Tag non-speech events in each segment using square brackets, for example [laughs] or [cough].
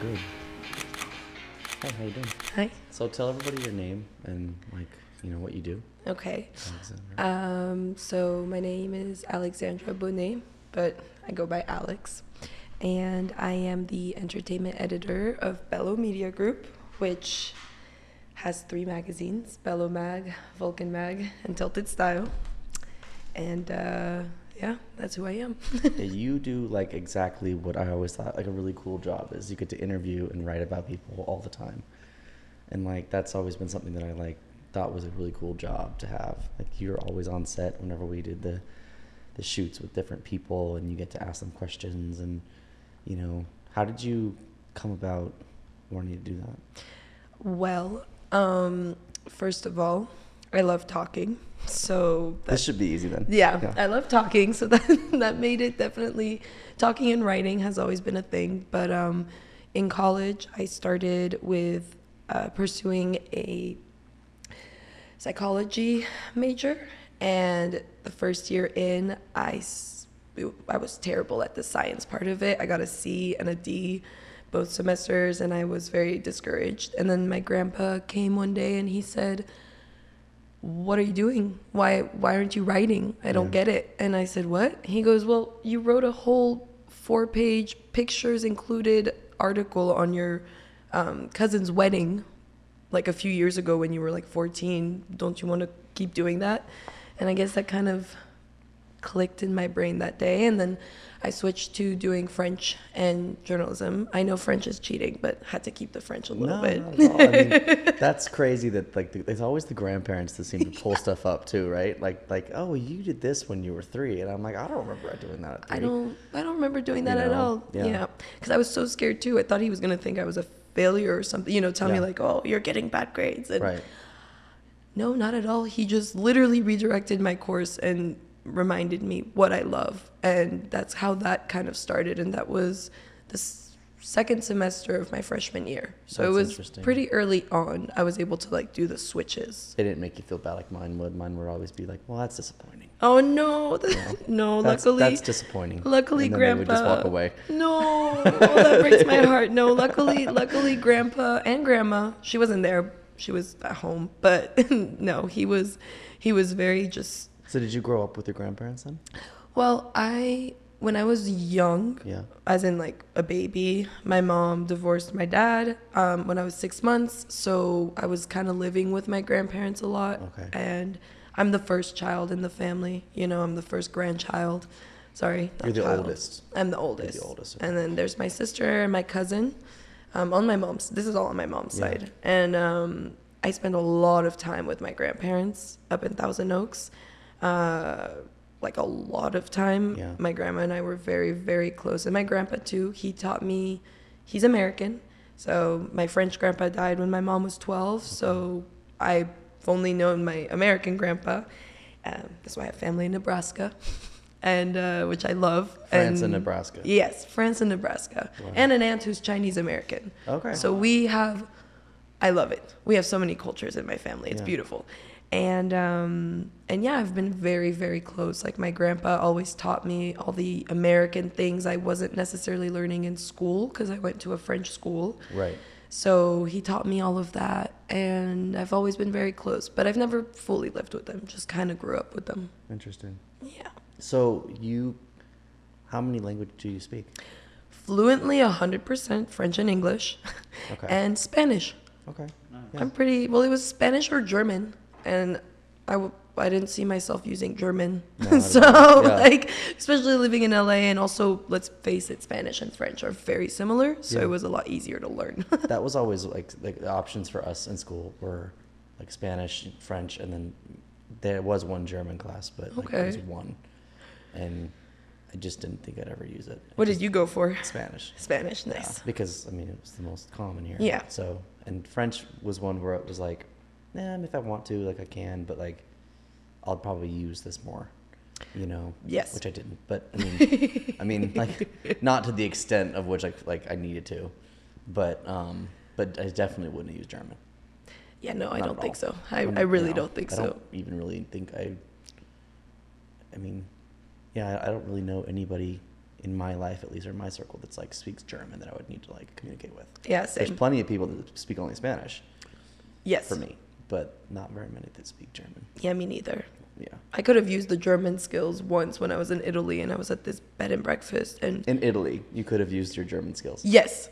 good. Hi, how you doing? Hi. So tell everybody your name and like you know what you do. Okay. Alexandra. Um, so my name is Alexandra Bonnet, but I go by Alex. And I am the entertainment editor of Bello Media Group, which has three magazines Bello Mag, Vulkan Mag, and Tilted Style. And uh, yeah, that's who I am. [laughs] Yeah, you do like exactly what I always thought like a really cool job is. You get to interview and write about people all the time, and like that's always been something that I like thought was a really cool job to have. Like you're always on set whenever we did the the shoots with different people, and you get to ask them questions. And you know, how did you come about wanting to do that? well, um, first of all, I love talking. So This should be easy then. Yeah, I love talking, [laughs] so that that made it definitely. Talking and writing has always been a thing, but um, in college I started with uh, pursuing a psychology major, and the first year in, I I was terrible at the science part of it. I got a C and a D both semesters, and I was very discouraged. And then my grandpa came one day and he said what are you doing? Why why aren't you writing? I don't Yeah. get it. And I said, "What?" He goes, "Well, you wrote a whole four-page pictures included article on your um, cousin's wedding like a few years ago when you were like 14. Don't you want to keep doing that?" And I guess that kind of clicked in my brain that day and then I switched to doing French and journalism. I know French is cheating, but had to keep the French a little no, bit. at. I mean, [laughs] that's crazy that like the, there's always the grandparents that seem to pull stuff up too, right? Like like oh you did this when you were three, and I'm like I don't remember doing that at. I don't I don't remember doing You that at know, all. yeah. Yeah. Cuz I was so scared too. I thought he was going to think I was a failure or something, you know, tell me like, "Oh, you're getting bad grades." And Right. no, not at all. He just literally redirected my course and reminded me what I love. And that's how that kind of started and that was the s- second semester of my freshman year. So That's it was pretty early on. I was able to like do the switches. It didn't make you feel bad like mine would. Mine would always be like, well, that's disappointing. Oh no. [laughs] No, That's, luckily that's disappointing. Luckily, Grandpa. Would just walk away. No, oh, that breaks my heart. No, luckily, luckily, Grandpa and Grandma. She wasn't there. She was at home. But [laughs] no, he was. He was very just. So did you grow up with your grandparents then? Well, I when I was young, Yeah. as in like a baby, my mom divorced my dad um, when I was six months. So I was kind of living with my grandparents a lot. Okay. And I'm the first child in the family. You know, I'm the first grandchild. Sorry, You're the child. oldest. I'm the oldest. The oldest, okay. And then there's my sister and my cousin um, on my mom's. This is all on my mom's Yeah. side. And um, I spend a lot of time with my grandparents up in Thousand Oaks. Uh, like a lot of time. Yeah. My grandma and I were very, very close. And my grandpa, too, he taught me, he's American. So my French grandpa died when my mom was 12. So I've only known my American grandpa. Um, that's why I have family in Nebraska. And uh, which I love. France and Nebraska. Yes, France and Nebraska. Wow. And an aunt who's Chinese American. Okay. So we have, I love it. We have so many cultures in my family. It's Yeah. beautiful. And um, and yeah, I've been very very close. Like my grandpa always taught me all the American things I wasn't necessarily learning in school because I went to a French school. Right. So he taught me all of that, and I've always been very close. But I've never fully lived with them. Just kind of grew up with them. Interesting. Yeah. So you, how many languages do you speak? Fluently, 100% French and English, Okay. [laughs] and Spanish. Okay. I'm pretty well. It was Spanish or German, and I w- I didn't see myself using German. No, [laughs] so. Yeah. like, especially living in LA, and also let's face it, Spanish and French are very similar. So Yeah. it was a lot easier to learn. [laughs] that was always like like the options for us in school were like Spanish, French, and then there was one German class, but like it was one, and I just didn't think I'd ever use it. what did you go for? Spanish. Spanish, Yeah, nice. because I mean it was the most common here. Yeah. So and French was one where it was like, nah, if I want to, like I can, but like I'll probably use this more. You know. Yes. Which I didn't, but I mean, I mean, [laughs] like not to the extent of which like like I needed to, but um, but I definitely wouldn't use German. Yeah, no, I don't think all. so. I, I really don't think I so. don't even really think I. I mean, yeah, I- don't really know anybody in my life at least or my circle that's like speaks German that I would need to like communicate with. Yeah, There's plenty of people that speak only Spanish Yes. for me, but not very many that speak German. Yeah, me neither. Yeah. I could have used the German skills once when I was in Italy and I was at this bed and breakfast and In Italy, you could have used your German skills. yes.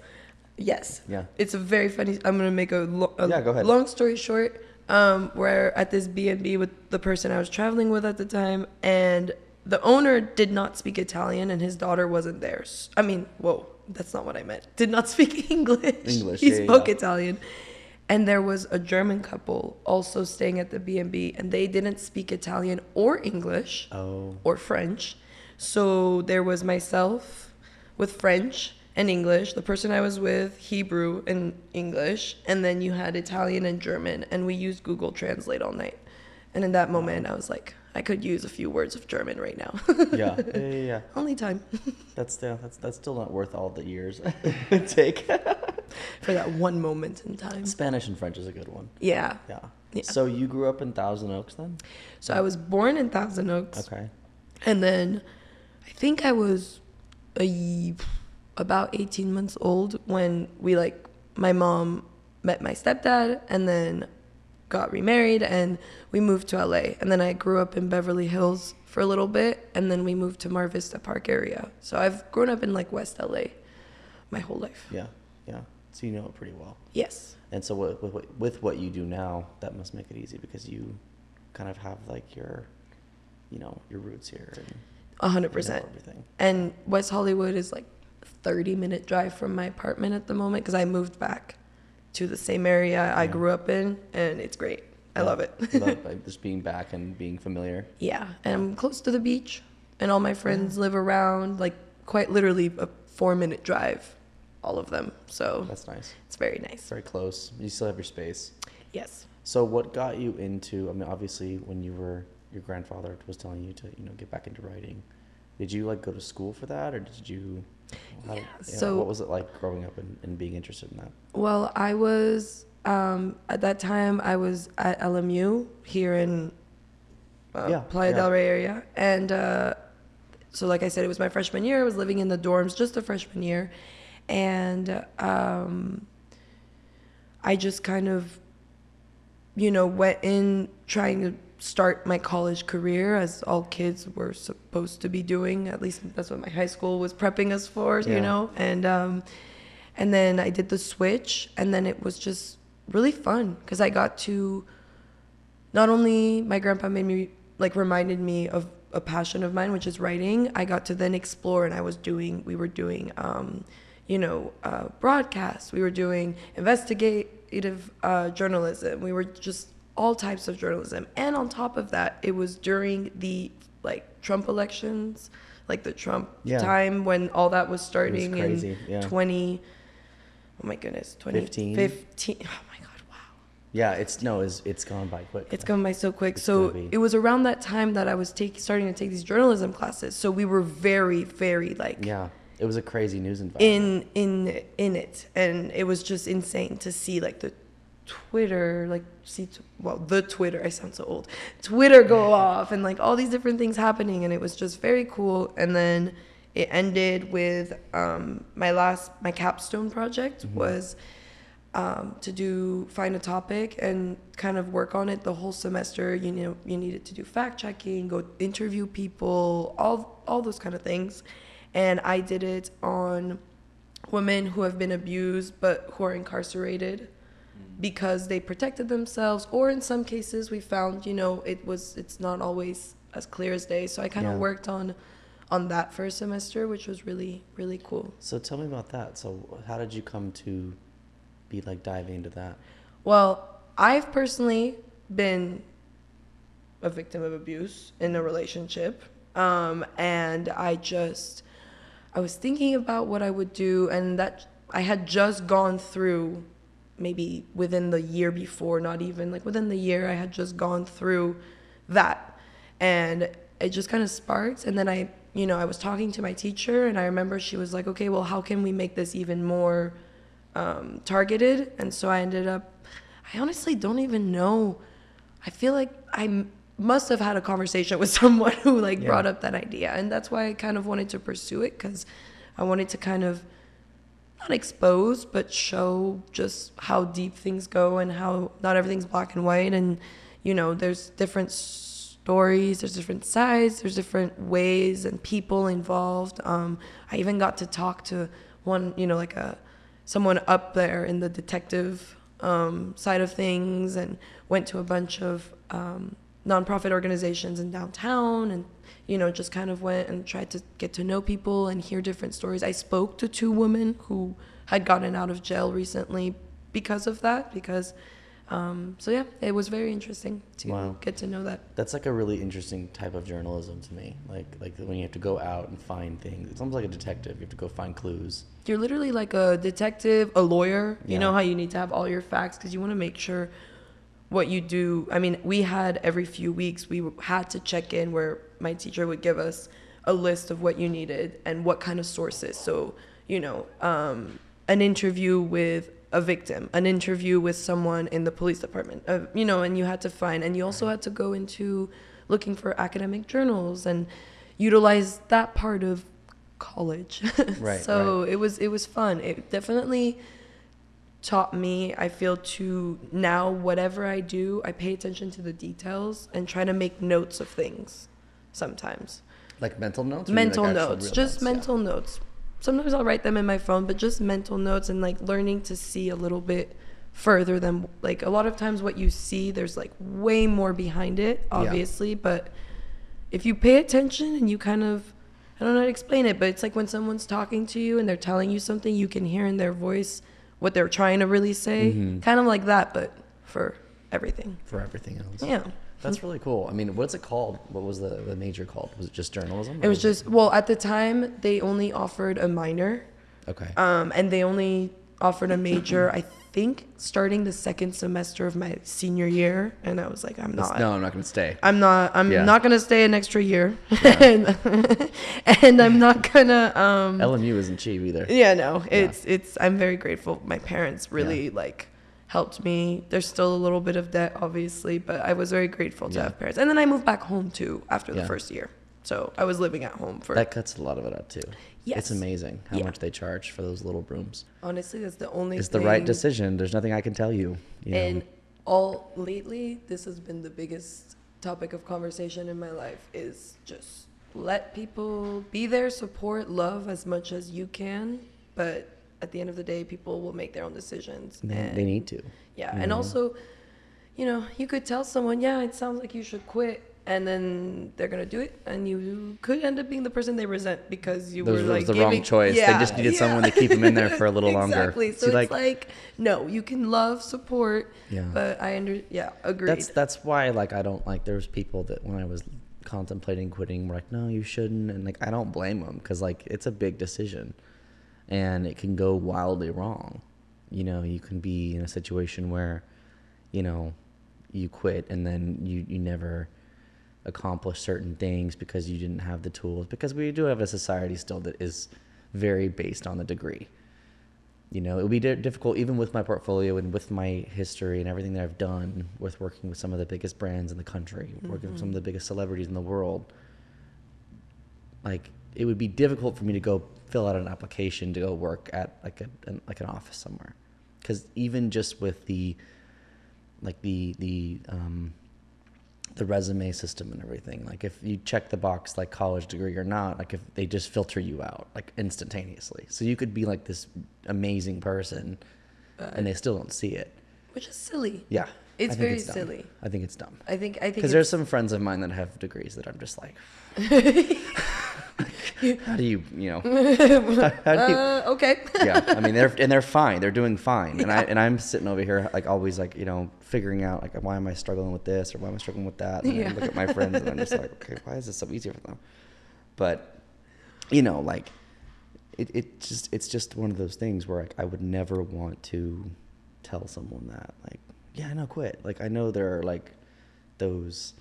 Yes. Yeah. It's a very funny I'm going to make a, lo- a Yeah, go ahead. long story short um where at this B&B with the person I was traveling with at the time and the owner did not speak Italian and his daughter wasn't there. I mean, whoa, that's not what I meant. Did not [laughs] speak English. English, He yeah, spoke yeah. Italian. And there was a German couple also staying at the B&B and they didn't speak Italian or English Oh. or French. So there was myself with French and English, the person I was with, Hebrew and English, and then you had Italian and German, and we used Google Translate all night. And in that moment, I was like, I could use a few words of German right now. Yeah. yeah, yeah, [laughs] yeah. Only time [laughs] That's yeah, that's that's still not worth all the years [laughs] it take. For that one moment in time. Spanish and French is a good one. Yeah. Yeah. Yeah. So you grew up in Thousand Oaks then? So I was born in Thousand Oaks. Okay. And then I think I was a, about 18 months old when we like my mom met my stepdad and then got remarried and we moved to LA. And then I grew up in Beverly Hills for a little bit and then we moved to Mar Vista Park area. So I've grown up in like West LA my whole life. Yeah. Yeah. So you know it pretty well. Yes. And so with, with, what- with what you do now, that must make it easy because you kind of have like your, you know, your roots here A hundred percent. everything. And West Hollywood is like a 30 minute drive from my apartment at the moment because I moved back to the same area I grew up in and it's great. I Yeah. love [laughs] it. I love like, just being back and being familiar. yeah. And I'm close to the beach and all my friends live around like quite literally a four minute drive, all of them. So That's nice. it's very nice. Very close. You still have your space. Yes. So what got you into? I mean, obviously, when you were your grandfather was telling you to, you know, get back into writing. Did you like go to school for that, or did you? How, Yeah, yeah, so- what was it like growing up and, and being interested in that? Well, I was um, at that time I was at LMU here in uh, Yeah, Playa yeah. del Rey area, and uh, so like I said, it was my freshman year. I was living in the dorms, just a freshman year, and um, I just kind of, you know, went in trying to start my college career as all kids were supposed to be doing. At least that's what my high school was prepping us for, Yeah. you know, and. Um, and then I did the switch, and then it was just really fun because I got to not only my grandpa made me like reminded me of a passion of mine, which is writing. I got to then explore, and I was doing we were doing um, you know uh, broadcasts, we were doing investigative uh, journalism, we were just all types of journalism, and on top of that, it was during the like Trump elections, like the Trump Yeah. time when all that was starting crazy, in yeah. 20 oh my goodness 15? 2015 oh my god wow Yeah, it's no, it's it's gone by quick. it's gone by so quick It's so it was around that time that i was take, starting to take these journalism classes so we were very very like Yeah, it was a crazy news environment. in in in it. And it was just insane to see like the twitter like see t- well the twitter i sound so old. Twitter go [laughs] off and like all these different things happening. And it was just very cool. And then it ended with um, my last my capstone project was um, to do find a topic and kind of work on it the whole semester. You know you needed to do fact checking go interview people all all those kind of things and i did it on women who have been abused but who are incarcerated because they protected themselves or in some cases we found you know it was it's not always as clear as day so i kind of Yeah. worked on on that first semester which was really really cool So tell me about that. So how did you come to be like diving into that? Well, I've personally been a victim of abuse in a relationship. Um, and I just, I was thinking about what I would do, and that I had just gone through maybe within the year before, not even like within the year, I had just gone through that. And it just kind of sparked. And then I, you know, I was talking to my teacher, and I remember she was like, okay, well, how can we make this even more um, targeted? And so I ended up, I honestly don't even know. I feel like I'm must have had a conversation with [laughs] someone who like Yeah. brought up that idea, and that's why I kind of wanted to pursue it because I wanted to kind of not expose but show just how deep things go and how not everything's black and white. And you know there's different stories there's different sides there's different ways and people involved. Um, i even got to talk to one you know like a someone up there in the detective um, side of things and went to a bunch of um, nonprofit organizations in downtown and you know just kind of went and tried to get to know people and hear different stories i spoke to two women who had gotten out of jail recently because of that because um, so yeah it was very interesting to Wow. get to know that That's like a really interesting type of journalism to me. Like like when you have to go out and find things. It's almost like a detective. You have to go find clues. you're literally like a detective, a lawyer. You know how you need to have all your facts because you want to make sure what you do. I mean, we had every few weeks, we had to check in where my teacher would give us a list of what you needed and what kind of sources. So, you know, um, an interview with a victim, an interview with someone in the police department, uh, you know, and you had to find, and you also had to go into looking for academic journals and utilize that part of college. [laughs] Right, so it was it was fun. It definitely taught me i feel to now whatever i do i pay attention to the details and try to make notes of things sometimes Like mental notes. mental like notes just Yeah. mental notes sometimes i'll write them in my phone but just mental notes and like learning to see a little bit further than like a lot of times what you see there's like way more behind it Yeah. obviously but if you pay attention and you kind of I don't know how to explain it, but it's like when someone's talking to you and they're telling you something, you can hear in their voice what they're trying to really say. Mhm. Kind of like that, but for everything. for everything else. Yeah. That's really cool. I mean, what's it called? What was the, the major called? Was it just journalism? It was just, well, at the time, they only offered a minor, Okay. um, and they only offered a major, I think, starting the second semester of my senior year. And I was like, I'm not. no, I'm not going to stay. I'm not. I'm Yeah. not gonna stay an extra year, and, [laughs] and I'm not gonna. Um, LMU isn't cheap either. Yeah, no, it's it's. I'm very grateful. My parents really Yeah. like helped me. There's still a little bit of debt, obviously, but I was very grateful to Yeah. have parents. And then I moved back home too after the first year, so I was living at home for. That cuts a lot of it out too. Yes. It's amazing how Yeah. much they charge for those little rooms. honestly, that's the only. It's the right decision. There's nothing I can tell you. you know. And all lately, this has been the biggest topic of conversation in my life. Is just let people be there, support, love as much as you can, but at the end of the day, people will make their own decisions. they, and they need to. Yeah, and know? also, you know, you could tell someone, yeah, it sounds like you should quit, and then they're gonna do it, and you could end up being the person they resent because you Those were was like the giving, wrong choice. They just needed yeah. someone to keep them in there for a little [laughs] longer. Exactly. So See, it's like- like, no, you can love, support, Yeah. but I under, yeah, agreed. That's that's why like I don't like. There's people that when I was contemplating quitting were like, no, you shouldn't, and like I don't blame them because like it's a big decision, and it can go wildly wrong. You know, you can be in a situation where, you know, you quit and then you you never accomplish certain things because you didn't have the tools because we do have a society still that is very based on the degree. You know it would be difficult even with my portfolio and with my history and everything that i've done with working with some of the biggest brands in the country working with some of the biggest celebrities in the world like it would be difficult for me to go fill out an application to go work at like a an, like an office somewhere. Because even just with the like the the um the resume system and everything like if you check the box like college degree or not like if they just filter you out like instantaneously so you could be like this amazing person and they still don't see it which is silly. yeah It's very dumb. silly. i think it's dumb I think I think because there's some friends of mine that have degrees that i'm just like [laughs] [laughs] how do you you know? [laughs] How do you, uh, okay. [laughs] yeah i mean they're and they're fine. They're doing fine. And i and i'm sitting over here like always like you know figuring out like why am i struggling with this or why am i struggling with that? And Yeah. I look at my friends and i'm just like okay why is this so easy for them? But you know like it, it just it's just one of those things where like i would never want to tell someone that. Like yeah no quit. Like i know there are like those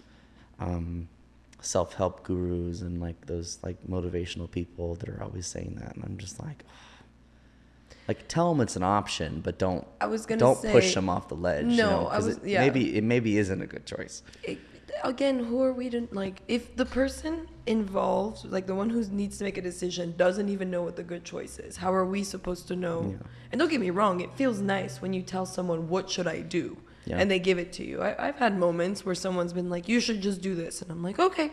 um self-help gurus and like those like motivational people that are always saying that and i'm just like like tell them it's an option but don't I was gonna don't push them off the ledge you No, know, I was- it yeah. maybe it maybe isn't a good choice It, again, who are we to like? If the person involved, like the one who needs to make a decision, doesn't even know what the good choice is, how are we supposed to know? Yeah. And don't get me wrong, it feels nice when you tell someone what should I do, Yeah. and they give it to you. I, I've had moments where someone's been like, "You should just do this," and I'm like, "Okay,"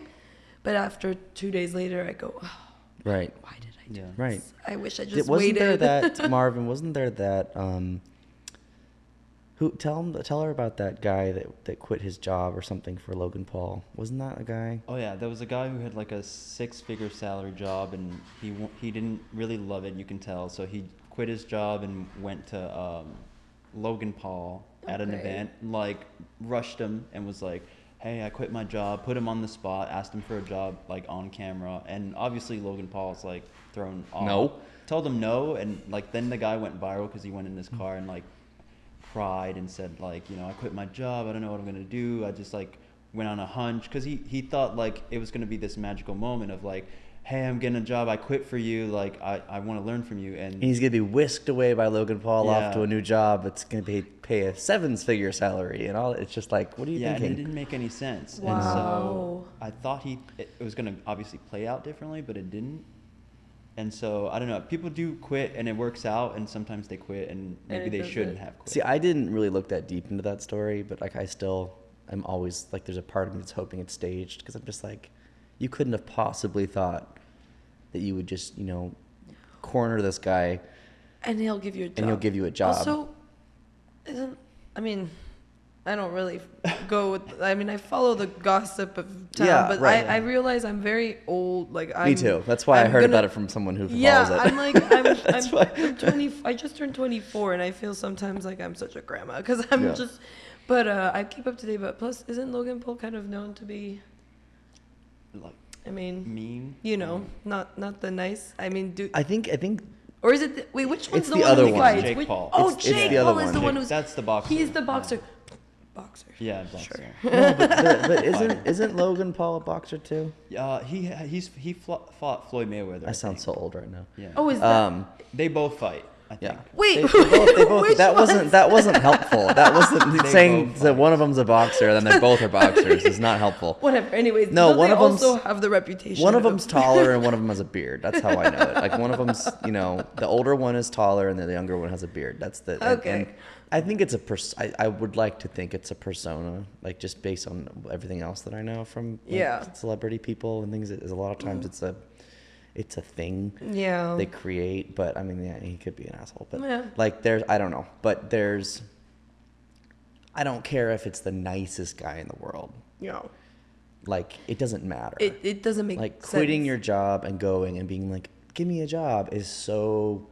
but after two days later, I go, oh, Right. "Why did I do Yeah. Right. this? I wish I Th- just wasn't waited." there that [laughs] Marvin? Wasn't there that? Um, who tell him? Tell her about that guy that that quit his job or something for Logan Paul. Wasn't that a guy? Oh yeah, there was a guy who had like a six-figure salary job, and he he didn't really love it. You can tell. So he quit his job and went to um, Logan Paul at an Okay. event. Like rushed him and was like, "Hey, I quit my job." Put him on the spot. Asked him for a job like on camera, and obviously Logan Paul's like thrown off. No. Told him no, and like then the guy went viral because he went in his hmm. car and like cried and said like you know I quit my job I don't know what I'm gonna do I just like went on a hunch because he he thought like it was gonna be this magical moment of like hey I'm getting a job I quit for you like I, I want to learn from you and He's gonna be whisked away by Logan Paul off to a new job. It's gonna pay pay a seven-figure salary and all. It's just like, what are you yeah and it didn't make any sense Wow. and so I thought he it, it was gonna obviously play out differently but it didn't and so I don't know people do quit and it works out and sometimes they quit and maybe it they doesn't. shouldn't have quit See, I didn't really look that deep into that story, but like I still, I'm always like, there's a part of me that's hoping it's staged because I'm just like, you couldn't have possibly thought that you would just, you know, corner this guy and he'll give you a job. and he'll give you a job. Also, isn't I mean, I don't really [laughs] go with. I mean, I follow the gossip of town, Yeah, but right. I, I realize I'm very old. Like I'm, Me too. That's why i I'm heard gonna- about it from someone who Yeah, follows it. I'm like [laughs] I'm, That's I'm, why. I'm 20. I just turned 24, and I feel sometimes like I'm such a grandma because I'm Yeah. just. But uh, I keep up to date. But plus, isn't Logan Paul kind of known to be? Like I mean, mean you know, not not the nice. I mean, do I think I think or is it? The, wait, which one's It's the, the one other who one. fights? Jake Which- Paul. Oh, It's- it's Jake the Paul is the one who's that's the boxer He's the yeah. boxer. Boxer. yeah boxer. Sure. [laughs] no, but, but, but isn't isn't Logan Paul a boxer too? Uh, he he's he fought Floyd Mayweather. I sound think. so old right now. Yeah. Oh, is that? Um, They both fight. I think. yeah. Wait, They, they both, they [laughs] both, which that wasn't ones? that wasn't helpful. That wasn't [laughs] They saying that fight. one of them's a boxer and then they both are boxers is not helpful. [laughs] Whatever. Anyways, No, one they of them's- also have the reputation. One of them's taller and one of them has a beard. That's how I know it. Like one of them's, you know, the older one is taller and the younger one has a beard. That's the. Okay. And I think it's a pers- I, I would like to think it's a persona, like just based on everything else that I know from like, Yeah. celebrity people and things. Is a lot of times mm-hmm. it's a, it's a thing Yeah. they create. But I mean, yeah, he could be an asshole. But Yeah. like, there's I don't know, but there's. I don't care if it's the nicest guy in the world. yeah. Like it doesn't matter It it doesn't make like quitting your job and going and being like give me a job is so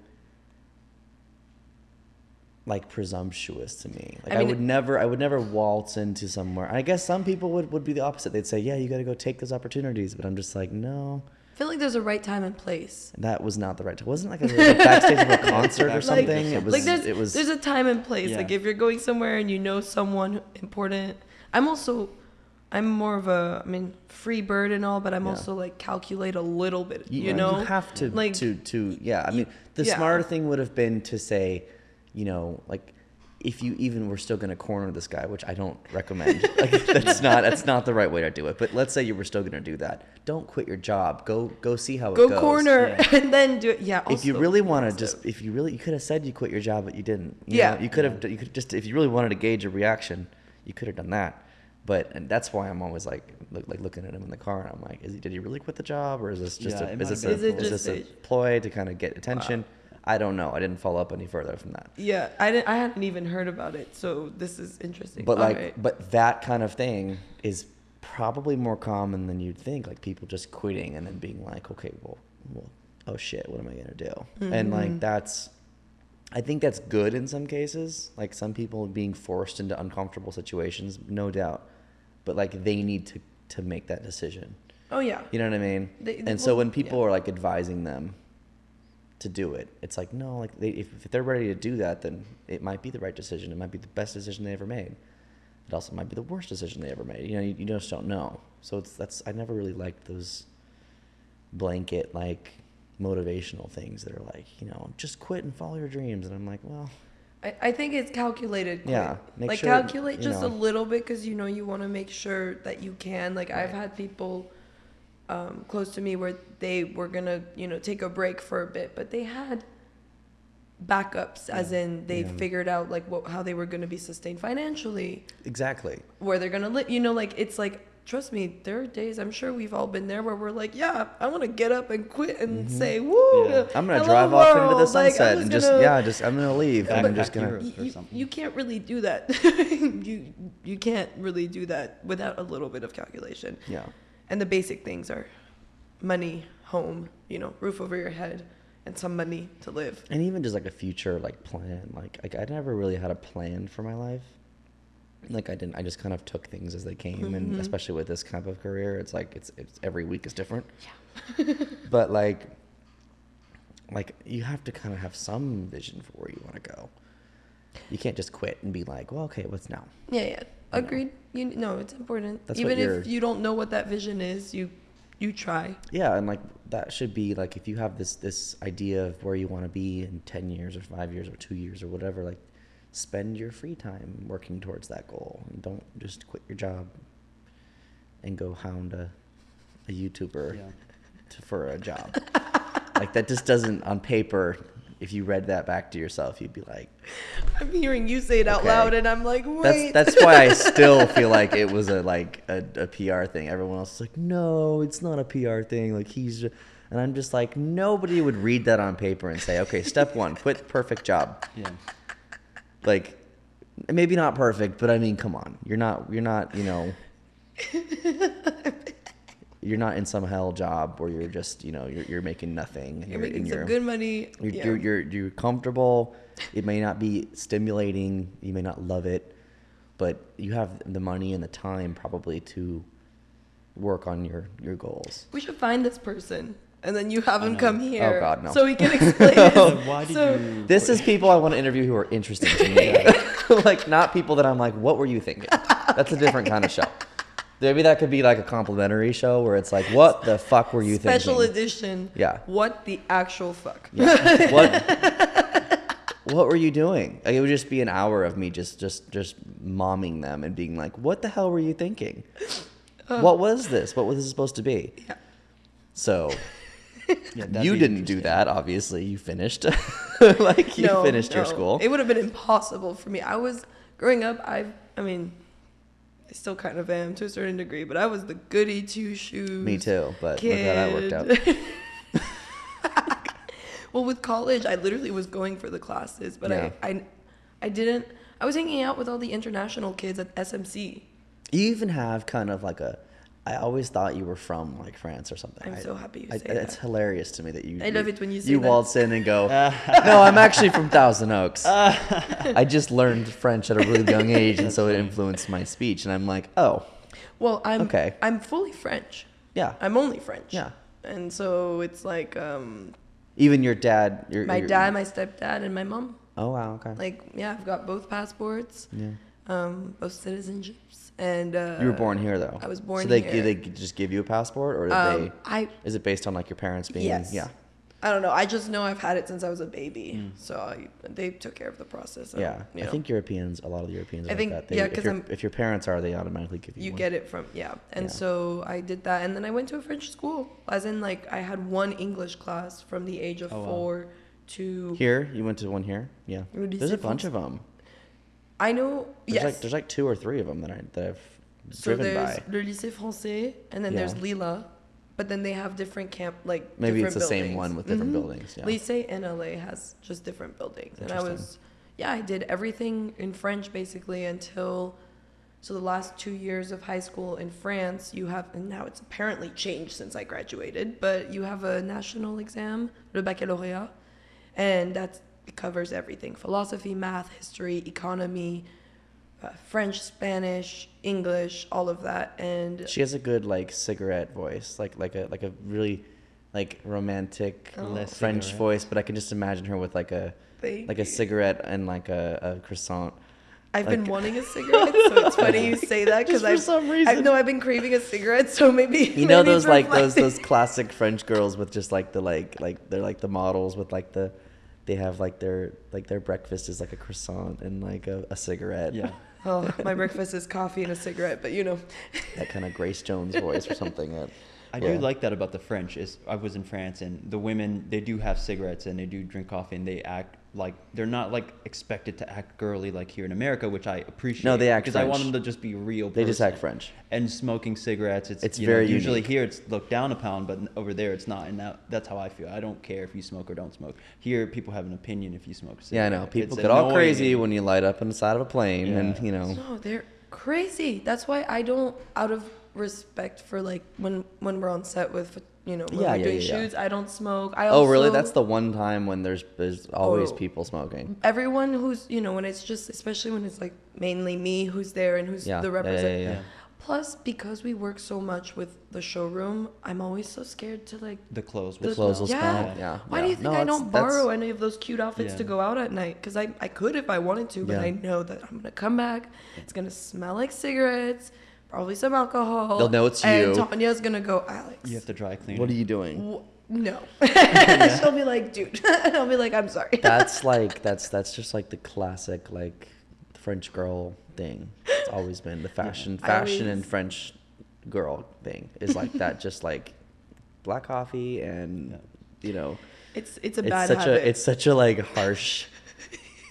like presumptuous to me like I i, would it- never i would never waltz into somewhere i guess some people would, would be the opposite they'd say yeah you got to go take those opportunities but i'm just like no I feel like there's a right time and place. that was not the right time wasn't like a like backstage of a [laughs] concert or Like- something it was like there's it was there's a time and place. Yeah. Like if you're going somewhere and you know someone important. I'm also I'm more of a I mean free bird and all, but I'm Yeah. also like calculate a little bit. You, you, know, you have to like to to yeah i mean the yeah. smarter thing would have been to say you know like if you even were still going to corner this guy which i don't recommend [laughs] like that's not that's not the right way to do it but let's say you were still going to do that don't quit your job go go see how go it goes Go corner Yeah. [laughs] and then do it. Yeah. if you really want to just if you really you could have said you quit your job but you didn't you Yeah. know? you could have you could just if you really wanted to gauge a reaction you could have done that but and that's why I'm always like look, like looking at him in the car and I'm like is he did he really quit the job or is this just Yeah, a, it is might this a, have been is Is this a ploy to kind of get attention I don't know I didn't follow up any further from that Yeah, I didn't. I hadn't even heard about it, so this is interesting. but like Alright. but that kind of thing is probably more common than you'd think like people just quitting and then being like okay well, well oh shit what am i going to do and Mm-hmm. like that's i think that's good in some cases like some people being forced into uncomfortable situations no doubt but like they need to to make that decision oh yeah, you know what i mean They- and so well, when people yeah. are like advising them to do it it's like no like they, if, if they're ready to do that then it might be the right decision it might be the best decision they ever made it also might be the worst decision they ever made you know you, you just don't know so it's that's i never really liked those blanket like motivational things that are like you know just quit and follow your dreams and i'm like well I, I think it's calculated. Quit. Yeah, like sure, calculate just a little bit because you know you want to make sure that you can. Like I've had people um, close to me where they were gonna you know take a break for a bit, but they had backups, as in they Yeah. figured out like what how they were gonna be sustained financially, Exactly. where they're gonna live. You know, like it's like. Trust me, there are days I'm sure we've all been there where we're like, yeah, I want to get up and quit and say, woo. Yeah. Mm-hmm. I'm gonna hello drive off into the world." Like, I'm sunset and just gonna- yeah, just I'm gonna leave. Back- I'm just gonna. You, you, you can't really do that. [laughs] you you can't really do that without a little bit of calculation. Yeah. And the basic things are money, home, you know, roof over your head, and some money to live. And even just like a future like plan. Like like I never really had a plan for my life. Like I didn't. I just kind of took things as they came, and Mhm. especially with this kind of career, it's like it's it's every week is different. Yeah. [laughs] but like, like you have to kind of have some vision for where you want to go. You can't just quit and be like, well, okay, what's now? Yeah, yeah. Agreed. You no, it's important. That's Even if you don't know what that vision is, you you try. Yeah, and like that should be like if you have this this idea of where you want to be in ten years or five years or two years or whatever, like spend your free time working towards that goal, and don't just quit your job and go hound a a YouTuber Yeah. to, for a job. [laughs] like that just doesn't on paper. If you read that back to yourself, you'd be like, I'm hearing you say it out Okay. loud, and I'm like, wait. That's that's why I [laughs] still feel like it was a like a, a PR thing. Everyone else is like, no, it's not a PR thing. Like he's, ju-" and I'm just like, nobody would read that on paper and say, okay, step [laughs] one, quit perfect job. Yeah. Like, maybe not perfect, but I mean, come on, you're not you're not you know. [laughs] You're not in some hell job where you're just, you know, you're, you're making nothing. You're in making your, some good money. you're, yeah. you're, you're, you're comfortable. It may not be stimulating. You may not love it, but you have the money and the time probably to work on your, your goals. We should find this person, and then you have him come here. Oh, God, no. So he can [laughs] explain. his- Like, why did so, you? This is people I want to interview who are interesting to me. [laughs] [laughs] like, not people that I'm like, what were you thinking? That's a different kind of show. Maybe that could be like a complimentary show where it's like, what the fuck were you thinking? Special thinking? edition. Yeah. What the actual fuck? Yeah. [laughs] what what were you doing? Like, it would just be an hour of me just just just momming them and being like, "What the hell were you thinking? Uh. what was this? What was this supposed to be?" Yeah. So [laughs] Yeah, you didn't do that. Obviously, you finished. [laughs] like you No, finished your school. It would have been impossible for me. I was growing up. I, I mean, I still kind of am to a certain degree, but I was the goody two shoes. me too. But look how that worked out. [laughs] [laughs] well, with college, I literally was going for the classes, but Yeah. I, I, I didn't. I was hanging out with all the international kids at SMC. You even have kind of like a. I always thought you were from like France or something. I'm I- so happy you I- say It's that. hilarious to me that you. I love you- it when you say You that. waltz in and go. [laughs] no, I'm actually from Thousand Oaks. [laughs] I just learned French at a really young age, and so it influenced my speech. And I'm like, oh, Well, I'm Okay. I'm fully French. yeah. I'm only French. Yeah. And so it's like um, Even your dad. Your, my your- dad, my stepdad, and my mom. Oh wow. Okay. Like, yeah, I've got both passports, yeah. um, both citizenships, and uh, You were born here though. I was born so they, here. they just give you a passport, or did Um, they? I Is it based on like your parents being? yes. Yeah. I don't know. I just know I've had it since I was a baby, so I, they took care of the process. Yeah. you I think Europeans, a lot of the Europeans. Are I think- like that. They, yeah, because I'm- if your parents are, they automatically give you. you one. get it from yeah and Yeah. so i did that and then i went to a french school as in like i had one english class from the age of Oh, wow. four to Here, you went to one here. Yeah. There's a bunch of them. I know There's yes like there's like two or three of them that I that I've so driven there's by. le lycée français and then there's lila but then they have different camp like Maybe it's the same one with different Mhm. buildings. Yeah. lycée in la has just different buildings and i was yeah i did everything in french basically until so the last two years of high school in france you have and now it's apparently changed since i graduated but you have a national exam le baccalauréat and that it covers everything philosophy math history economy uh, french spanish english all of that and She has a good like cigarette voice, like like a like a really like romantic Oh. French cigarette. voice, but I can just imagine her with like a Thank like a cigarette and like a, a croissant. I've been [laughs] wanting a cigarette, so it's funny you say that [laughs] because I've some I reason. know I've been craving a cigarette, so maybe [laughs] You know maybe those like those those classic French girls with just like the like like they're like the models with like the they have like their like their breakfast is like a croissant and like a, a cigarette. Yeah. [laughs] Oh, my breakfast is coffee and a cigarette, but you know. that kind of Grace Jones voice or something. That, I yeah. do like that about the French. Is I was in France and the women they do have cigarettes and they do drink coffee and they act like they're not like expected to act girly like here in America, which I appreciate. No, they act because I want them to just be real. They just act French. And smoking cigarettes, it's, It's you know, very usually unique. here it's looked down upon, but over there it's not, and that, that's how I feel. I don't care if you smoke or don't smoke. Here, people have an opinion if you smoke. A Yeah, I know. People It's get all crazy when you light up on the side of a plane, and you know. No, they're crazy. That's why I don't, out of respect for like when when we're on set with you know when Yeah, we're yeah, doing yeah, yeah. shoots, I don't smoke. I Oh, also, really? That's the one time when there's there's always Oh. people smoking. everyone who's you know when it's just especially when it's like mainly me who's there and who's Yeah, the representative. yeah, yeah, yeah. Plus, because we work so much with the showroom, I'm always so scared to like. The clothes. The will clothes will yeah. smell. Yeah. Why yeah. do you think No, I don't borrow any of those cute outfits to go out at night? Because I, I could if I wanted to, but Yeah. I know that I'm gonna come back. It's gonna smell like cigarettes, probably some alcohol. They'll know it's you and you. Tanya's gonna go, Alex. You have to dry clean. What are you doing? W- no. [laughs] She'll be like, dude. and [laughs] I'll be like, I'm sorry. That's [laughs] like that's that's just like the classic like French girl thing. It's always been the fashion I fashion and French girl thing is like that. Just like black coffee and Yeah. you know. it's it's a it's bad such habit. a it's such a like harsh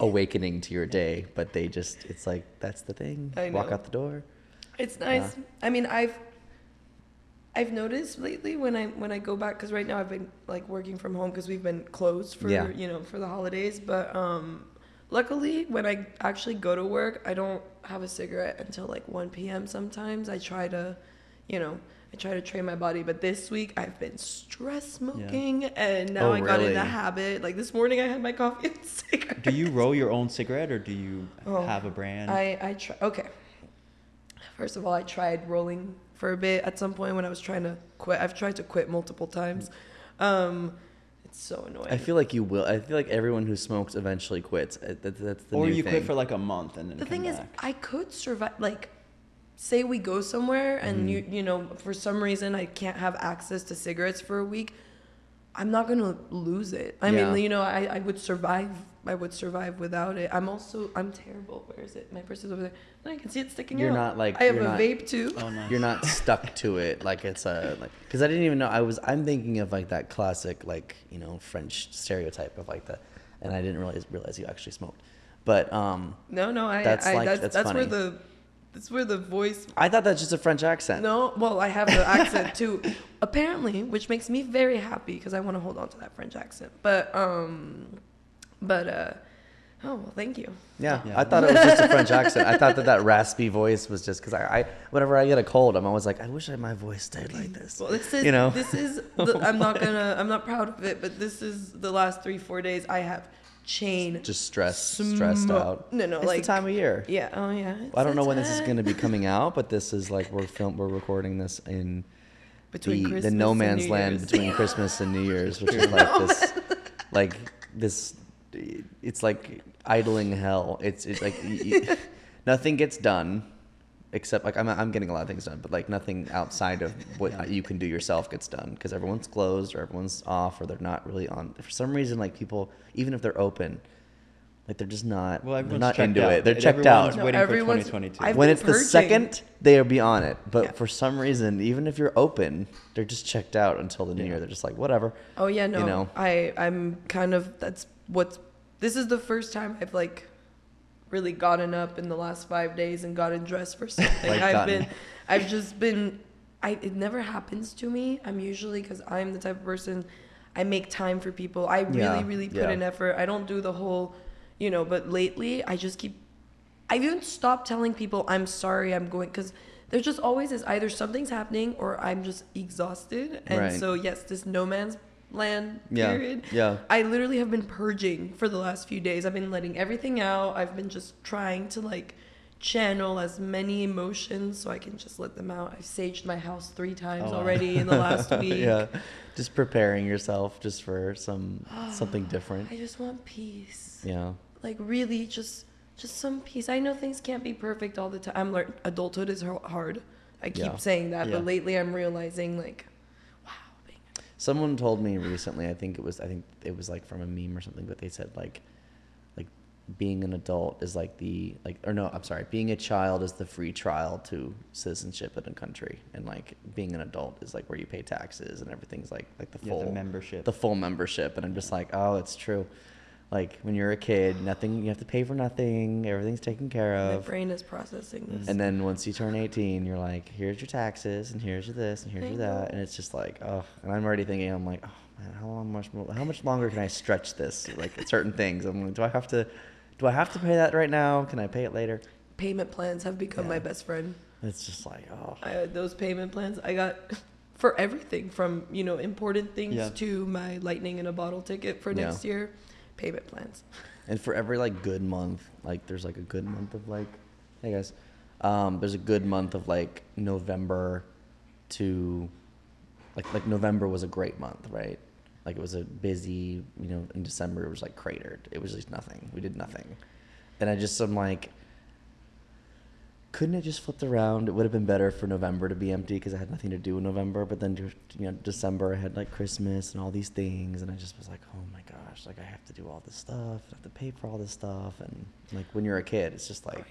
awakening to your day but they just it's like that's the thing walk out the door It's nice. I mean, I've I've noticed lately when I when I go back because right now I've been like working from home because we've been closed for Yeah. you know for the holidays. But um, luckily, when I actually go to work, I don't have a cigarette until like 1 p.m. Sometimes I try to, you know. I try to train my body, but this week I've been stress smoking, and now Oh, I got in the habit. Like this morning, I had my coffee and [laughs] cigarette. Do you roll your own cigarette or do you Oh, have a brand? I I try. Okay. First of all, I tried rolling for a bit at some point when I was trying to quit. I've tried to quit multiple times. Um, it's so annoying. i feel like you will i feel like everyone who smokes eventually quits that, that's the thing, or new you thing. quit for like a month and then the come thing is. I could survive. Like, say we go somewhere and Mm-hmm. you you know for some reason I can't have access to cigarettes for a week. I'm not gonna lose it. I Yeah. mean, you know, I, I would survive. I would survive without it. I'm also I'm terrible. Where is it? My purse is over there. I can see it sticking out. You're not, like- I have a not- vape too. Oh, nice. you're not stuck to it like it's a like because i didn't even know i was i'm thinking of like that classic like you know french stereotype of like the and i didn't realize realize you actually smoked but um No, no, I, That's I like- that's that's that's, where the that's where the voice. i thought that's just a french accent No, well, I have the accent too, apparently, which makes me very happy because I want to hold on to that French accent. But um, but uh, oh well, thank you. Yeah, Yeah. I thought it was just a French accent. I thought that that raspy voice was just because I, I, whenever I get a cold, I'm always like, I wish I, my voice stayed like this. Well, this is you know, this is [laughs] the, I'm not gonna I'm not proud of it, but this is the last three four days I have chain just stressed, stressed out. No, no, it's like the time of year. Yeah. Oh yeah. I don't know the when this is going to be [laughs] coming out, but this is like we're film, we're recording this in between the, Christmas the no man's land between Christmas and New Year's, which is [laughs] like this, like this. It's like idling hell. It's it's like y- y- [laughs] nothing gets done, except like I'm I'm getting a lot of things done, but like nothing outside of what you can do yourself gets done because everyone's closed or everyone's off or they're not really on. For some reason, like people, even if they're open, like they're just not. Well, they're not checked into out. it. They're And checked everyone's out. No, waiting for 2022. I've when been it's the second, they'll be on it. But Yeah. for some reason, even if you're open, they're just checked out until the new Yeah. year. They're just like, whatever. Oh yeah, no. You know. I I'm kind of that's what's this is the first time I've like really gotten up in the last 5 days and gotten dressed for something. [laughs] Like I've gotten- been I've just been I it never happens to me. I'm usually cuz I'm the type of person I make time for people. I really Yeah, really put yeah. in effort. I don't do the whole, you know, but lately I just keep I've even stopped telling people I'm sorry I'm going cuz there just always is either something's happening or I'm just exhausted. And Right. so yes, this no man's land Yeah, period. yeah. I literally have been purging for the last few days. I've been letting everything out. I've been just trying to like channel as many emotions so I can just let them out. I've saged my house three times Oh, already in the last [laughs] week. yeah, just preparing yourself just for some [sighs] something different. I just want peace. Yeah, Like really just just some peace. I know things can't be perfect all the time. I'm learn adulthood is hard. I keep Yeah. saying that, Yeah. but lately I'm realizing like wow, being Someone told me recently. I think it was. I think it was like from a meme or something. But they said like, like being an adult is like the like or no. I'm sorry. Being a child is the free trial to citizenship in a country, and like being an adult is like where you pay taxes and everything's like like the Yeah, the full membership. the full membership. And I'm just like, oh, it's true. Like when you're a kid, nothing you have to pay for nothing. Everything's taken care of. My brain is processing this. And then once you turn 18, you're like, here's your taxes, and here's your this, and here's your that, and it's just like, oh. And I'm already thinking, I'm like, oh man, how long much more, how much longer can I stretch this? Like certain things, I'm like, do I have to, do I have to pay that right now? Can I pay it later? Payment plans have become my best friend. It's just like, oh, I, those payment plans I got [laughs] for everything from you know important things Yeah. to my lightning in a bottle ticket for Yeah. next year. Payment plans. and for every like good month, like there's like a good month of like, hey guys, um, there's a good month of like November to, like like November was a great month, right? Like it was a busy, you know, in December it was like cratered. It was just nothing. We did nothing. And I just am like, couldn't it just flipped around? It would have been better for November to be empty because I had nothing to do in November. But then, you know, December I had like Christmas and all these things, and I just was like, oh my gosh, like I have to do all this stuff, I have to pay for all this stuff, and like when you're a kid, it's just like,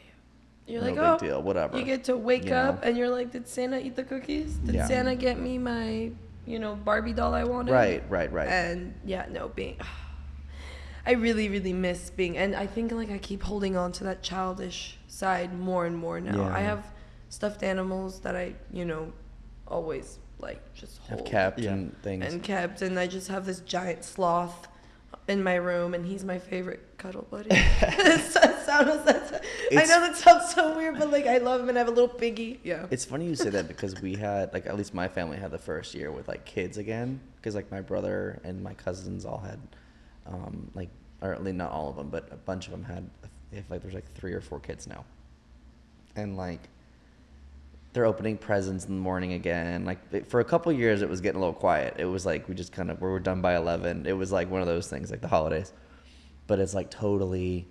You're no like, big oh, deal, whatever. you get to wake you up know? and you're like, did Santa eat the cookies? Did Yeah. Santa get me my, you know, Barbie doll I wanted? Right, right, right. And yeah, no, being, I really, really miss being, and I think like I keep holding on to that childish side more and more now. Yeah. I have stuffed animals that I, you know, always like just hold have kept Yeah. and things. and kept, and I just have this giant sloth in my room, and he's my favorite cuddle buddy. That sounds- that's- I know that sounds so weird, but like I love him and I have a little piggy. Yeah. It's funny you say that because we had like at least my family had the first year with like kids again because like my brother and my cousins all had um like or at least not all of them but a bunch of them had if like there's like three or four kids now. And like they're opening presents in the morning again. Like for a couple years it was getting a little quiet. It was like we just kind of we were done by 11 it was like one of those things like the holidays. But it's like totally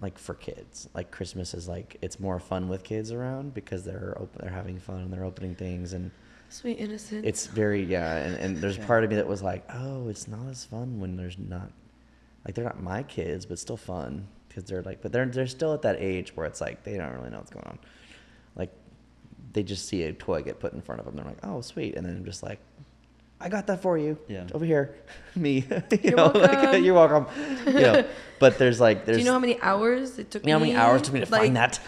like for kids. Like Christmas is like it's more fun with kids around because they're open, they're having fun and they're opening things and Sweet innocent. it's very yeah. And, and there's Yeah. part of me that was like, oh, it's not as fun when there's not like they're not my kids, but still fun because they're like, but they're they're still at that age where it's like they don't really know what's going on. Like they just see a toy get put in front of them, they're like, oh, sweet, and then I'm just like. I got that for you. Yeah. Over here, [laughs] me. [laughs] you You're know, like, [laughs] welcome. you're welcome. You know, but there's like there's Do you know how many hours it took you know how me? many hours it took me to like, find that?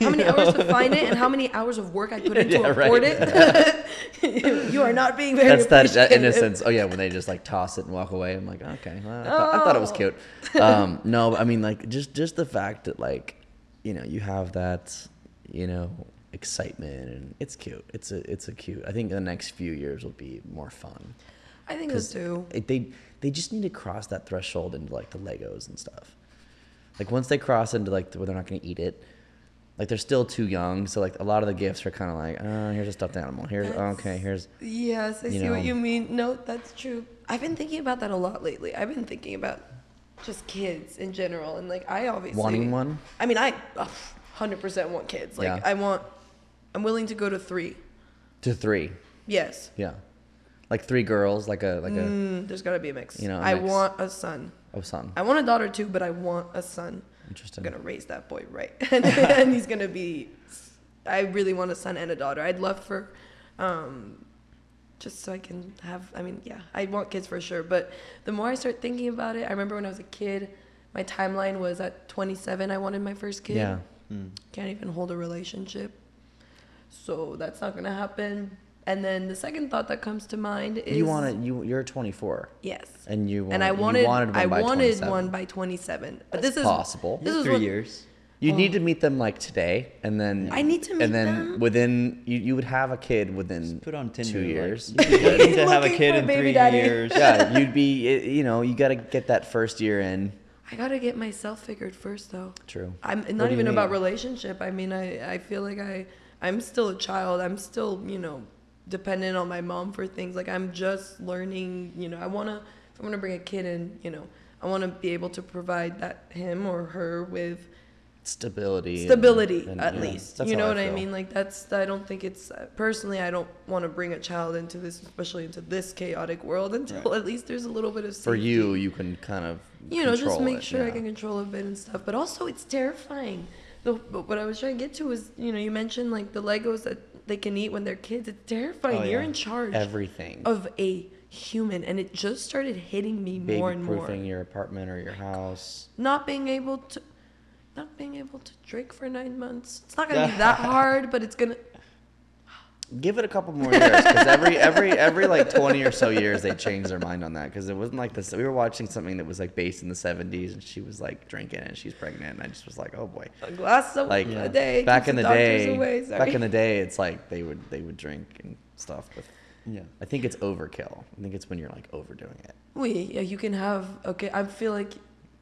How many hours to find it and how many hours of work I put in to Yeah, right. afford it? you are not being very That's that, that innocence. Oh yeah, when they just like toss it and walk away. I'm like, okay, well, I, thought, I thought it was Oh. cute. Um, no, but I mean, like just just the fact that like, you know, you have that, you know, excitement and it's cute. It's a it's a cute. I think the next few years will be more fun I think so too. it, they they just need to cross that threshold into like the Legos and stuff. Like once they cross into like where they're not going to eat it, like they're still too young. So like a lot of the gifts are kind of like, oh, here's a stuffed animal. Here's That's- okay, here's Yes, I see what you mean. No, that's true. I've been thinking about that a lot lately. I've been thinking about just kids in general, and like I obviously wanting one. I mean, I hundred percent want kids. Like Yeah. I want. I'm willing to go to three. to three. Yes. Yeah, like three girls, like a like a Mm, there's got to be a mix. You know, a I mix. want a son. oh son. I want a daughter too, but I want a son. I'm Interesting. gonna raise that boy right, [laughs] and he's gonna be. I really want a son and a daughter. I'd love for, um, just so I can have. I mean, yeah, I want kids for sure. But the more I start thinking about it, I remember when I was a kid, my timeline was at 27. I wanted my first kid. Yeah. Mm. Can't even hold a relationship, so that's not gonna happen. And then the second thought that comes to mind is You want to you you're 24 Yes. and you and I wanted- you wanted, wanted one I by wanted 27. one by 27. But That's this is possible. This is three what, years. You Oh. need to meet them like today, and then I need to meet and then them. within you, you would have a kid within Just put on Tinder. two like, years. you'd be to have a kid in three daddy. years. yeah, you'd be you know you got to get that first year in. I gotta get myself figured first, though. True. I'm not do you even about relationship. I mean, I, I feel like I I'm still a child. I'm still you know dependent on my mom for things. Like I'm just learning. You know, I wanna if I'm gonna bring a kid in, you know, I wanna be able to provide that him or her with stability. stability and, at yeah, least you know what i feel. mean like that's i don't think it's personally i don't want to bring a child into this especially into this chaotic world until Right. at least there's a little bit of For you, you can kind of you know just make it, sure i can control a bit and stuff but also it's terrifying the, but what i was trying to get to was, you know you mentioned like the legos that they can eat when they're kids. It's terrifying. Oh, you're in charge everything. of a human and it just started hitting me more and more. Proofing your apartment or your house. not being able to not being able to drink for nine months. It's not gonna be [laughs] that hard but it's gonna Give it a couple more years because every every every like twenty or so years they change their mind on that because it wasn't like this. We were watching something that was like based in the seventies and she was like drinking and she's pregnant and I just was like, oh boy. a glass of Like a day back in the doctors day, away, back in the day, it's like they would they would drink and stuff. But Yeah. I think it's overkill. I think it's when you're like overdoing it. we yeah you can have okay i feel like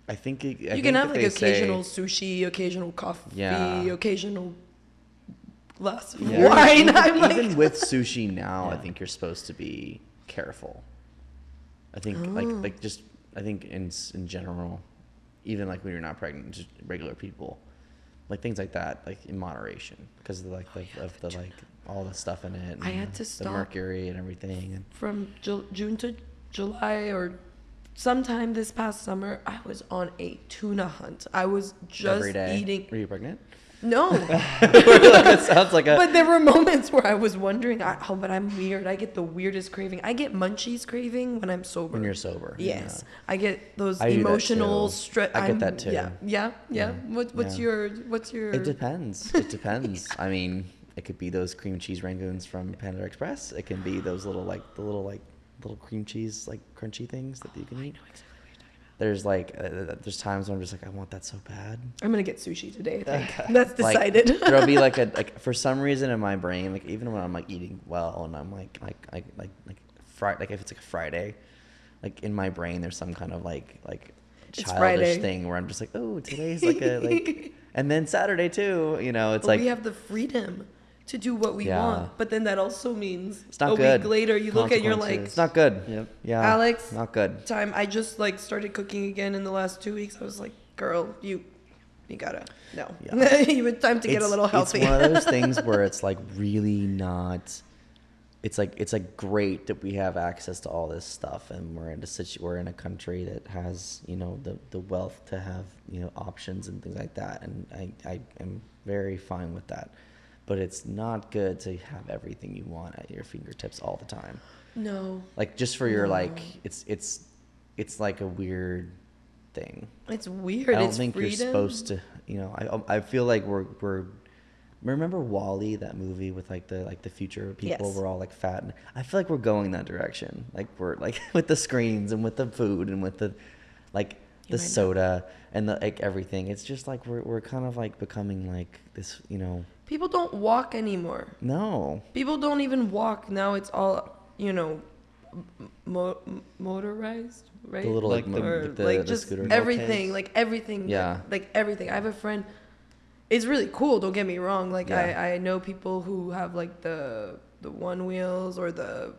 I think it, I you think can have like they say- occasional sushi occasional coffee Yeah. occasional glass of Yeah. [laughs] wine even, i'm like even with sushi [laughs] now, I think you're supposed to be careful. I think like Oh. like just I think in in general, even like when you're not pregnant, just regular people, like things like that, like in moderation, because of the, like Oh, the, yeah, of the the like all the stuff in it. And I had to the stop. mercury and everything. And from Ju- june to july or sometime this past summer i was on a tuna hunt i was just every day. eating Were you pregnant? No [laughs] that sounds like a. but there were moments where I was wondering, oh, but I'm weird. I get the weirdest craving. I get munchies craving when I'm sober. when you're sober. Yes, I get those I emotional stress. I get that too. Yeah, yeah, yeah. Yeah. What, what's Yeah. your what's your? It depends. It [laughs] depends. I mean, it could be those cream cheese rangoons from Panda Express. It can be those little like the little like little cream cheese like crunchy things that you can eat. There's like uh, there's times when I'm just like I want that so bad. I'm gonna get sushi today. [laughs] I think [laughs] that's Like, decided. there'll be like a [laughs] like for some reason in my brain like even when I'm like eating well and I'm like like like like like Friday like if it's like a Friday, like in my brain there's some kind of like like childish thing where I'm just like oh today's like a like and then Saturday too you know it's But like we have the freedom to do what we Yeah. want, but then that also means It's not a good. week later you look at you're like, It's not good. Yep. Yeah. Alex, Not good. time. I just like started cooking again in the last two weeks. I was like, girl, you, you gotta no. Yeah. [laughs] you had time to get a little healthy. It's one of those [laughs] things where it's like really not. It's like it's like great that we have access to all this stuff, and we're in a situ- we're in a country that has you know the the wealth to have you know options and things like that, and I I am very fine with that. But it's not good to have everything you want at your fingertips all the time. no, Like just for your like, it's it's it's like a weird thing. it's weird. I don't it's think freedom. you're supposed to. You know, I I feel like we're we're. Remember WALL-E, that movie with like the like the future people Yes. were all like fat, and I feel like we're going that direction. Like we're like [laughs] with the screens and with the food and with the like You the soda and the like everything. It's just like we're we're kind of like becoming like this. You know, People don't walk anymore. no. People don't even walk now. It's all you know, mo- motorized, right? The little like, Like the- or the, like the just scooter. everything, Mopeds. like everything. Yeah. like everything. I have a friend. It's really cool. Don't get me wrong. Like Yeah. I, I know people who have like the the one wheels or the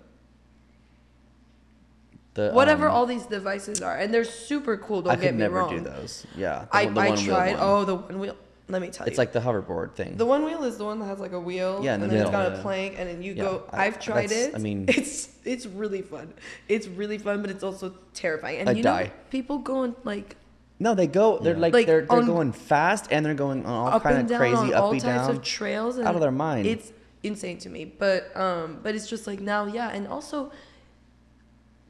The, whatever um, all these devices are, and they're super cool. Don't I get could me never wrong. do those. Yeah, the I, the I tried. one. Oh, the one wheel. Let me tell you. it's like the hoverboard thing. The one wheel is the one that has like a wheel, Yeah, and the then it's middle. got a plank, and then you Yeah, go. I- I've tried it. I mean- [laughs] it's it's really fun. It's really fun, but it's also terrifying. And I'd you die. know, people going like No, they go. They're Yeah. like, Like, they're they're on- going fast and they're going on all up kind of down crazy on all uppy types down. of trails, and out of their mind. It's insane to me, but um, but it's just like now, yeah, and also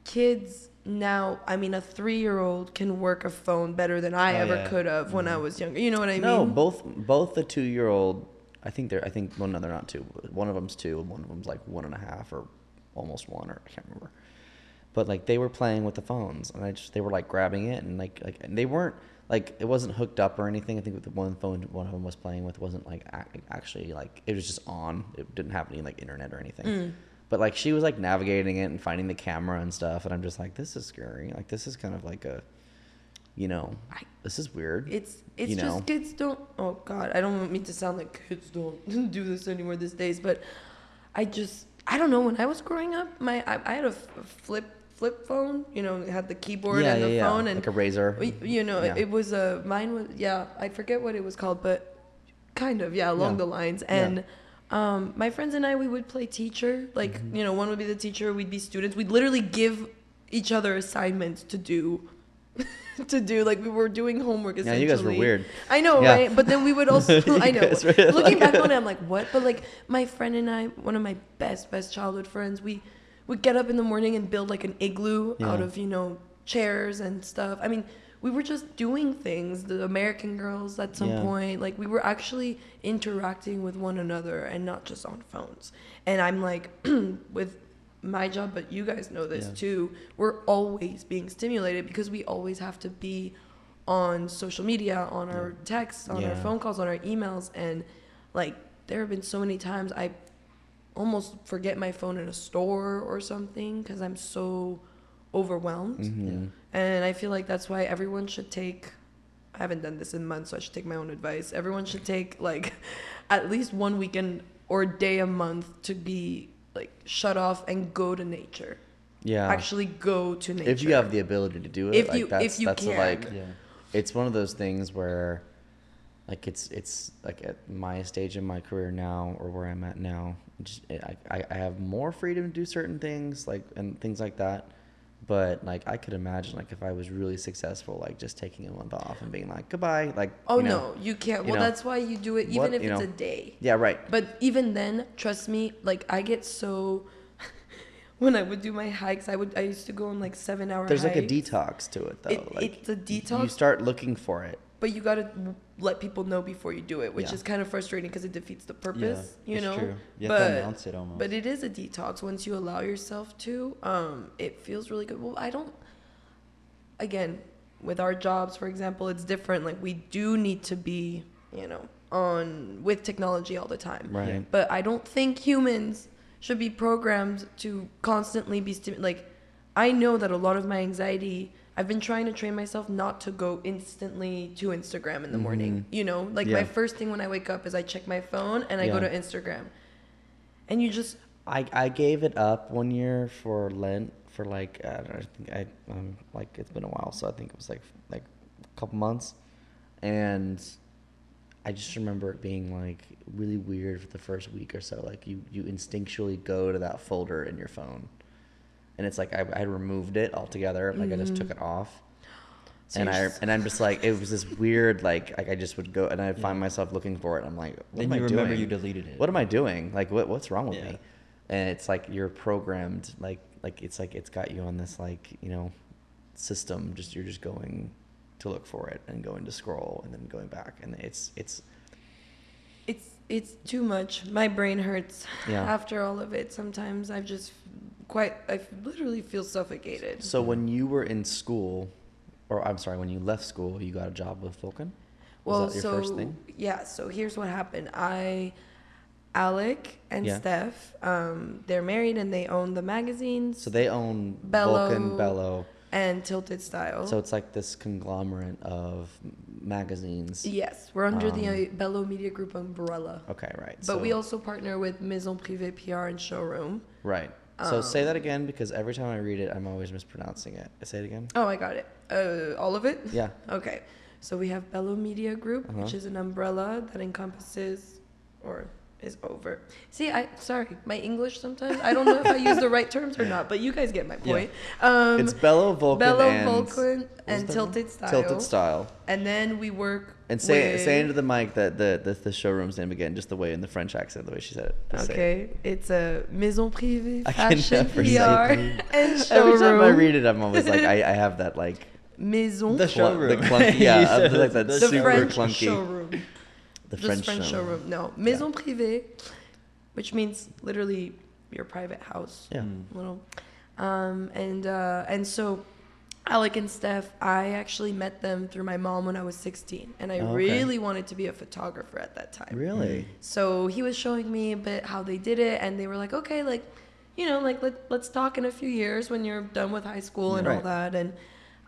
kids now. I mean, a three-year-old can work a phone better than I Oh, ever yeah. could have when I was younger. You know what I no, mean? both both the two year old. I think they're. I think well, no, they're not two. One of them's two, and one of them's like one and a half or almost one, or I can't remember. But like they were playing with the phones, and I just they were like grabbing it, and like like and they weren't like it wasn't hooked up or anything. I think with the one phone one of them was playing with wasn't like actually like it was just on. It didn't have any like internet or anything. Mm. But like she was like navigating it and finding the camera and stuff, and I'm just like, this is scary. Like this is kind of like a, you know, I- this is weird. It's it's you just kids don't. Oh God, I don't mean to sound like kids don't [laughs] do this anymore these days, but I just I don't know. When I was growing up, my I, I had a, flip flip phone. You know, it had the keyboard yeah, and the yeah. phone, and like a Razr. you know, it was a mine was yeah. I forget what it was called, but kind of yeah, along the lines. And um, my friends and I, we would play teacher. Like Mm-hmm. you know, one would be the teacher, we'd be students. We'd literally give each other assignments to do. [laughs] to do like we were doing homework Yeah, essentially. you guys were weird. I know, Yeah. right? But then we would also [laughs] I know. really Looking like- back on [laughs] it, I'm like, what? But like my friend and I, one of my best, best childhood friends, we would get up in the morning and build like an igloo out of, you know, chairs and stuff. I mean, we were just doing things, the American girls at some Yeah. point. Like we were actually interacting with one another and not just on phones. And I'm like, [clears throat] with my job, but you guys know this Yeah. too, we're always being stimulated because we always have to be on social media, on our texts, on our phone calls, on our emails, and like there have been so many times I almost forget my phone in a store or something because I'm so overwhelmed. Mhm. And I feel like that's why everyone should take. I haven't done this in months, so I should take my own advice. Everyone should take like [laughs] at least one weekend or day a month to be like shut off and go to nature. Yeah. Actually, go to nature. if you have the ability to do it, If like you- that's if you that's can. like Yeah. it's one of those things where like it's it's like at my stage in my career now or where I'm at now, just I, I I have more freedom to do certain things like and things like that. But like I could imagine like if I was really successful, like just taking a month off and being like goodbye, like oh you know, no, you can't. you Well, know, that's why you do it, even what, if it's know. a day. yeah right But even then, trust me, like I get so. [laughs] when I would do my hikes, I would I used to go on like seven hour. there's like a detox to it though It- like it's a detox. you start looking for it but you gotta let people know before you do it, which Yeah. is kind of frustrating because it defeats the purpose. you it's know, true. You have but to announce it almost. but it is a detox once you allow yourself to. Um, it feels really good. Well, I don't. Again, with our jobs, for example, it's different. Like we do need to be, you know, on with technology all the time. right But I don't think humans should be programmed to constantly be stimu- like I know that a lot of my anxiety I've been trying to train myself not to go instantly to Instagram in the morning. You know, like my first thing when I wake up is I check my phone and I go to Instagram. And you just I, I gave it up one year for Lent for like I don't know, I think I um like it's been a while so I think it was like like a couple months, and I just remember it being like really weird for the first week or so. Like you you instinctually go to that folder in your phone, and it's like I I removed it altogether. Like I just took it mm-hmm. off. So and I just- and I'm just like it was this weird like like I just would go and I'd find Yeah. myself looking for it. I'm like, what Then am I you remember doing? you deleted it. What am I doing? Like what what's wrong with Yeah. me? And it's like you're programmed like like it's like it's got you on this like you know system. Just you're just going to look for it and going to scroll and then going back and it's it's it's it's too much. My brain hurts Yeah. after all of it. Sometimes I've just quite I literally feel suffocated. so when you were in school, or I'm sorry, when you left school, you got a job with Vulkan. Was well, that your so first thing? yeah. So here's what happened. I, Alec and Yeah. Steph, um, they're married and they own the magazines So they own Bello. Vulkan, Bello. and Tilted Style. So it's like this conglomerate of magazines. yes, we're under the Um, uh, Bello Media Group umbrella. Okay, right. But so, we also partner with Maison Privée PR and Showroom. right. So say that um, again because every time I read it, I'm always mispronouncing it. Say it again. Oh, I got it. Uh, all of it? Yeah. Okay. So we have Bello Media Group, which Uh-huh. is an umbrella that encompasses or is over. See, I sorry, my English sometimes I don't know if I use the right terms or [laughs] not, but you guys get my Yeah. point. Um, it's Bello, Vulkan, Bello and Vulkan what and Tilted? Style. Tilted Style. And then we work And say with, say into the mic that the, the the showroom's name again, just the way in the French accent, the way she said it. Just say it. Okay, it's a Maison Privée, I can Fashion never PR, say and Every time I read it, I'm always like, I, I have that like Maison, The the, clunk- showroom. the clunky, yeah, [laughs] said like that the super French clunky, showroom. The Just French, French, showroom. No, Maison Privée, which means literally your private house. Yeah. Mm. Little, um, and uh, and so Alec and Steph, I actually met them through my mom when I was 16, and I Oh, okay. really wanted to be a photographer at that time. Really? So he was showing me a bit how they did it, and they were like, okay, like, you know, like let let's talk in a few years when you're done with high school and all that. And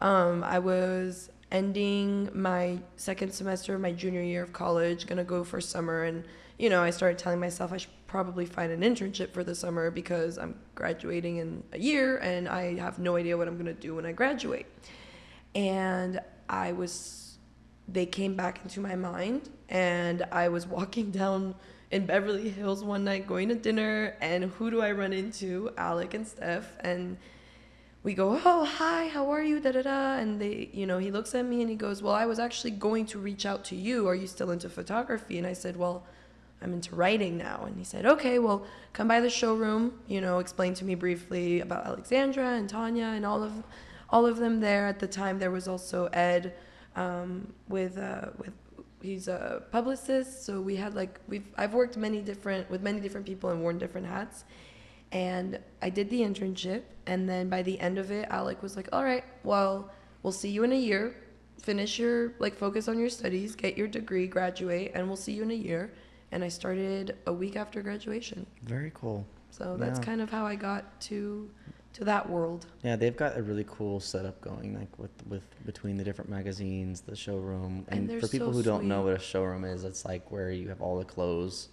um, I was ending my second semester my junior year of college, gonna go for summer, and you know, I started telling myself I should probably find an internship for the summer because I'm graduating in a year and I have no idea what I'm to do when I graduate. And I was, they came back into my mind and I was walking [laughs] down in Beverly Hills one night going to dinner and who do I run into? Alec and Steph. And we go, oh, hi, how are you? Da da da. And they, you know, he looks at me and he goes, well, I was actually going to reach out to you. Are you still into photography? And I said, well, I'm into writing now. And he said, okay, well, come by the showroom, you know, explain to me briefly about Alexandra and Tanya and all of, all of them there. At the time, there was also Ed um, with, uh, with, he's a publicist. So we had like, we've, I've worked many different, with many different people and worn different hats and I did the internship. And then by the end of it, Alec was like, "All right, well, we'll see you in a year. Finish your like focus on your studies, get your degree, graduate, and we'll see you in a year." And I started a week after graduation. Very cool. So that's Yeah. kind of how I got to to that world. Yeah, they've got a really cool setup going, like with with between the different magazines, the showroom, And and, for people so who don't know what a showroom is, it's like where you have all the clothes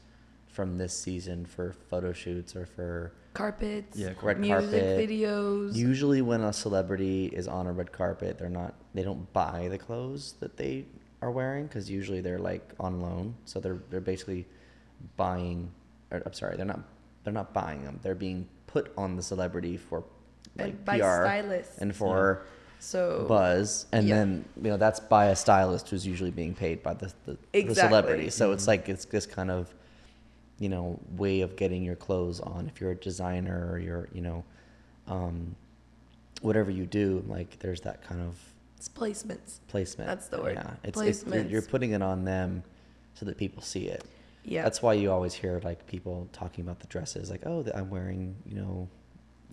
from this season for photo shoots or for Carpets, Yeah, red music carpet. videos. Usually, when a celebrity is on a red carpet, they're not they don't buy the clothes that they are wearing because usually they're like on loan, so they're they're basically buying. Or, I'm sorry, they're not they're not buying them. They're being put on the celebrity for like and by PR stylists. and for so buzz, and yeah. then you know that's by a stylist who's usually being paid by the the, the celebrity. So it's mm-hmm. like it's this kind of you know way of getting your clothes on. If you're a designer or you're you know um, whatever you do, like there's that kind of it's placements. placement. That's the word. Yeah, it's, it's you're, you're putting it on them so that people see it. Yeah. That's why you always hear like people talking about the dresses, like oh, I'm wearing you know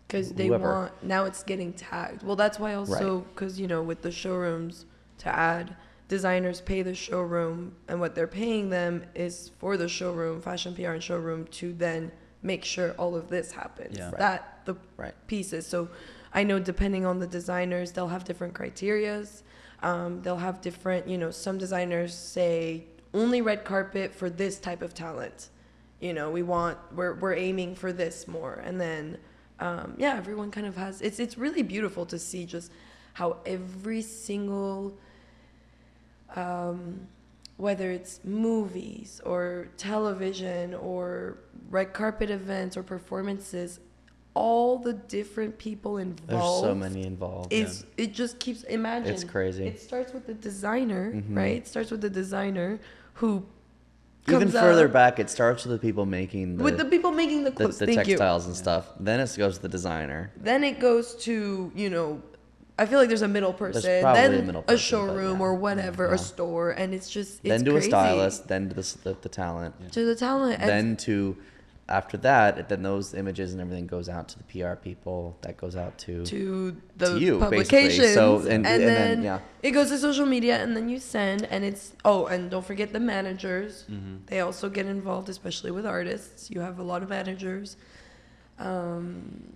because they whoever. want now it's getting tagged well that's why also because you know with the showrooms to add designers pay the showroom and what they're paying them is for the showroom fashion pr and showroom to then make sure all of this happens Yeah. Right. that the right. pieces so i know depending on the designers they'll have different criterias um, they'll have different you know some designers say only red carpet for this type of talent you know we want we're, we're aiming for this more and then um, yeah everyone kind of has it's it's really beautiful to see just how every single um, whether it's movies or television or red carpet events or performances all the different people involved. There's so many involved. is it just keeps imagine It's crazy. it starts with the designer Mhm. right it starts with the designer who Even further up back, it starts with the people making the, with the people making the the, clothes the you textiles and stuff. Then it goes to the designer. then it goes to you know i feel like there's a middle person probably a then middle a person, but showroom yeah. or whatever Yeah. a store and it's just it's then to crazy. a stylist. Then to the, the, the talent. to the talent and Then to after that, then those images and everything goes out to the PR people. That goes out to, to the To you, basically. publications So, and- and, and then, then, yeah. it goes to social media and then you send and it's oh and don't forget the managers Mm-hmm. they also get involved especially with artists you have a lot of managers um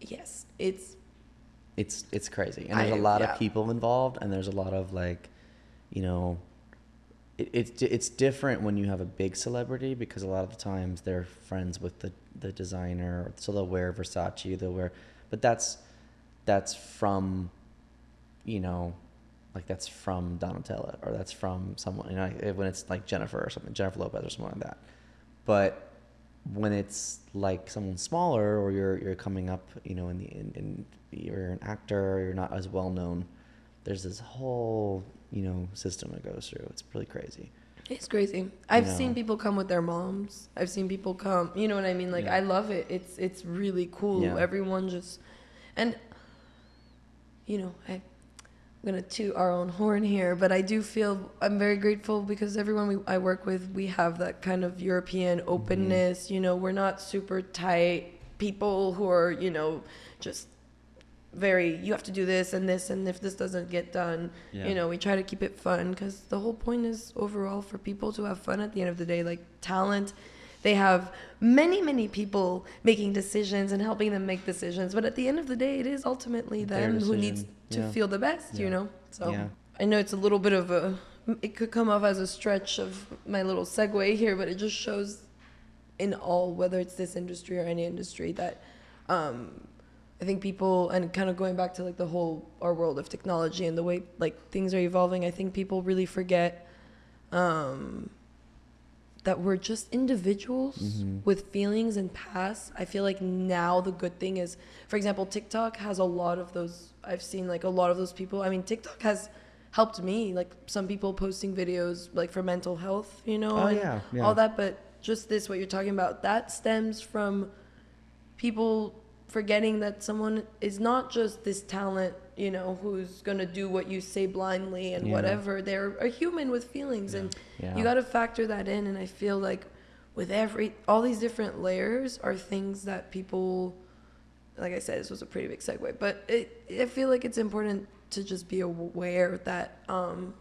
yes it's it's it's crazy and there's a lot yeah. of people involved and there's a lot of like you know it, it's it's different when you have a big celebrity because a lot of the times they're friends with the the designer so they'll wear Versace they'll wear but that's that's from you know like that's from Donatella or that's from someone you know when it's like Jennifer or something Jennifer Lopez or someone like that but when it's like someone smaller or you're you're coming up you know in the in, in you're an actor or you're not as well known there's this whole you know system that goes through it's really crazy It's crazy. I've know. seen people come with their moms. I've seen people come. You know what I mean? Like Yeah. I love it. It's it's really cool. Yeah. Everyone just, and you know I, I'm gonna toot our own horn here, but I do feel I'm very grateful because everyone we, I work with, we have that kind of European Mm-hmm. openness. You know, we're not super tight people who are you know just very you have to do this and this and if this doesn't get done Yeah. you know we try to keep it fun because the whole point is overall for people to have fun at the end of the day like talent they have many many people making decisions and helping them make decisions but at the end of the day it is ultimately Their them who needs to yeah. feel the best you know so Yeah. i know it's a little bit of a it could come off as a stretch of my little segue here, but it just shows in all, whether it's this industry or any industry, that um, I think people, and kind of going back to like the whole our world of technology and the way like things are evolving, I think people really forget um, that we're just individuals Mhm. with feelings and past. I feel like now the good thing is, for example, TikTok has a lot of those. I've seen like a lot of those people. I mean, TikTok has helped me. Like some people posting videos like for mental health, you know, Oh, and yeah, yeah. all that. But just this, what you're talking about, that stems from people forgetting that someone is not just this talent, you know, who's gonna do what you say blindly and Yeah. whatever. They're a human with feelings, and Yeah. you got to factor that in. And I feel like with every all these different layers are things that people, like I said, this was a pretty big segue, but it I feel like it's important to just be aware that um,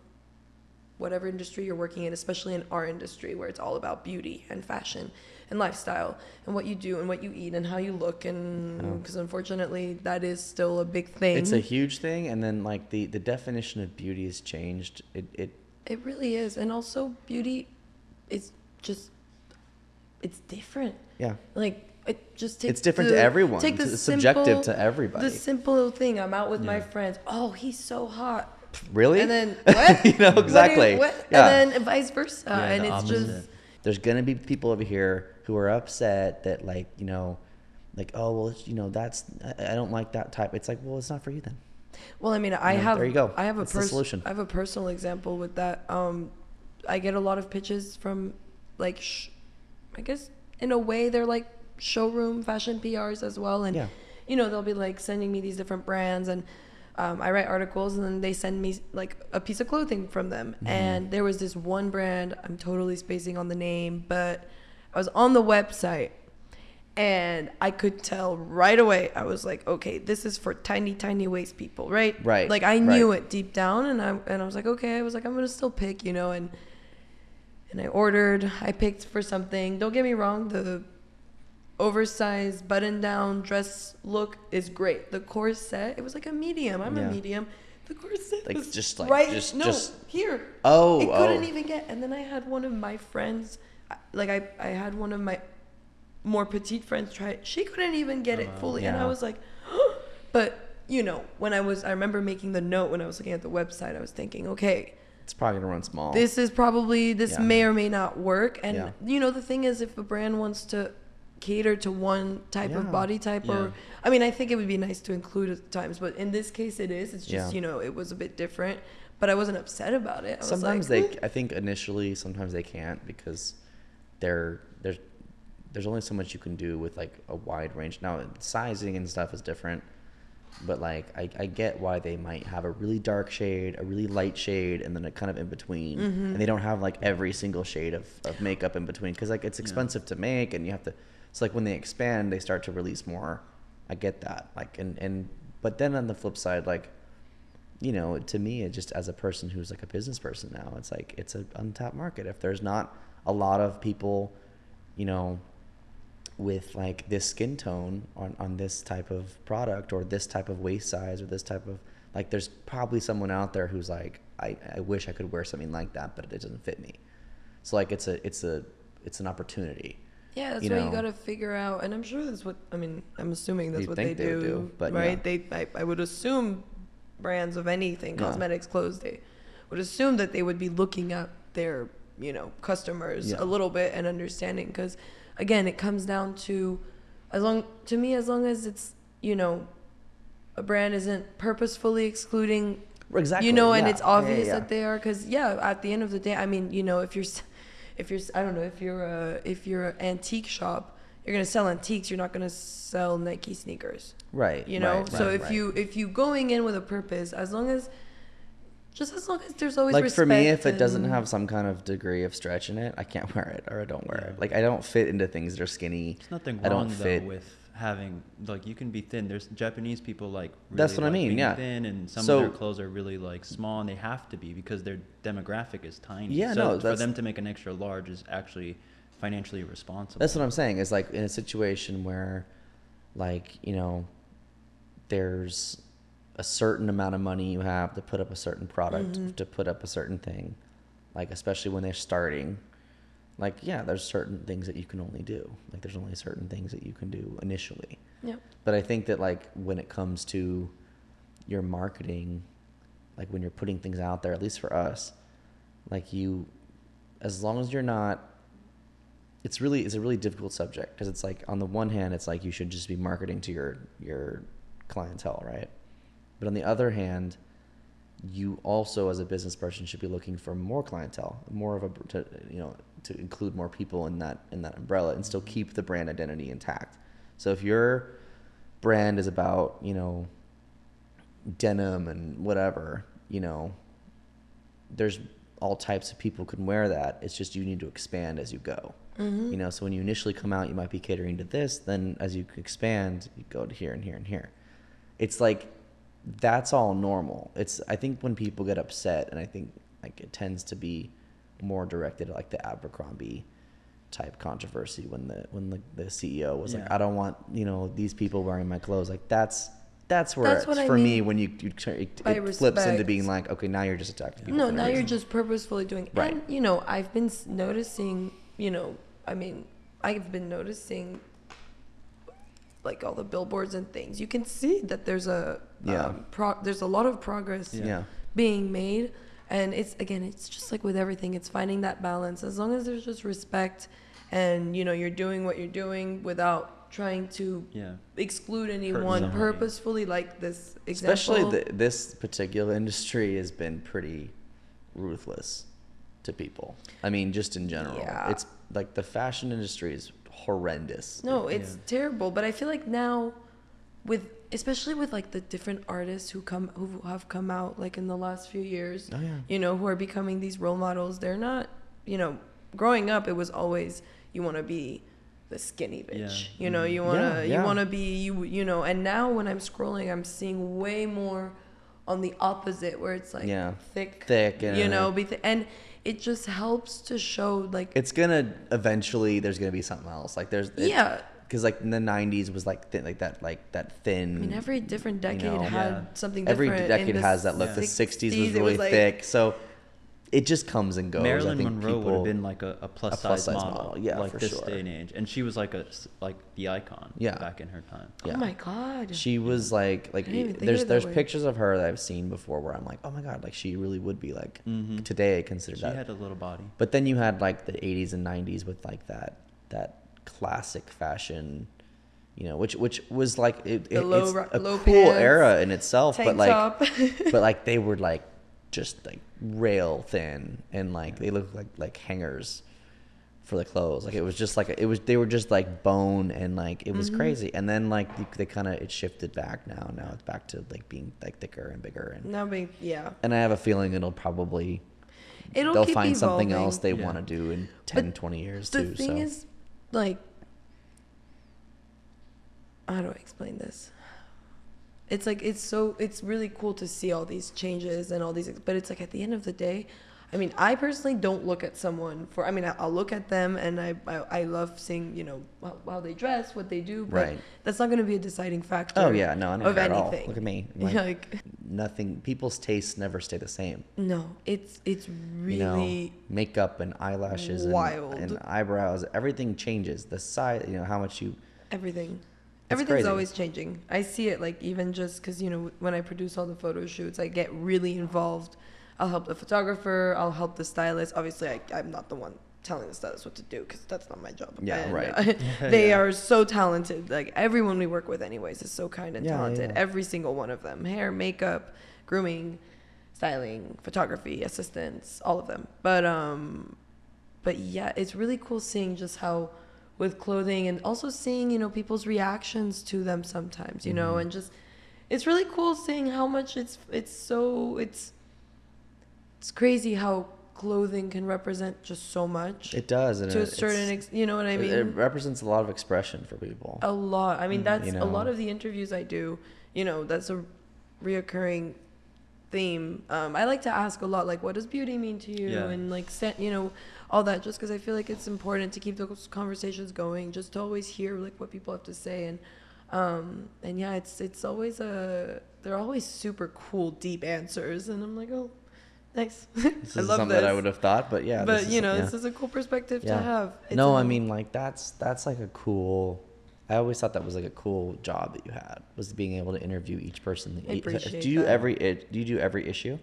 whatever industry you're working in, especially in our industry where it's all about beauty and fashion and lifestyle and what you do and what you eat and how you look and Yeah. because unfortunately that is still a big thing. It's a huge thing, and then like the the definition of beauty has changed. It it It really is, and also beauty is just it's different. yeah. Like it just takes It's different the- to everyone. Take the It's subjective simple- to everybody. The simple thing. I'm out with my friends. Oh, he's so hot. Really? And then [laughs] what? You know, What do exactly. what? Yeah. And then vice versa. Yeah, and the it's opposite. just There's gonna be people over here who are upset that like you know, like oh well you know that's I, I don't like that type. It's like well it's not for you then. Well, I mean, I know, have. there you go. I have a pers- solution. I have a personal example with that. Um, I get a lot of pitches from, like, sh- I guess in a way they're like showroom fashion PRs as well, and Yeah. you know they'll be like sending me these different brands, and um, I write articles, and then they send me like a piece of clothing from them. Mm-hmm. And there was this one brand. I'm totally spacing on the name, but I was on the website and I could tell right away. I was like, okay, this is for tiny, tiny waist people, right? Right, Like I knew right. it deep down, and I and I was like, okay. I was like, I'm gonna still pick, you know, and and I ordered. I picked for something. Don't get me wrong, the oversized button-down dress look is great. The corset, it was like a medium. I'm Yeah. a medium. The corset Like, was just like- right. just- no, just- here. Oh, it couldn't oh. even get. And then I had one of my friends, like I, I had one of my more petite friends try it. She couldn't even get it oh, fully, and I was like, [gasps] but you know, when I was, I remember making the note when I was looking at the website. I was thinking, okay, It's probably gonna run small. this is probably this Yeah. may or may not work. And Yeah. you know, the thing is, if a brand wants to cater to one type Yeah. of body type, Yeah. or I mean, I think it would be nice to include at times, but in this case, it is. It's just Yeah. you know, it was a bit different, but I wasn't upset about it. I was sometimes like, they hmm. I think initially sometimes they can't because they're there's there's only so much you can do with like a wide range. Now sizing and stuff is different, but like I, I get why they might have a really dark shade, a really light shade, and then a kind of in between, Mm-hmm. and they don't have like every single shade of, of makeup in between because like it's expensive to make and you have to. It's like when they expand, they start to release more. I get that, like and and but then on the flip side, like you know, to me, it just as a person who's like a business person now, it's like it's an untapped market. If there's not a lot of people, you know, with like this skin tone on, on this type of product or this type of waist size or this type of like, there's probably someone out there who's like, I, I wish I could wear something like that, but it doesn't fit me. So like, it's a, it's a, it's an opportunity. Yeah, that's you what know. you gotta figure out, and I'm sure that's what I mean. I'm assuming that's You'd what they they do, do, but right? yeah. They, I, I would assume, brands of anything, Yeah. cosmetics, clothes, they would assume that they would be looking at their, you know, customers Yeah. a little bit and understanding, because, again, it comes down to, as long to me, as long as it's, you know, a brand isn't purposefully excluding Exactly. you know, and yeah. it's Yeah, yeah, obvious yeah. that they are, because yeah, at the end of the day, I mean, you know, if you're, if you're, I don't know, if you're a, if you're an antique shop, you're gonna sell antiques. You're not gonna sell Nike sneakers, right. you know. right, so right, if right. you if you going in with a purpose, as long as, just as long as there's always like for me, if respect it doesn't have some kind of degree of stretch in it, I can't [laughs] wear it or I don't wear it. Like I don't fit into things that are skinny. There's nothing I don't wrong though fit. with having like you can be thin. There's Japanese people like really That's what I mean, yeah. Thin and some So- of their clothes are really like small and they have to be because their demographic is tiny. Yeah, so no, for them to make an extra large is actually financially responsible. That's what I'm saying. Is like in a situation where, like you know, there's a certain amount of money you have to put up a certain product Mm-hmm. to put up a certain thing. like especially when they're starting. Like yeah, there's certain things that you can only do. Like there's only certain things that you can do initially. Yep. But I think that like when it comes to your marketing, like when you're putting things out there, at least for us, like you, as long as you're not, it's really it's a really difficult subject because it's like on the one hand it's like you should just be marketing to your your clientele, right? But on the other hand, you also as a business person should be looking for more clientele, more of a to, you know to include more people in that in that umbrella and still keep the brand identity intact. So if your brand is about you know denim and whatever, you know, there's all types of people can wear that. It's just you need to expand as you go. Mm-hmm. You know, so when you initially come out, you might be catering to this. Then as you expand, you go to here and here and here. It's like that's all normal. It's I think when people get upset, and I think like it tends to be more directed at like the Abercrombie type controversy when the when the, the CEO was like, I don't want you know these people wearing my clothes. Like that's that's where That's it's I for me when you, you turn- it, it flips into being like, okay, now you're just attacking people. No now you're just purposefully doing. Right. And you know, I've been noticing. You know, I mean, I've been noticing, like all the billboards and things. You can see that there's a Yeah. um, pro- there's a lot of progress yeah. being made, and it's again, it's just like with everything. It's finding that balance. As long as there's just respect, and you know, you're doing what you're doing without trying to Yeah. exclude anyone somebody. purposefully, like this example. Especially the, this particular industry has been pretty ruthless to people. I mean, just in general, Yeah. it's like the fashion industry is horrendous. No, it's Yeah. terrible. But I feel like now, with especially with like the different artists who come who have come out like in the last few years, Oh yeah. you know, who are becoming these role models. They're not, you know, growing up it was always you want to be the skinny bitch. Mm-hmm. Yeah. You know, you want to Yeah, yeah. you want to be you you know. And now when I'm scrolling, I'm seeing way more on the opposite where it's like Yeah. thick, Thick and you know, be th- and it just helps to show like It's gonna eventually. There's gonna be something else. Like there's it- yeah. Because like in the '90s was like thin, like that, like that thin. I mean, every different you decade know, had Yeah. something every different. decade the has that look. The 60s, '60s was it really like- thick, so it just comes and goes. I Marilyn think Monroe would have been like a, a plus a plus size size model, model, yeah, like for this sure. day and age, and she was like a s- like the icon, Yeah. back in her time. Yeah. Oh my god. She was like like I didn't even think of there's there's way. pictures of her that I've seen before where I'm like, oh my god, like she really would be like Mhm. today I consider She that. had a little body. But then you had like the 80s and 90s with like that that classic fashion, you know, which which was like it, The it- low it's a low cool pants, era in itself, but like [laughs] but like they were like just like rail thin and like they looked like like hangers for the clothes. Like it was just like it was they were just like bone and like it was Mm-hmm. crazy. And then like they, they kind of it shifted back now. Now it's back to like being like thicker and bigger and now being yeah. and I have a feeling it'll probably It'll they'll keep find something else they Yeah. want to do in 10 But 20 years The too. thing so is, like, how do I explain this? It's like it's so it's really cool to see all these changes and all these, but it's like at the end of the day, I mean, I personally don't look at someone for. I mean, I'll look at them and I I, I love seeing you know how, how they dress, what they do, but Right. that's not going to be a deciding factor. Oh yeah, no, I know of at all. anything. Look at me. [laughs] Like, Like, nothing people's tastes never stay the same. no, it's it's really you know, makeup and eyelashes and, wild. and eyebrows, everything changes. The size, you know, how much you everything everything's crazy. always changing i see it like even just because you know when i produce all the photo shoots i get really involved i'll help the photographer i'll help the stylist obviously I, i'm not the one telling the stylist what to do because that's not my job Yeah, And, right. uh, [laughs] [laughs] they Yeah. are so talented like everyone we work with anyways is so kind and Yeah, talented yeah. every single one of them hair makeup grooming styling photography assistants all of them but um but yeah, it's really cool seeing just how with clothing and also seeing, you know, people's reactions to them sometimes, you know, Mhm. and just it's really cool seeing how much it's it's so it's it's crazy how clothing can represent just so much it does and to a certain ex- you know what I mean? it represents a lot of expression for people. a lot. I mean, Mm, that's you a lot of the interviews I do. You know, that's a reoccurring theme. Um, I like to ask a lot, like, what does beauty mean to you, Yeah. and like, you know, all that. Just because I feel like it's important to keep those conversations going, just to always hear like what people have to say, and um, and yeah, it's it's always a they're always super cool, deep answers, and I'm like, oh, Nice. [laughs] This I is love something this. that I would have thought, but yeah. but this is- you know, yeah. this is a cool perspective Yeah. to have. It's no, I mean like that's that's like a cool. I always thought that was like a cool job that you had was being able to interview each person. I appreciate do you that. every do you do every issue?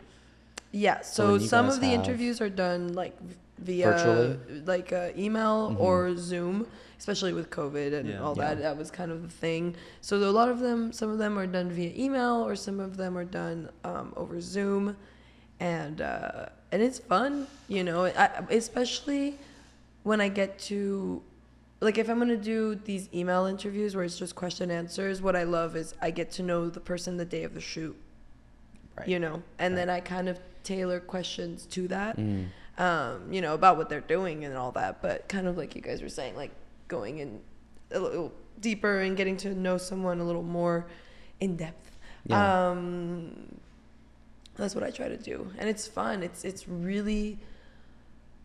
Yeah, So so, some of the interviews are done like via Virtually? like uh, email Mhm. or Zoom, especially with COVID and Yeah. all Yeah. that. That was kind of the thing. So a lot of them, some of them are done via email, or some of them are done um, over Zoom, and uh, and it's fun, you know. I, especially when I get to like if I'm gonna do these email interviews where it's just question answers, what I love is I get to know the person the day of the shoot Right. you know and Right. then i kind of tailor questions to that Mm. um you know about what they're doing and all that but kind of like you guys were saying like going in a little deeper and getting to know someone a little more in depth Yeah. um that's what i try to do. And it's fun. It's it's really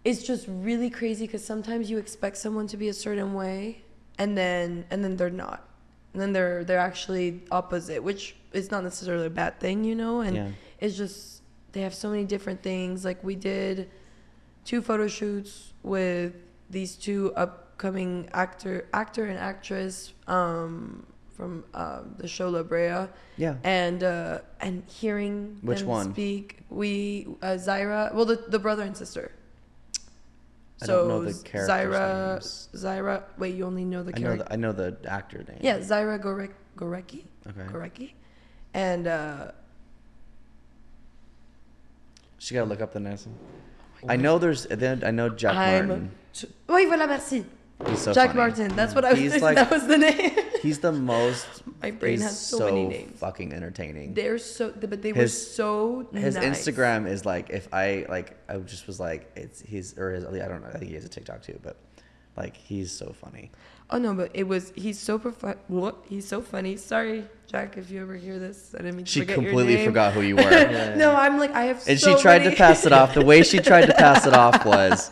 it's just really crazy because sometimes you expect someone to be a certain way and then and then they're not. And then they're they're actually opposite which is not necessarily a bad thing you know? And Yeah. it's just they have so many different things. Like we did two photo shoots with these two upcoming actor actor and actress um from um, the show La Brea Yeah. and uh and hearing Which them one? speak we uh, Zyra well the, the brother and sister I so don't know the characters' Zyra names. Zyra wait you only know the I know character the, I know the actor name. yeah Zyra Gorek Gorecki Okay. Gorecki and uh She gotta look up the next one. I know there's. Then I know Jack I'm Martin. oui voilà merci He's so Jack funny. Martin that's what I was He's like- that was the name He's the most. [laughs] My brain he's has so many names. Fucking entertaining. they're so but they were so his nice. Instagram is like if I like I just was like it's he's or his I don't know I think he has a TikTok too but like he's so funny. Oh no, but it was he's so profi- what he's so funny. Sorry, Jack, if you ever hear this, I didn't mean to She forget your completely name. forgot who you [laughs] were. Yeah. no, I'm like I have. And so she tried many- to pass it off. The way she tried to pass it off [laughs] was,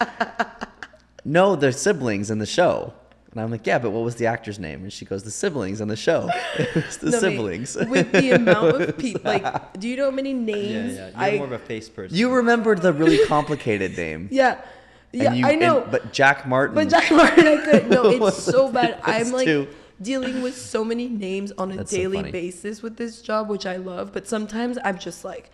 no, they're siblings in the show. And I'm like, yeah, but what was the actor's name? And she goes, the siblings in the show. [laughs] It was the No, siblings. with the amount of people, [laughs] like, do you know how many names? Yeah, yeah. You're I more of a face person. you remembered the really [laughs] complicated name. yeah, yeah. You- I know, and- but Jack Martin. But Jack Martin, I couldn't. No, it's so bad. I'm like too. dealing with so many names on a That's daily funny. basis with this job, which I love. But sometimes I'm just like,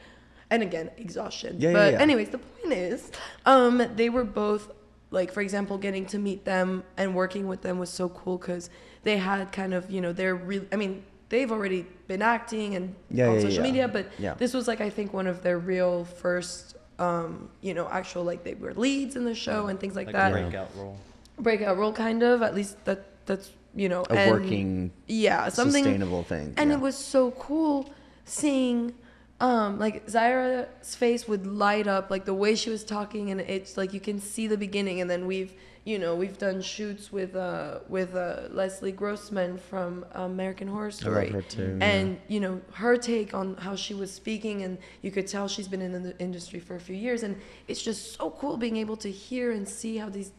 and again, exhaustion. Yeah, yeah, but yeah. anyways, the point is, um, they were both like, for example, getting to meet them and working with them was so cool because they had kind of, you know, they're really. I mean, they've already been acting and Yeah, on yeah, social yeah. media, but Yeah. this was like I think one of their real first. Um, you know, actual like they were leads in the show and things like, like that a Yeah. breakout role. breakout role kind of at least that that's you know a and- working, yeah something sustainable thing. and yeah. it was so cool seeing um like Zyra's face would light up like the way she was talking and it's like you can see the beginning and then we've you know we've done shoots with uh with uh Leslie Grossman from American Horror Story too. yeah. and you know her take on how she was speaking and you could tell she's been in the industry for a few years and it's just so cool being able to hear and see how these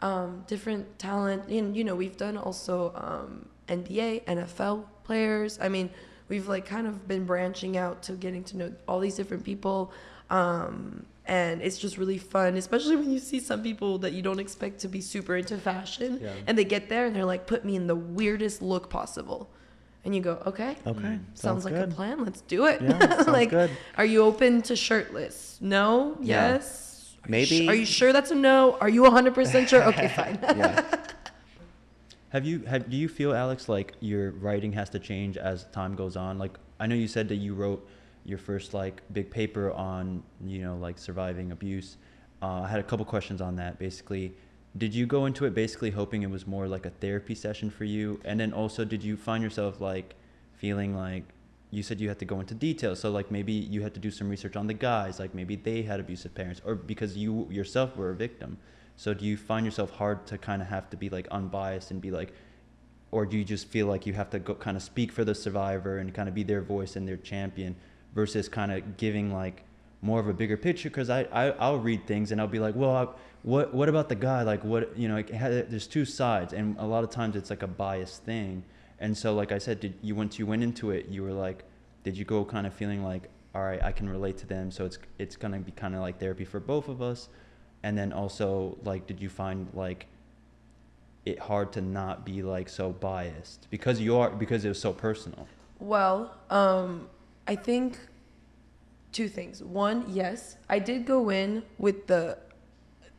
um, different talent and you know we've done also um, nba nfl players i mean we've like kind of been branching out to getting to know all these different people um, and it's just really fun especially when you see some people that you don't expect to be super into fashion Yeah. and they get there and they're like put me in the weirdest look possible. And you go okay. Okay, Mm, sounds, like good. a plan. Let's do it. Yeah, [laughs] like good. are you open to shirtless? No? Yeah. yes? Are you Maybe- sh- are you sure that's a no? Are you 100% sure? Okay fine. [laughs] Yeah. [laughs] Have you have do you feel Alex like your writing has to change as time goes on? Like I know you said that you wrote your first like big paper on you know like surviving abuse. Uh, I had a couple questions on that. Basically, did you go into it basically hoping it was more like a therapy session for you? And then also, did you find yourself like feeling like you said you had to go into detail? So like maybe you had to do some research on the guys, like maybe they had abusive parents, or because you yourself were a victim. So do you find yourself hard to kind of have to be like unbiased and be like, or do you just feel like you have to go kind of speak for the survivor and kind of be their voice and their champion versus kind of giving like more of a bigger picture? Because I, I I'll read things and I'll be like, well, I, what what about the guy? Like what you know? There's two sides, and a lot of times it's like a biased thing. And so, like I said, did you once you went into it, you were like, did you go kind of feeling like, all right, I can relate to them, so it's it's gonna be kind of like therapy for both of us. And then also, like, did you find like it hard to not be like so biased because you are because it was so personal? Well, um, I think two things. One, yes, I did go in with the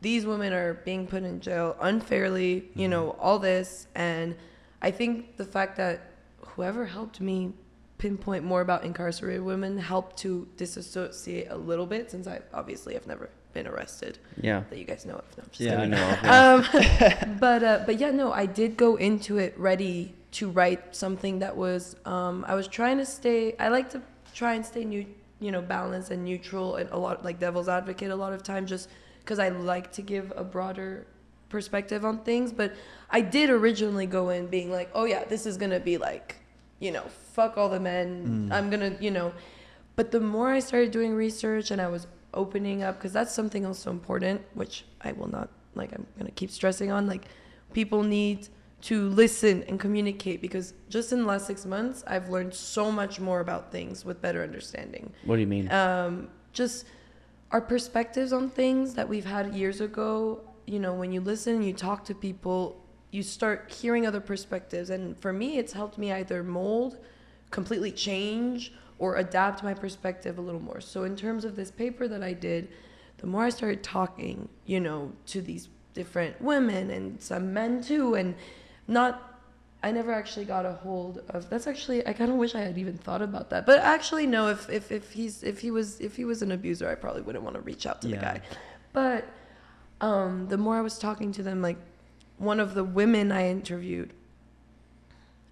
these women are being put in jail unfairly, you know, all this. And I think the fact that whoever helped me pinpoint more about incarcerated women helped to disassociate a little bit since I obviously have never been arrested Yeah. that you guys know of. No, I'm just Yeah, we I know um, [laughs] but uh, but yeah, no, I did go into it ready to write something that was. Um, I was trying to stay. I like to try and stay new, you know, balanced and neutral, and a lot like devil's advocate a lot of times, just because I like to give a broader perspective on things. But I did originally go in being like, oh yeah, this is gonna be like, you know, fuck all the men. Mm. I'm gonna, you know. But the more I started doing research and I was opening up, because that's something also important, which I will not, like, I'm going to keep stressing on. Like, people need to listen and communicate because just in the last six months, I've learned so much more about things with better understanding. What do you mean? Um, just our perspectives on things that we've had years ago. You know, when you listen and you talk to people, you start hearing other perspectives. And for me, it's helped me either mold, completely change, or adapt my perspective a little more. So, in terms of this paper that I did, the more I started talking, you know, to these different women and some men too, and not I never actually got a hold of. That's actually I kind of wish I had even thought about that. But actually, no. If if if he's if he was if he was an abuser, I probably wouldn't want to reach out to the Yeah. guy. But um, the more I was talking to them, like one of the women I interviewed,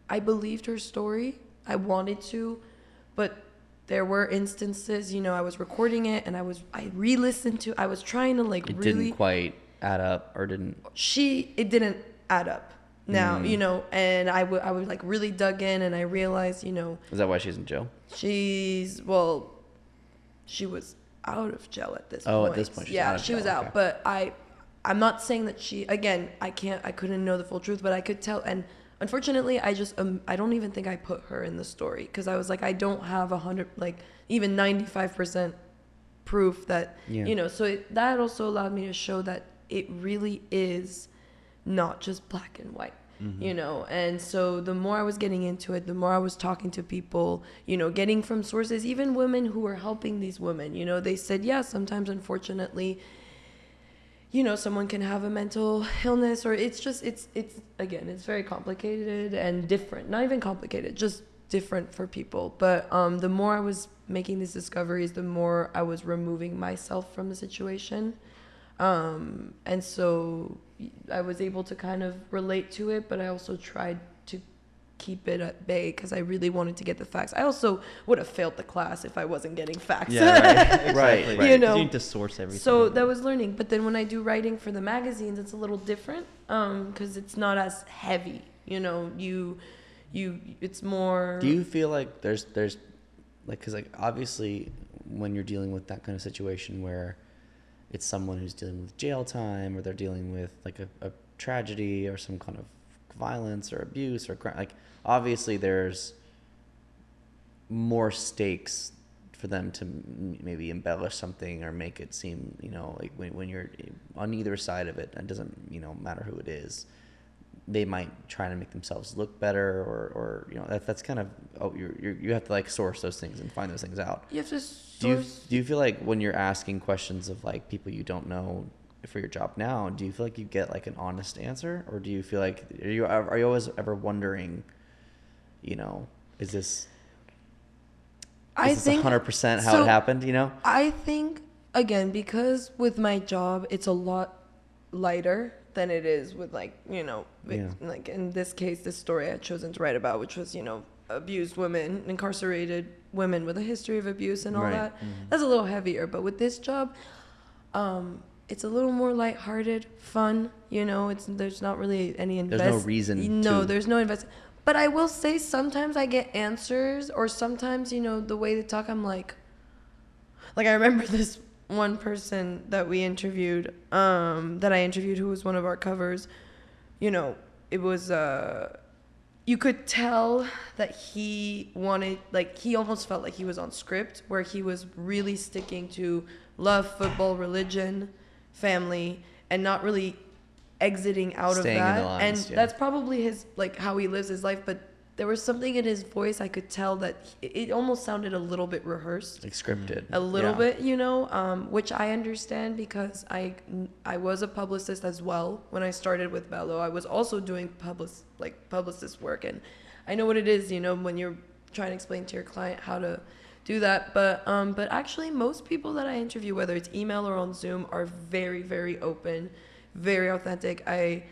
I believed her story. I wanted to, but there were instances. You know, I was recording it and I was I re-listened to. I was trying to like it really didn't quite add up, or didn't. she it didn't add up now Mm. you know and I would I would like really dug in and i realized you know Is that why she's in jail? she's well she was out of jail at this Oh, point at this point, she's yeah she was out okay. but i i'm not saying that she again i can't i couldn't know the full truth but i could tell and unfortunately i just um, i don't even think i put her in the story because i was like i don't have a hundred like even 95 percent proof that Yeah. you know so it, that also allowed me to show that it really is not just black and white you know? And so the more i was getting into it the more i was talking to people you know getting from sources even women who were helping these women you know? They said yeah sometimes unfortunately you know someone can have a mental illness or it's just it's it's again it's very complicated and different not even complicated just different for people. But um the more i was making these discoveries the more i was removing myself from the situation. Um and so i was able to kind of relate to it but i also tried keep it at bay because i really wanted to get the facts i also would have failed the class if i wasn't getting facts Yeah, right. [laughs] exactly. Right, You 'Cause know. you need to source everything. so that was learning but then when i do writing for the magazines it's a little different um because it's not as heavy you know you you it's more Do you feel like there's there's like because like obviously when you're dealing with that kind of situation where it's someone who's dealing with jail time or they're dealing with like a, a tragedy or some kind of violence or abuse or crime like obviously there's more stakes for them to m- maybe embellish something or make it seem you know like when, when you're on either side of it it doesn't you know matter who it is they might try to make themselves look better or, or you know that, that's kind of oh you're, you're you have to like source those things and find those things out. You have to do you source do you feel like when you're asking questions of like people you don't know for your job now do you feel like you get like an honest answer or do you feel like are you are you always ever wondering you know is this i is think 100% how so- it happened you know I think again because with my job it's a lot lighter than it is with like you know Yeah. like in this case this story I chosen to write about which was you know abused women incarcerated women with a history of abuse and all Right. that that's a little heavier but with this job um it's a little more lighthearted fun you know it's there's not really any invest There's no reason no to- there's no invest but I will say sometimes I get answers or sometimes you know the way they talk I'm like like I remember [laughs] this one person that we interviewed, um, that I interviewed who was one of our covers, you know, it was uh you could tell that he wanted like he almost felt like he was on script where he was really sticking to love football religion family and not really exiting out Staying of that lines, and yeah. that's probably his like how he lives his life but there was something in his voice i could tell that he, it almost sounded a little bit rehearsed like scripted. a little Yeah. bit, you know, um, which I understand because I I was a publicist as well when I started with Bello. I was also doing public like publicist work, and I know what it is, you know, when you're trying to explain to your client how to do that. But um, but actually, most people that I interview, whether it's email or on Zoom, are very very open, very authentic. I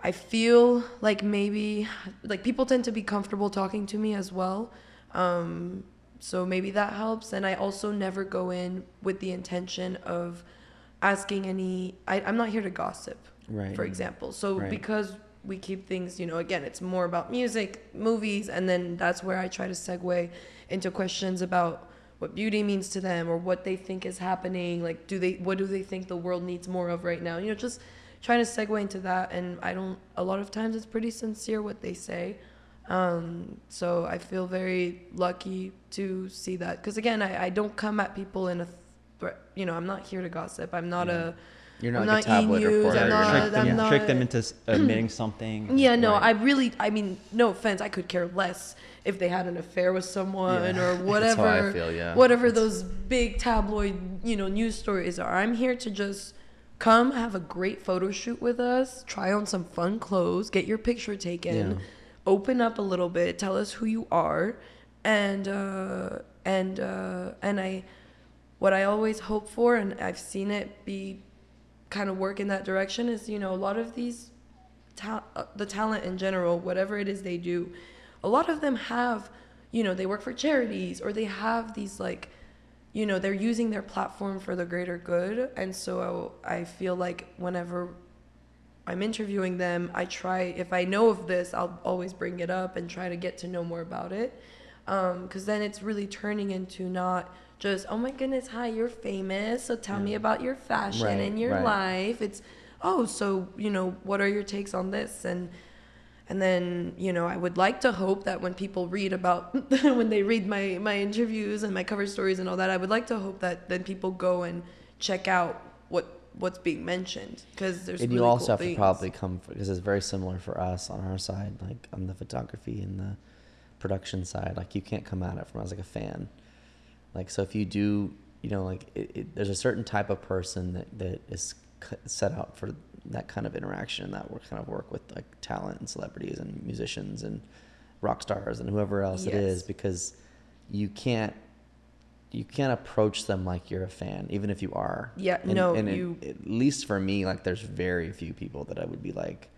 I feel like maybe like people tend to be comfortable talking to me as well. Um, so maybe that helps. And I also never go in with the intention of asking any. I, I'm not here to gossip, Right. for example. So Right. because we keep things, you know, again, it's more about music, movies, and then that's where I try to segue into questions about what beauty means to them or what they think is happening. Like, do they, what do they think the world needs more of right now? You know, just trying to segue into that. And I don't, a lot of times it's pretty sincere what they say. Um, so I feel very lucky to see that. Because again, I, I don't come at people in a, threat, you know, I'm not here to gossip. I'm not Yeah. a, You're not I'm like a tabloid E-News, reporter. I'm not- trick them, I'm trick them into [clears throat] admitting something. Yeah, no, Right. I really, I mean, no offense, I could care less if they had an affair with someone Yeah. [laughs] or whatever. feel, yeah. Whatever those big tabloid, you know, news stories are. I'm here to just come have a great photo shoot with us, try on some fun clothes, get your picture taken, Yeah. open up a little bit, tell us who you are, and uh, and uh, and I, what I always hope for, and I've seen it be kind of work in that direction is you know a lot of these ta- uh, the talent in general whatever it is they do a lot of them have you know they work for charities or they have these like you know they're using their platform for the greater good. And so i feel like whenever i'm interviewing them i try if i know of this i'll always bring it up and try to get to know more about it. Um, because then it's really turning into not just oh my goodness hi you're famous so tell me about your fashion Right, and your right. life. It's oh so you know what are your takes on this? And and then you know i would like to hope that when people read about [laughs] when they read my my interviews and my cover stories and all that i would like to hope that then people go and check out what what's being mentioned because there's and really you also cool have things. to probably come because it's very similar for us on our side, like on the photography and the production side. Like you can't come at it from as like a fan. Like so, if you do, you know, like it, it, there's a certain type of person that that is set out for that kind of interaction, that work kind of work with like talent and celebrities and musicians and rock stars and whoever else it is, because you can't you can't approach them like you're a fan, even if you are. Yeah, And- no, and it- you- at least for me, like there's very few people that I would be like,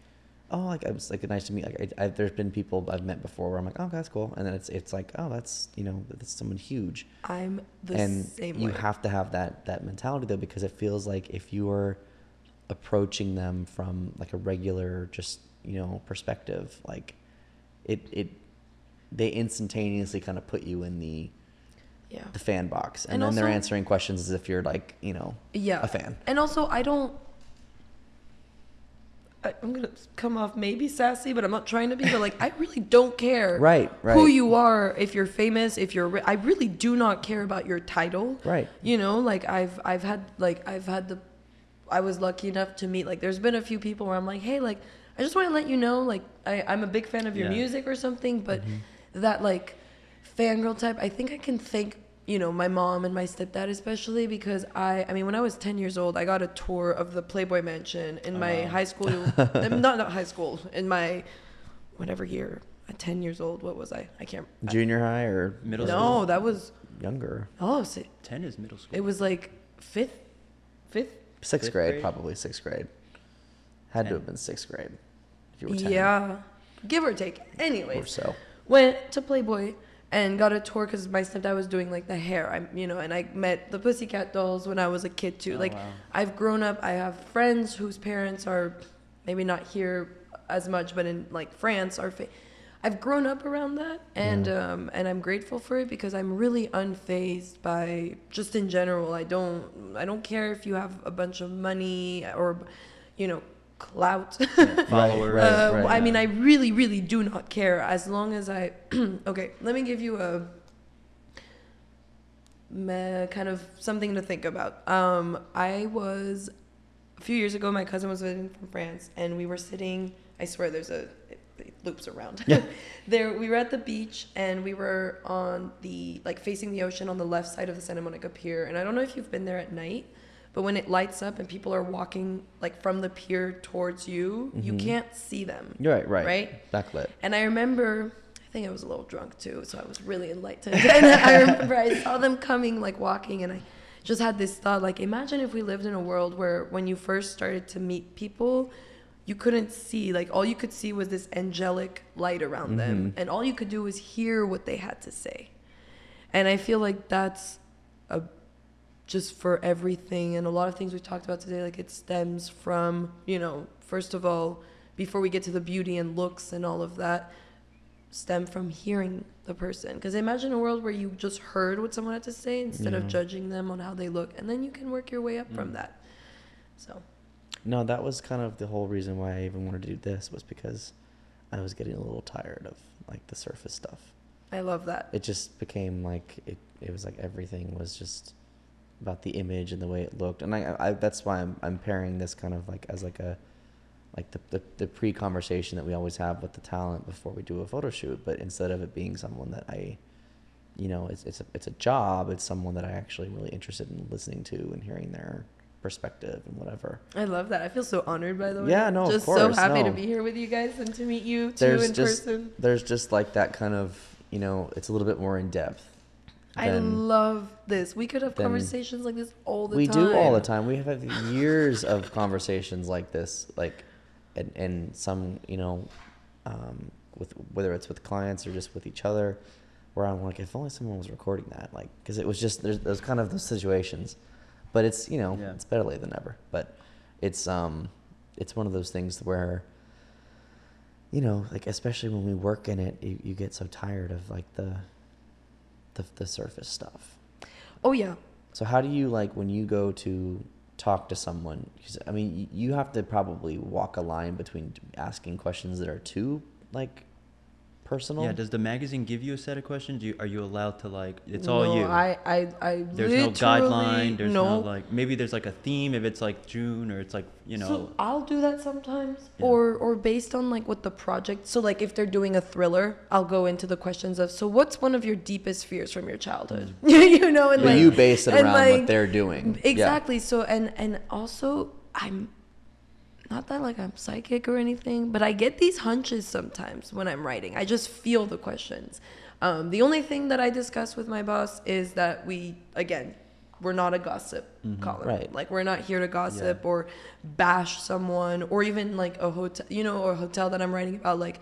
oh, like I was like nice to meet. Like I, I, there's been people I've met before where I'm like, oh, that's cool, and then it's it's like, oh, that's you know that's someone huge, i'm the and same you way have to have that that mentality though because it feels like if you're approaching them from like a regular just you know perspective, like it it they instantaneously kind of put you in the yeah the fan box, and, And then they're answering questions as if you're like you know yeah a fan. and also i don't I, i'm gonna come off maybe sassy but i'm not trying to be but like i really don't care [laughs] Right, right? who you are if you're famous if you're ri- i really do not care about your title Right. you know like i've i've had like i've had the i was lucky enough to meet like there's been a few people where i'm like hey like i just want to let you know like I, i'm a big fan of your Yeah. music or something but Mm-hmm. that like fangirl type i think i can thank you know my mom and my stepdad especially because i i mean when i was 10 years old i got a tour of the playboy mansion in my wow. high school [laughs] um, not not high school in my whatever year at 10 years old what was i i can't I- Junior high or Middle no school? No, that was younger. oh so Ten is middle school. it was like fifth fifth Sixth grade, grade? probably sixth grade. Had to have been sixth grade. If you were ten Yeah, give or take. or so. went to Playboy and got a tour because my stepdad was doing like the hair. I'm, you know, and I met the Pussycat Dolls when I was a kid too. Oh, like, wow. I've grown up. I have friends whose parents are maybe not here as much, but in like France are. Fa- I've grown up around that, and Yeah. um, and I'm grateful for it because I'm really unfazed by just in general. I don't I don't care if you have a bunch of money or, you know, clout. [laughs] Followers. Right, Uh, right. I mean, I really, really do not care as long as I. [clears throat] okay, let me give you a meh, kind of something to think about. Um, I was a few years ago. My cousin was visiting from France, and we were sitting. I swear, there's a it, loops around. Yeah. [laughs] there, we were at the beach, and we were on the like facing the ocean on the left side of the Santa Monica Pier. And I don't know if you've been there at night. But when it lights up and people are walking like from the pier towards you, you Mhm. can't see them. You're right, right. Right? Backlit. And I remember, I think I was a little drunk too, so I was really enlightened. [laughs] and I remember I saw them coming, like walking, and I just had this thought like, imagine if we lived in a world where when you first started to meet people, you couldn't see, like, all you could see was this angelic light around them, Mhm. and all you could do was hear what they had to say. And I feel like that's a just for everything and a lot of things we've talked about today like it stems from you know first of all before we get to the beauty and looks and all of that stem from hearing the person because imagine a world where you just heard what someone had to say instead of judging them on how they look and then you can work your way up from Mm. that so No, that was kind of the whole reason why I even wanted to do this was because I was getting a little tired of like the surface stuff. i love that It just became like it. It was like everything was just about the image and the way it looked, and I, I that's why I'm I'm pairing this kind of like as like a like the, the, the pre-conversation that we always have with the talent before we do a photo shoot but instead of it being someone that i you know it's, it's, a, it's a job it's someone that i actually really interested in listening to and hearing their perspective and whatever. I love that. I feel so honored by the way. Yeah, no, of just course, so happy to be here with you guys and to meet you too there's in just person. there's just like that kind of you know it's a little bit more in depth I love this. We could have conversations like this all the we time. We do all the time. We have had years of [laughs] conversations like this like and, and some you know um, with whether it's with clients or just with each other where i'm like if only someone was recording that like because it was just there's, there's kind of those situations but it's you know Yeah. it's better late than never but it's um it's one of those things where you know like especially when we work in it you, you get so tired of like the the, the surface stuff Oh yeah. so how do you like when you go to talk to someone? 'cause, I mean, you have to probably walk a line between asking questions that are too like personal. Yeah. Does the magazine give you a set of questions? Do you, are you allowed to like? It's all you. I, I, I there's no guideline. There's no. no like maybe there's like a theme if it's like June or it's like you know. So I'll do that sometimes, Yeah. or or based on like what the project. So like if they're doing a thriller, I'll go into the questions of so what's one of your deepest fears from your childhood, mm. [laughs] you know, and But like you base it around like, what they're doing. Yeah. Exactly. So and and also I'm not that like I'm psychic or anything, but I get these hunches sometimes when I'm writing. I just feel the questions. Um, the only thing that I discuss with my boss is that we again we're not a gossip Mhm. column. Right. Like we're not here to gossip Yeah. or bash someone or even like a hotel, you know, or a hotel that I'm writing about. Like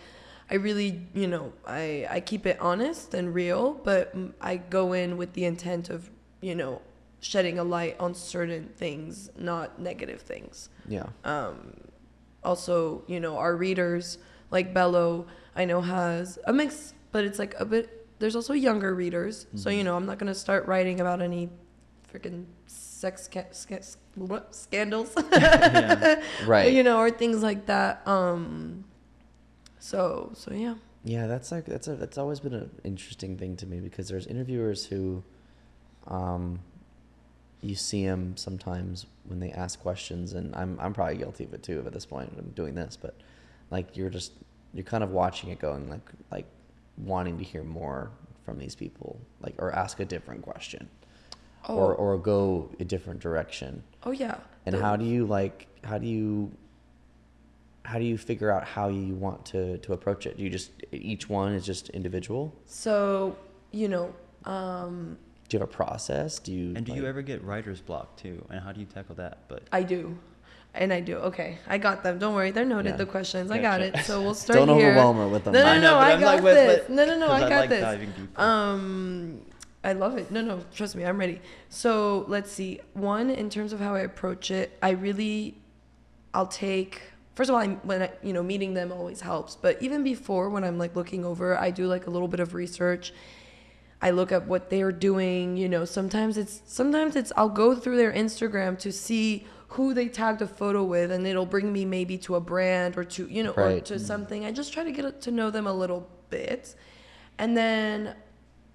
I really, you know, I I keep it honest and real, but I go in with the intent of, you know, shedding a light on certain things, not negative things. Yeah. Um, also, you know, our readers like Bello, I know has a mix, but it's like a bit. There's also younger readers, so you know, I'm not gonna start writing about any freaking sex sca- sca- what scandals, [laughs] Yeah. Right. you know, or things like that. Um, so so yeah. Yeah, that's like that's a that's always been an interesting thing to me because there's interviewers who, um, you see them sometimes when they ask questions, and I'm I'm probably guilty of it too at this point. I'm doing this, but like you're just you're kind of watching it going like like wanting to hear more from these people, like or ask a different question, Oh, or or go a different direction. oh yeah. And The- how do you like how do you how do you figure out how you want to to approach it? Do you just each one is just individual? So you know, um, Do you have a process? Do you And do you ever get writer's block too? And how do you tackle that? But I do. And I do. Okay, I got them. Don't worry, they're noted. Yeah. The questions, I got it. So [laughs] we'll start Don't here. overwhelm her with them. No, no, I no, know, I got like, but- this. but- no, no, no, 'cause I I got like this. Um, I love it. No, no, trust me, I'm ready. So let's see. One, in terms of how I approach it, I really, I'll take. First of all, I'm, when I, you know meeting them always helps. But even before, when I'm like looking over, I do like a little bit of research. I look at what they're doing. You know, sometimes it's sometimes it's I'll go through their Instagram to see who they tagged a photo with, and it'll bring me maybe to a brand or to you know or to mm-hmm. something. I just try to get to know them a little bit, and then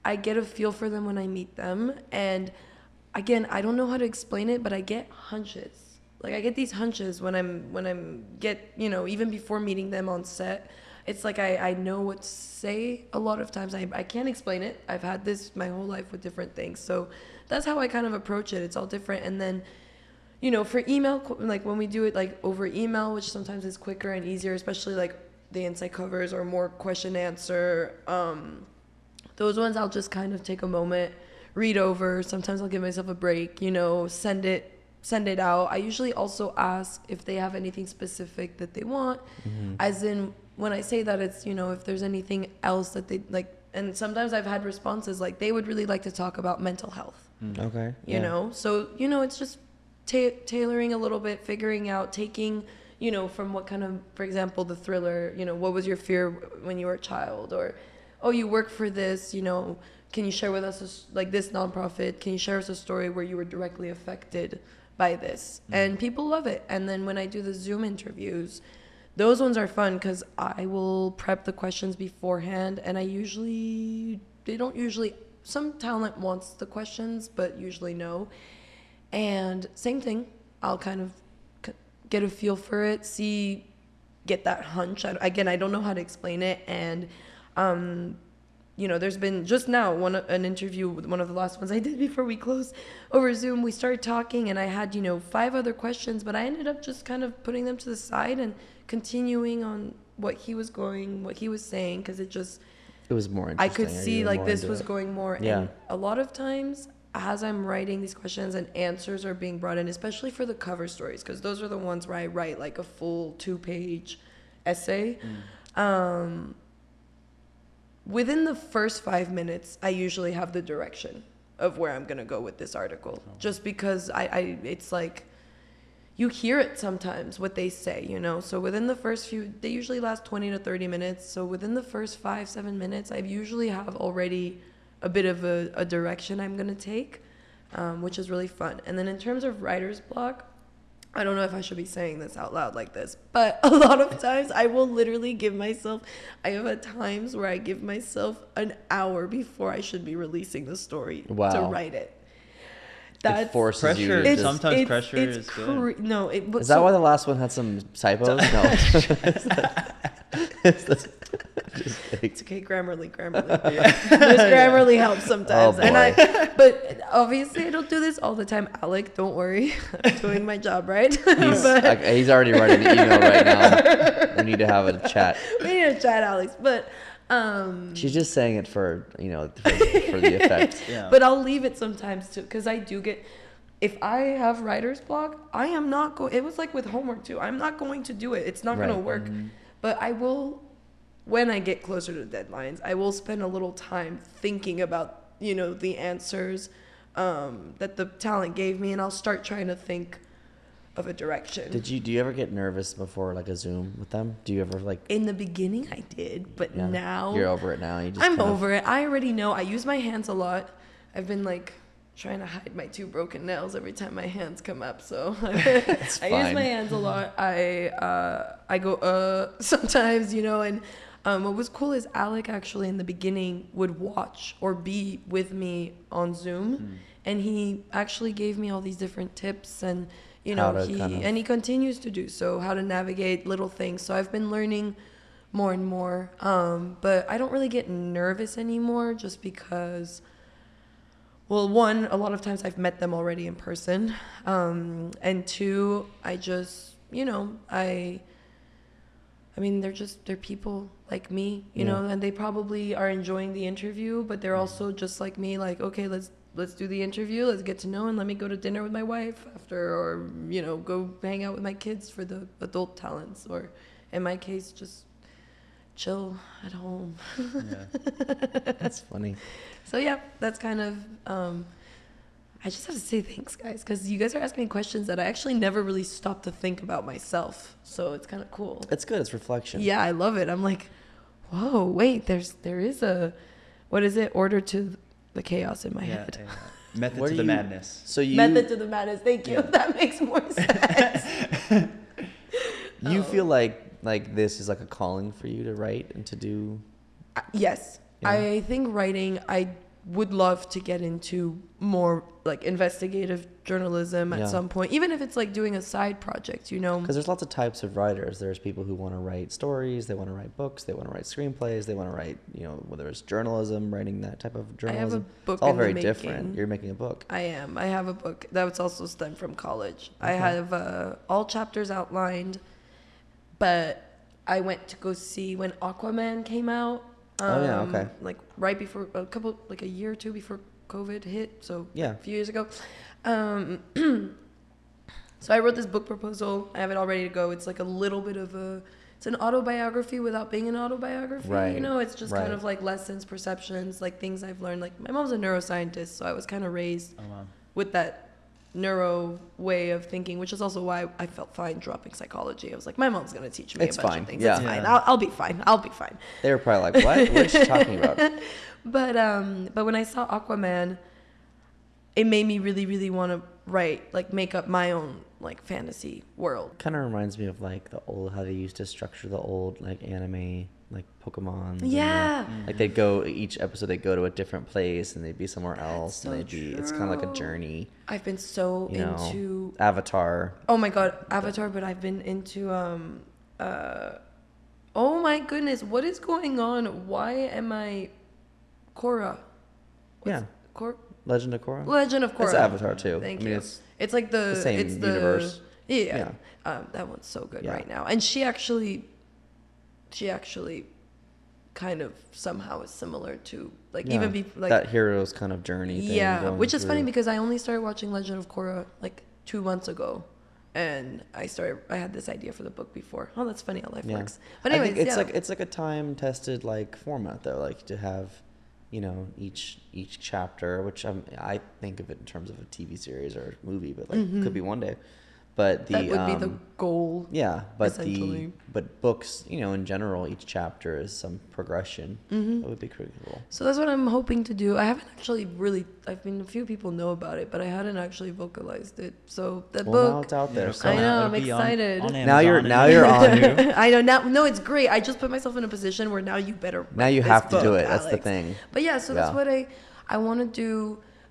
I get a feel for them when I meet them. And again, I don't know how to explain it, but I get hunches. Like I get these hunches when I'm when I'm get you know even before meeting them on set. It's like I, I know what to say a lot of times. I, I can't explain it. I've had this my whole life with different things. So that's how I kind of approach it. It's all different. And then you know, for email, like when we do it like over email, which sometimes is quicker and easier, especially like the insight covers or more question answer. Um, those ones I'll just kind of take a moment, read over. Sometimes I'll give myself a break, you know, send it send it out. I usually also ask if they have anything specific that they want. As in when I say that it's, you know, if there's anything else that they like and sometimes I've had responses like they would really like to talk about mental health. Mm. Okay. you yeah. know? So you know it's just ta- tailoring a little bit figuring out taking you know from what kind of for example the thriller you know what was your fear when you were a child? Or oh you work for this you know can you share with us a s like this nonprofit can you share us a story where you were directly affected by this? Mm. And people love it. And then when i do the zoom interviews those ones are fun because i will prep the questions beforehand and i usually they don't usually some talent wants the questions but usually no. And same thing i'll kind of get a feel for it see get that hunch again i don't know how to explain it and um you know there's been just now one an interview with one of the last ones i did [laughs] before we closed over zoom we started talking and i had you know five other questions but i ended up just kind of putting them to the side and continuing on what he was going what he was saying because it just It was more I could see like this was it. going more. Yeah. And a lot of times, as I'm writing these questions and answers are being brought in, especially for the cover stories, because those are the ones where I write like a full two page essay. Um, within the first five minutes, I usually have the direction of where I'm gonna go with this article, just because I, I it's like you hear it sometimes what they say you know? So within the first few they usually last 20 to 30 minutes. So within the first five seven minutes i usually have already a bit of a, a direction i'm going to take um, which is really fun. And then in terms of writer's block i don't know if i should be saying this out loud like this but [laughs] a lot of times i will literally give myself i have at times where i give myself an hour before i should be releasing the story to write wite it It forces you. Pressure. to It's- just- sometimes pressure is good. cr- No, it, but Is that so- why the last one had some typos? [laughs] No. [laughs] It's the- just kidding. It's okay, Grammarly, Grammarly. [laughs] There's Grammarly helps sometimes, Oh, and I. [laughs] But obviously, I don't do this all the time. Alec, don't worry, [laughs] I'm doing my job right. He's, but like, he's already writing the email right now. We need to have a chat. we need to chat, Alex. But um, She's just saying it for you know for, for the effect. Yeah. but I'll leave it sometimes too, because I do get. If I have writer's block, I am not going. It was like with homework too. I'm not going to do it. It's not going to Right. work. But I will, when I get closer to deadlines, I will spend a little time thinking about you know the answers um, that the talent gave me, and I'll start trying to think of a direction. Did you do you ever get nervous before like a Zoom with them? Do you ever like? In the beginning, I did, but yeah, now you're over it now. You just I'm kind of- over it. I already know. I use my hands a lot. I've been like trying to hide my two broken nails every time my hands come up. So [laughs] [laughs] I use my hands a lot. I uh, I go uh [laughs] sometimes, you know. And um, what was cool is Alec actually in the beginning would watch or be with me on Zoom, Hmm. and he actually gave me all these different tips and. You know, he kind of- and he continues to do so. How to navigate little things. So I've been learning more and more. Um, but I don't really get nervous anymore just because, well, one, a lot of times I've met them already in person. Um, and two, I just, you know, I mean, they're just, they're people like me, you Yeah. know, and they probably are enjoying the interview, but they're also just like me, like, okay, let's, let's do the interview, let's get to know, and let me go to dinner with my wife after, or, you know, go hang out with my kids for the adult talents, or in my case, just chill at home. Yeah. [laughs] That's funny. So yeah, that's kind of. Um, I just have to say thanks, guys, because you guys are asking me questions that I actually never really stopped to think about myself. So it's kind of cool. It's good. It's reflection. Yeah, I love it. I'm like, whoa, wait, there's there is a, what is it? Order to the chaos in my Yeah, head. yeah. Method Where to the you- madness. So you Method to the madness. Thank you. Yeah. [laughs] That makes more [laughs] sense. you Oh. feel like like this is like a calling for you to write and to do Uh, yes. Yeah. I think writing, I would love to get into more like investigative journalism at Yeah. some point, even if it's like doing a side project, you know? because there's lots of types of writers. There's people who want to write stories, they want to write books, they want to write screenplays, they want to write you know whether it's journalism, writing that type of journalism. I have a book it's all very different. You're making a book. I am. I have a book that was also stemmed from college. I have uh, all chapters outlined, but I went to go see when Aquaman came out. Oh, yeah, um, okay. Like right before a couple, like a year or two before COVID hit. So Yeah. a few years ago. Um, [clears throat] so I wrote this book proposal. I have it all ready to go. It's like a little bit of a. It's an autobiography without being an autobiography. Right. You know, it's just kind of like lessons, perceptions, like things I've learned. Like my mom's a neuroscientist, so I was kind of raised Oh wow. with that neuro way of thinking, which is also why I felt fine dropping psychology. I was like, my mom's gonna teach me It's a bunch fine, of things. yeah. It's fine. Yeah. I'll, I'll be fine. I'll be fine. They were probably like, "What? What is she talking about?" [laughs] But um, but when I saw Aquaman, it made me really, really want to write, like, make up my own like fantasy world. Kind of reminds me of like the old how they used to structure the old like anime like Pokemon. uh, Yeah. Like they'd go each episode they'd go to a different place and they'd be somewhere That's else so and they'd be it's kind of like a journey. I've been so You know, into Avatar. Oh my god, Avatar, but I've been into um uh Oh my goodness, what is going on? Why am I Korra? Yeah. Cor- Legend of Korra. Legend of Korra. It's Avatar too. Thank I mean, you. it's It's like the, the same it's the universe. Yeah. Yeah. Um, that one's so good Yeah. right now. And she actually she actually kind of somehow is similar to like yeah, even be like that hero's kind of journey. Thing yeah, which is funny because I only started watching Legend of Korra like two months ago, and I started. I had this idea for the book before. Oh, that's funny how life Yeah. works. But anyways, it's yeah. like it's like a time tested like format though, like to have, you know, each each chapter, which I'm, I think of it in terms of a TV series or movie, but like could mm-hmm. be one day. But the that would be the um, goal. yeah, but the but books, you know, in general, each chapter is some progression. Mm-hmm. That would be pretty cool. So that's what I'm hoping to do. I haven't actually really. I've been a few people know about it, but I hadn't actually vocalized it. So the Well, now book. it's out there. It'll so- I come know, out. I'm It'll on- excited. on Now you're- now you're on. year. [laughs] I know now. No, it's great. I just put myself in a position where now you better. Now you this have to do book, it. That's the thing. But yeah, so that's what I I want to do.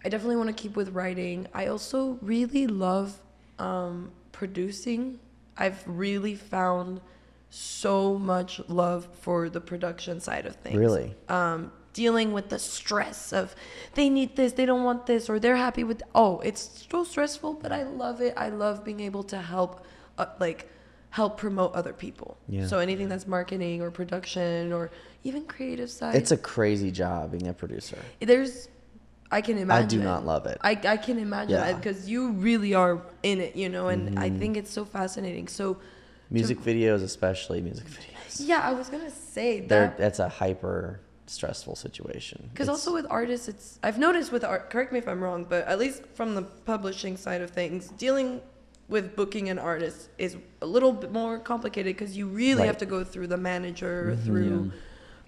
I definitely want to keep with writing. I also really love um, producing. I've really found so much love for the production side of things. Really? Um, dealing with the stress of they need this, they don't want this, or they're happy with. Oh, it's so stressful, but I love it. I love being able to help, uh, like, help promote other people. Yeah. So anything that's marketing or production or even creative side. It's a crazy job being a producer. There's, I can imagine. I do not love it. I, I can imagine Yeah. because you really are in it, you know, and I Mhm. think it's so fascinating. So, Music videos, especially music videos. yeah, I was gonna say They're, that that's a hyper stressful situation. because also with artists, it's I've noticed with art. Correct me if I'm wrong, but at least from the publishing side of things, dealing with booking an artist is a little bit more complicated because you really Right. have to go through the manager, Mhm. through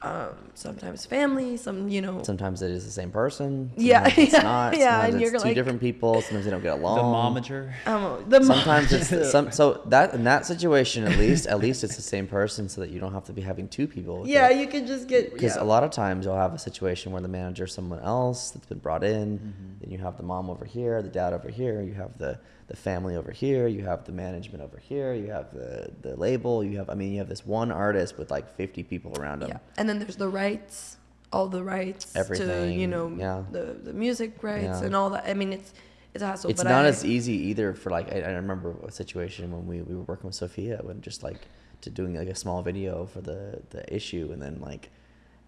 um, sometimes family, some you know. sometimes it is the same person. Yeah, sometimes it's [laughs] yeah, not. yeah, Sometimes and it's you're two like- different people. Sometimes they don't get along. The momager. Um, the mo- Sometimes it's the- [laughs] some. So that in that situation, at least, at least it's the same person, so that you don't have to be having two people. yeah, it. you can just get Because yeah. a lot of times you'll have a situation where the manager is someone else that's been brought in. Mhm. Then you have the mom over here, the dad over here. You have the the family over here. You have the management over here. You have the the label. You have. I mean, you have this one artist with like fifty people around him. Yeah, and then there's the rights, all the rights to Everything, you know yeah. the the music rights Yeah. and all that. I mean, it's it's a hassle. it's but not I, as easy either for like I, I remember a situation when we, we were working with Sophia when just like to doing like a small video for the the issue and then like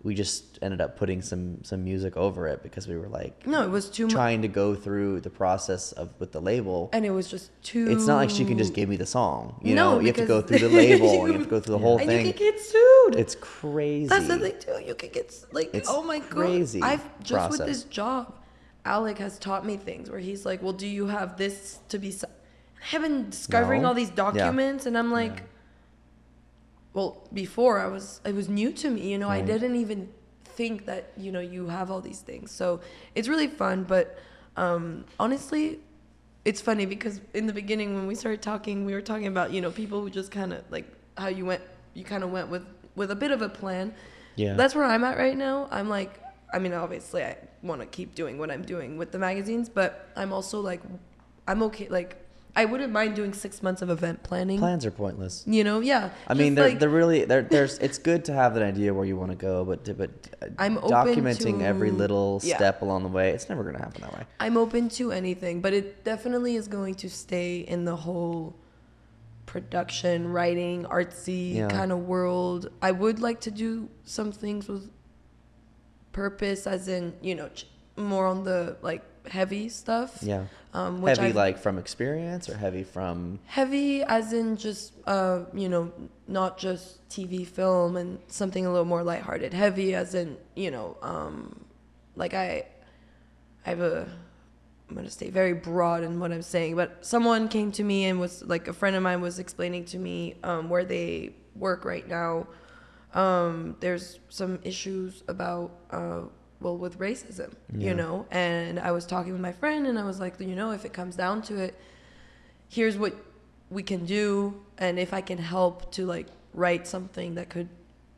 we just ended up putting some some music over it because we were like No, it was too much, trying to go through the process of with the label. and it was just too. It's not like she can just give me the song. You No, know, you have to go through the [laughs] label and you [laughs] have to go through the whole and thing. you can get sued. It's crazy. That's the thing too. You can get like It's oh my crazy god. I've just with this job, Alec has taught me things where he's like, well, do you have this to be? si-" I've been discovering No. all these documents, and I'm like. Yeah. Well before i was it was new to me you know i didn't even think that you know you have all these things so it's really fun but Um, honestly, it's funny because in the beginning when we started talking, we were talking about you know people who just kind of like how you went, you kind of went with with a bit of a plan. Yeah. That's where I'm at right now. I'm like, I mean, obviously, I want to keep doing what I'm doing with the magazines, but I'm also like, I'm okay. Like, I wouldn't mind doing six months of event planning. Plans are pointless. You know, yeah. I mean, they're, like- they're really they're, [laughs] there's it's good to have an idea where you want to go, but but uh, I'm open documenting every to- little yeah. step along the way, it's never gonna happen that way. I'm open to anything, but it definitely is going to stay in the whole production, writing, artsy Yeah. kind of world. I would like to do some things with purpose, as in, you know, more on the like heavy stuff. Yeah. Um, which heavy I've- like from experience or heavy from heavy as in just uh you know not just tv film and something a little more lighthearted heavy as in you know um like i i have a i'm to stay very broad in what i'm saying but someone came to me and was like a friend of mine was explaining to me um where they work right now um there's some issues about uh well with racism Yeah. you know and i was talking with my friend and i was like you know if it comes down to it here's what we can do and if i can help to like write something that could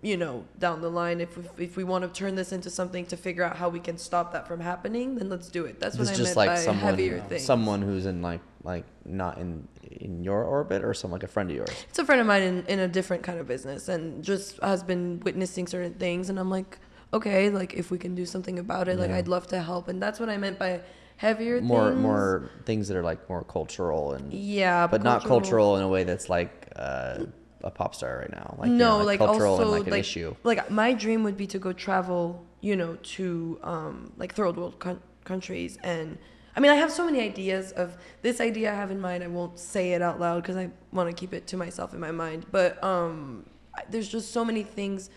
you know down the line if if, if we want to turn this into something to figure out how we can stop that from happening then let's do it that's what it's i just meant like by someone heavier things someone who's in like like not in in your orbit or some like a friend of yours. it's a friend of mine in, in a different kind of business and just has been witnessing certain things and i'm like okay like if we can do something about it like i'd love to help and that's what i meant by heavier More things. more things that are like more cultural and yeah but not cultural in a way that's like uh, a pop star right now. Like you no, know, like, cultural also and like an like issue. like my dream would be to go travel, you know, to um like third world coun- countries and I mean I have so many ideas of this idea I have in mind. I won't say it out loud because I want to keep it to myself in my mind. But um there's just so many things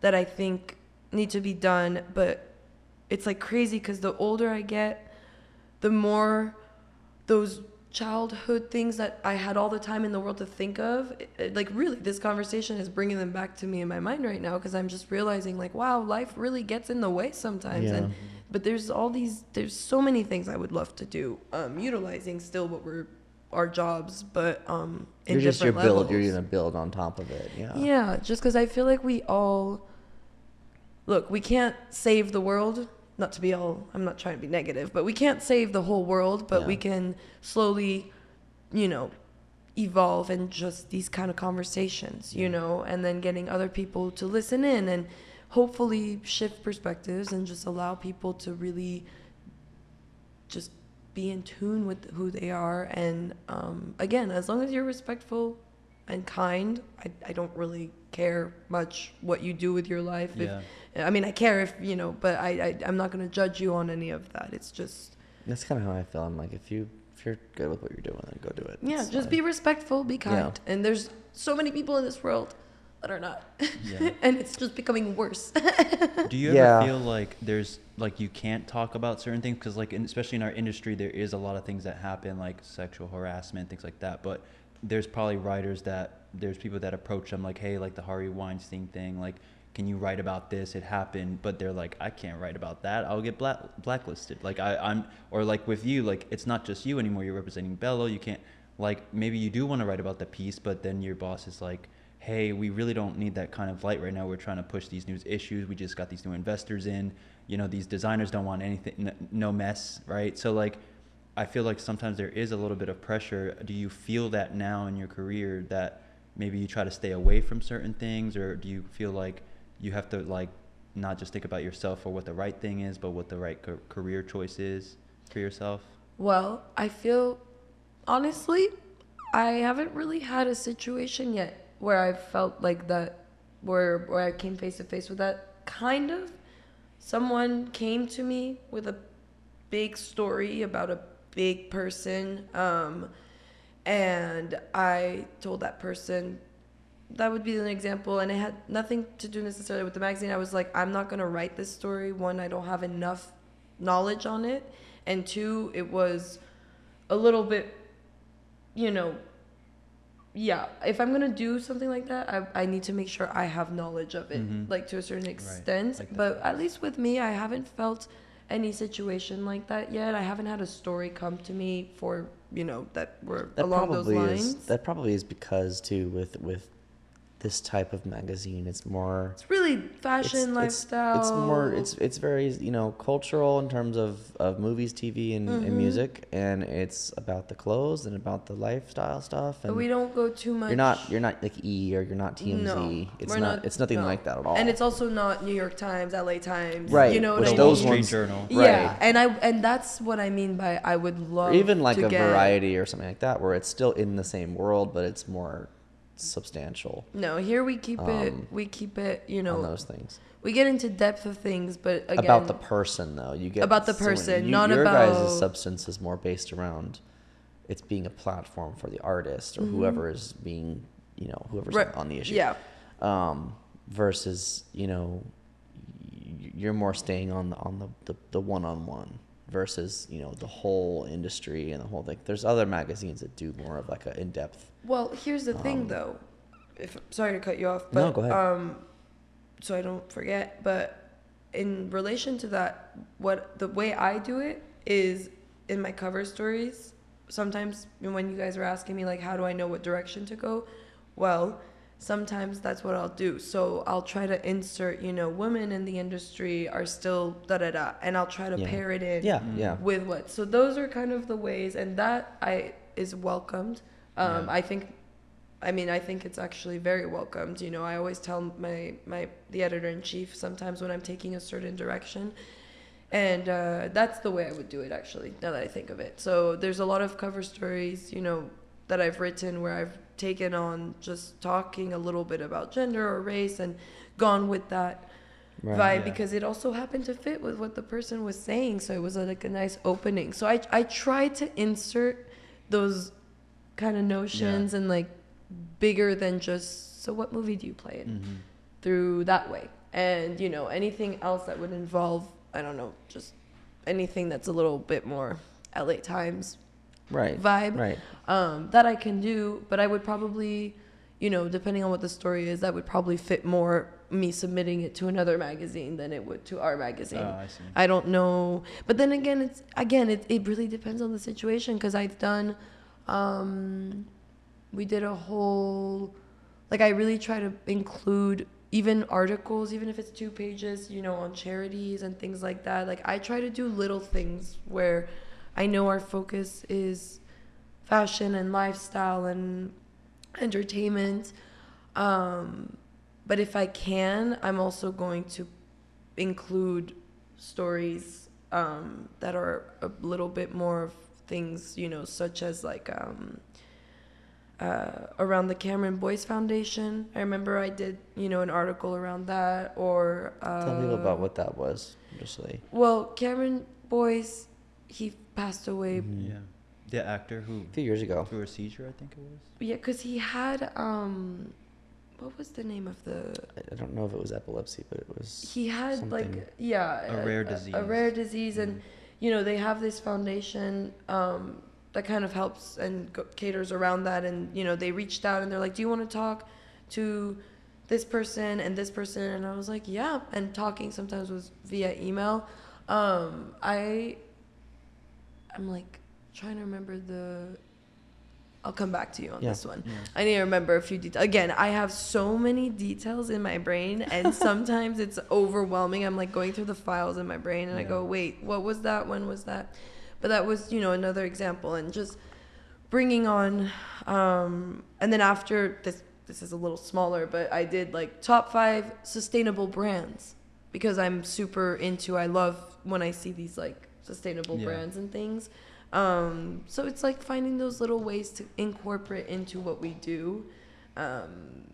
that I think need to be done, but it's like crazy because the older I get, the more those childhood things that I had all the time in the world to think of, it- it- like really, this conversation is bringing them back to me in my mind right now because I'm just realizing, like, wow, life really gets in the way sometimes. And Yeah. but there's all these, there's so many things I would love to do, um, utilizing still what we're our jobs, but um, in You're just your different build. You're gonna build on top of it. Yeah. Yeah, just because I feel like we all look, we can't save the world. Not to be all, I'm not trying to be negative, but we can't save the whole world, but we can slowly, you know, evolve in just these kind of conversations, you know, and then getting other people to listen in and hopefully shift perspectives and just allow people to really just be in tune with who they are. And um, again, as long as you're respectful and kind, I, I don't really care much what you do with your life. Yeah. If, I mean, I care if, you know, but I, I, I'm not going to judge you on any of that. It's just, That's kind of how I feel. I'm like, if you if you're good with what you're doing, then go do it. yeah, It's just fine. be respectful, be kind. Yeah. And there's so many people in this world that are not. Yeah. [laughs] and it's just becoming worse. Do you Yeah. ever feel like there's like you can't talk about certain things because like in, especially in our industry there is a lot of things that happen like sexual harassment things like that but there's probably writers that there's people that approach them like hey like the Harvey Weinstein thing like can you write about this it happened but they're like I can't write about that I'll get black blacklisted like I, I'm or like with you like it's not just you anymore you're representing Bello you can't like maybe you do want to write about the piece but then your boss is like hey, we really don't need that kind of light right now. We're trying to push these new issues. We just got these new investors in. You know, these designers don't want anything, no mess, right? So, like, I feel like sometimes there is a little bit of pressure. Do you feel that now in your career that maybe you try to stay away from certain things, or do you feel like you have to, like, not just think about yourself or what the right thing is, but what the right ca- career choice is for yourself? Well, I feel honestly, I haven't really had a situation yet where I felt like that, where where I came face to face with that. Kind of, someone came to me with a big story about a big person, um, and I told that person that would be an example and it had nothing to do necessarily with the magazine i was like i'm not going to write this story one i don't have enough knowledge on it and two it was a little bit you know yeah if i'm going to do something like that I, I need to make sure i have knowledge of it Mhm. like to a certain extent Like but at least with me i haven't felt any situation like that yet. I haven't had a story come to me for you know that were That along those lines. is. That probably is because too with with this type of magazine, it's more. it's really fashion, it's, lifestyle. It's, it's more. It's it's very you know cultural in terms of of movies, TV, and, Mhm. and music, and it's about the clothes and about the lifestyle stuff. but And we don't go too much. you're not you're not like E or you're not TMZ. No, it's we're not, It's nothing no. like that at all. And it's also not New York Times, LA Times. Right, You know what which I the Wall those mean? Street ones- Journal. Yeah, and I and that's what I mean by I would love or even like to a get- variety or something like that, where it's still in the same world, but it's more substantial No, here we keep it. Um, We keep it. You on know, those things. we get into depth of things, but again, about the person though you get About the person, you- not your about- guys' substance is more based around it's being a platform for the artist or whoever is being you know whoever's Mm-hmm. Right, on the issue yeah, um versus you know you're more staying on the on the, the, the one-on-one versus you know the whole industry and the whole thing there's other magazines that do more of like an in-depth Well, here's the thing, Um, though. If sorry to cut you off, but No, go ahead. um, so I don't forget. But in relation to that, what the way I do it is in my cover stories. Sometimes when you guys are asking me like, how do I know what direction to go? Well, sometimes that's what I'll do. So I'll try to insert, you know, women in the industry are still da da da, and I'll try to Yeah. pair it in yeah yeah with what so those are kind of the ways and that i is welcomed um Yeah. i think i mean i think it's actually very welcomed you know i always tell my my the editor in chief sometimes when i'm taking a certain direction and uh, that's the way i would do it actually now that i think of it so there's a lot of cover stories you know that i've written where i've taken on just talking a little bit about gender or race and gone with that Right. vibe Yeah. because it also happened to fit with what the person was saying. So it was a, like a nice opening. So I I tried to insert those kind of notions and like bigger than just so what movie do you play in Mhm. through that way. And you know anything else that would involve I don't know just anything that's a little bit more LA Times right vibe right um, that I can do, but I would probably, you know, depending on what the story is, that would probably fit more me submitting it to another magazine than it would to our magazine. Oh, I see. I don't know, but then again, it's again, it, it really depends on the situation because I've done, um, we did a whole, like I really try to include even articles, even if it's two pages, you know, on charities and things like that. Like I try to do little things where I know our focus is fashion and lifestyle and entertainment. Um, but if I can, I'm also going to include stories um, that are a little bit more of things, you know, such as like um, uh, around the Cameron Boyce Foundation. I remember I did, you know, an article around that, or uh, tell people about what that was just like Well, Cameron Boyce, he passed away. Mhm. Yeah. The actor who a few years ago through a seizure, I think it was. Yeah, because he had um, what was the name of the? I- I don't know if it was epilepsy, but it was. He had like yeah, A rare disease. A, disease. rare disease, and Mhm. you know they have this foundation um, that kind of helps and go- caters around that, and you know they reached out and they're like, "Do you want to talk to this person and this person?" And I was like, "Yeah," and talking sometimes was via email. Um, I I'm like trying to remember the. I'll come back to you on Yeah. this one. Yeah. I need to remember a few details. Again, I have so many details in my brain, and [laughs] sometimes it's overwhelming. I'm like going through the files in my brain, and I go, "Wait, what was that? When was that?" But that was, you know, another example, and just bringing on. Um, and then after this, this is a little smaller, but I did like top five sustainable brands because I'm super into. I love when I see these like sustainable Yeah. brands and things. Um, so it's like finding those little ways to incorporate into what we do. Um,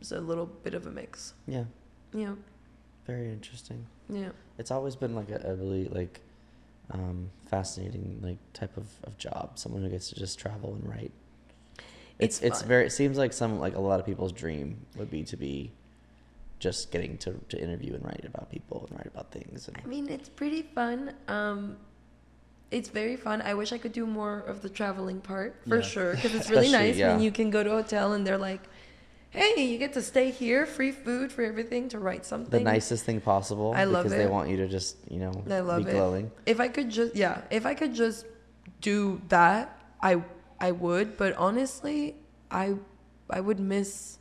it's a little bit of a mix. Yeah, Yeah, very interesting. yeah. It's always been like a, a really like um, fascinating like type of, of job. Someone who gets to just travel and write. It's It's it's very. It seems like some like a lot of people's dream would be to be just getting to, to interview and write about people and write about things. And I mean, it's pretty fun. Um, it's very fun. I wish I could do more of the traveling part for Yeah. sure because it's [laughs] really nice yeah. when you can go to a hotel and they're like, hey, you get to stay here, free food, for everything, to write something. the nicest thing possible I love because they want you to just you know I love be it. glowing. If I could just yeah, if I could just do that, I I would. But honestly, I I would miss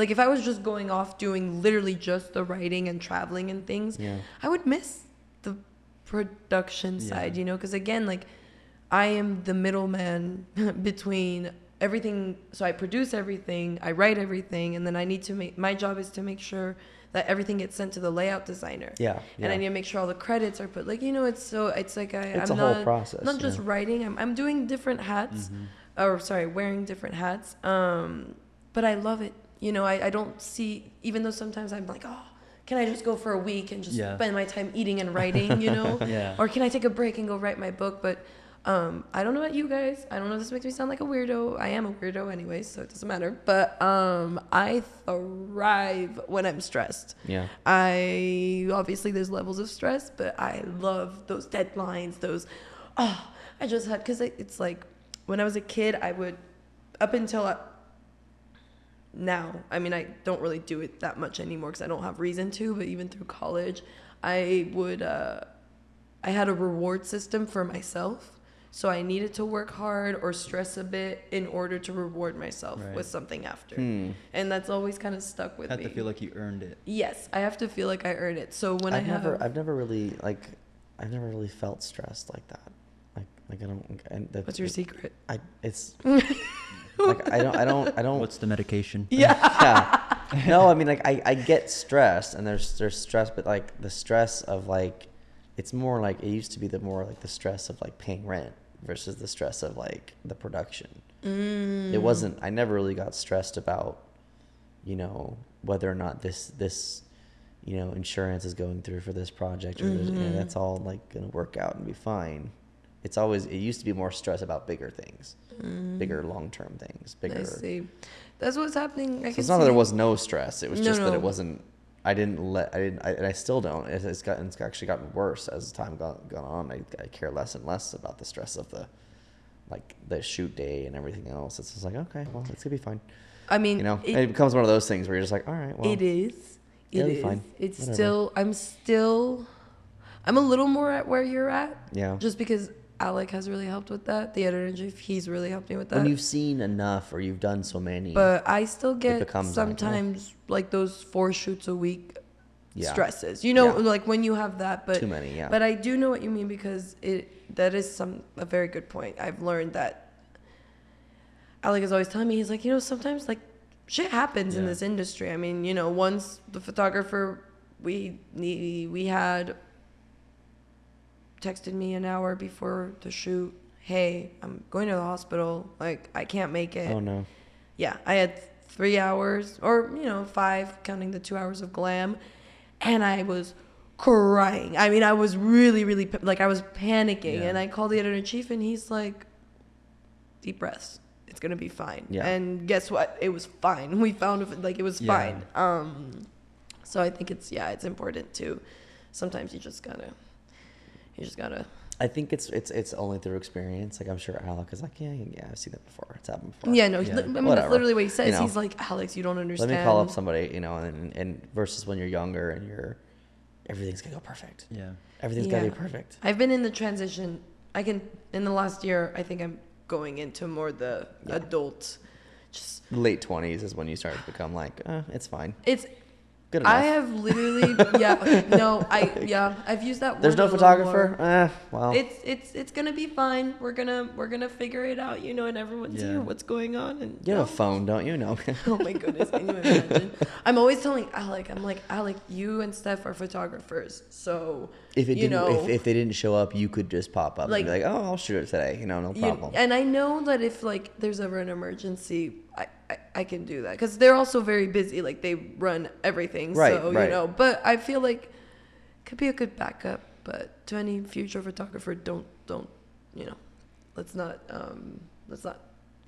like if I was just going off doing literally just the writing and traveling and things, Yeah. I would miss the production Yeah. side, you know, because again, like I am the middleman [laughs] between everything. So I produce everything, I write everything, and then I need to make my job is to make sure that everything gets sent to the layout designer. Yeah, And I need to make sure all the credits are put. Like you know, it's so it's like I, It's I'm a whole not process, not just yeah. writing. I'm I'm doing different hats, or sorry, wearing different hats. Um, but I love it. You know, I I don't see even though sometimes I'm like, oh, can I just go for a week and just Yeah. spend my time eating and [laughs] writing? You know, Yeah. or can I take a break and go write my book? But um, I don't know about you guys. I don't know if this makes me sound like a weirdo. I am a weirdo anyway, so it doesn't matter. But um, I thrive when I'm stressed. Yeah. I obviously there's levels of stress, but I love those deadlines. Those, oh, I just had because it's like when I was a kid, I would up until now. I mean, I don't really do it that much anymore because I don't have reason to. But even through college, I would. Uh, I had a reward system for myself. So I needed to work hard or stress a bit in order to reward myself Right. with something after. Hmm. And that's always kind of stuck with Had me. to feel like you earned it. Yes, I have to feel like I earned it. So when I've I have, never I've never really like I've never really felt stressed like that. Like like I don't. I, that, what's your secret? I it's [laughs] like I don't I don't I don't. What's the medication? Yeah. [laughs] yeah. No, I mean like I, I get stressed and there's there's stress, but like the stress of like it's more like it used to be the more like the stress of like paying rent versus the stress of like the production. Mm. It wasn't I never really got stressed about, you know, whether or not this this you know, insurance is going through for this project or this, you know, that's all like gonna work out and be fine. It's always it used to be more stress about bigger things. Bigger long term things. Bigger Mm. I see. That's what's happening. I so it's not that there was no stress. It was No, just that it wasn't. I didn't let. I didn't. I, and I still don't. It's, it's gotten. It's actually gotten worse as time gone, gone on. I, I care less and less about the stress of the, like the shoot day and everything else. It's just like okay, well, it's gonna be fine. I mean, You know, it, it, becomes one of those things where you're just like, all right, well, it is. It it'll be fine. It's Whatever. still. I'm still. I'm a little more at where you're at. Yeah. Just because Alec has really helped with that. The editor in chief, he's really helped me with that. when you've seen enough or you've done so many. but I still get sometimes like those four shoots a week Yeah. stresses. You know, Yeah. like when you have that. But Too many, yeah. But I do know what you mean because it that is some a very good point. I've learned that. Alec is always telling me he's like you know sometimes like shit happens in this industry. I mean you know once the photographer we we had texted me an hour before the shoot. Hey, I'm going to the hospital. Like I can't make it oh no. yeah, I had three hours, or you know, five, counting the two hours of glam, and I was crying. I mean, I was really, really like I was panicking, Yeah. and I called the editor in chief, and he's like, "Deep breaths, it's gonna be fine." Yeah. And guess what? It was fine. [laughs] We found like it was Yeah. fine. Um, so I think it's yeah, it's important to. Sometimes you just gotta, you just gotta. I think it's it's it's only through experience. Like I'm sure Alec is like, yeah, yeah, I've seen that before. It's happened before. Yeah, no, Yeah. I mean that's literally what he says. You know. He's like, Alex, you don't understand. Let me call up somebody, you know, and and versus when you're younger and you're everything's gonna go perfect. Yeah. Everything's gotta Yeah. be perfect. I've been in the transition. I can in the last year. I think I'm going into more the Yeah. adult. Just Late twenties is when you start to become like, uh, it's fine. it's. Good enough. I have literally [laughs] yeah no I yeah I've used that. Word. There's no photographer. Eh, well, It's it's it's gonna be fine. We're gonna we're gonna figure it out. You know, and everyone's Yeah. here. What's going on? And you have a phone, don't you? No. [laughs] Oh my goodness, can you imagine? I'm always telling Alec, I'm like, Alec, you and Steph are photographers, so if it you didn't, know, if, if they didn't show up, you could just pop up Like- and be like, oh, I'll shoot it today. You know, no You- problem. and I know that if like there's ever an emergency, I, I, I can do that because they're also very busy. Like they run everything, Right, so right. you know. But I feel like could be a good backup. But to any future photographer, don't don't you know, let's not um let's not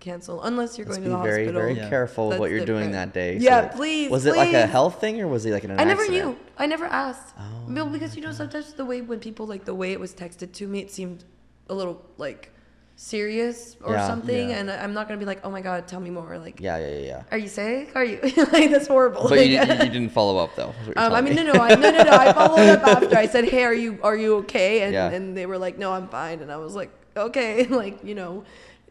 cancel unless you're Let's going to the very, hospital. very Yeah. careful That's what you're doing different. that day. Yeah, that- please, Was it like a health thing or was it like an I never accident? knew. I never asked. Oh, Well, because you know sometimes the way when people like the way it was texted to me, it seemed a little like serious or Yeah. something, Yeah. and I'm not gonna be like, oh my god, tell me more. Like, Yeah, yeah, yeah, yeah. are you sick? Are you [laughs] like that's horrible? But you, Like, you, you didn't follow up though. is what you're Um, I mean, no, no, I, no, no, no. I followed up [laughs] after. I said, "Hey, are you are you okay?" And and they were like, "No, I'm fine." And I was like, "Okay, [laughs] like you know,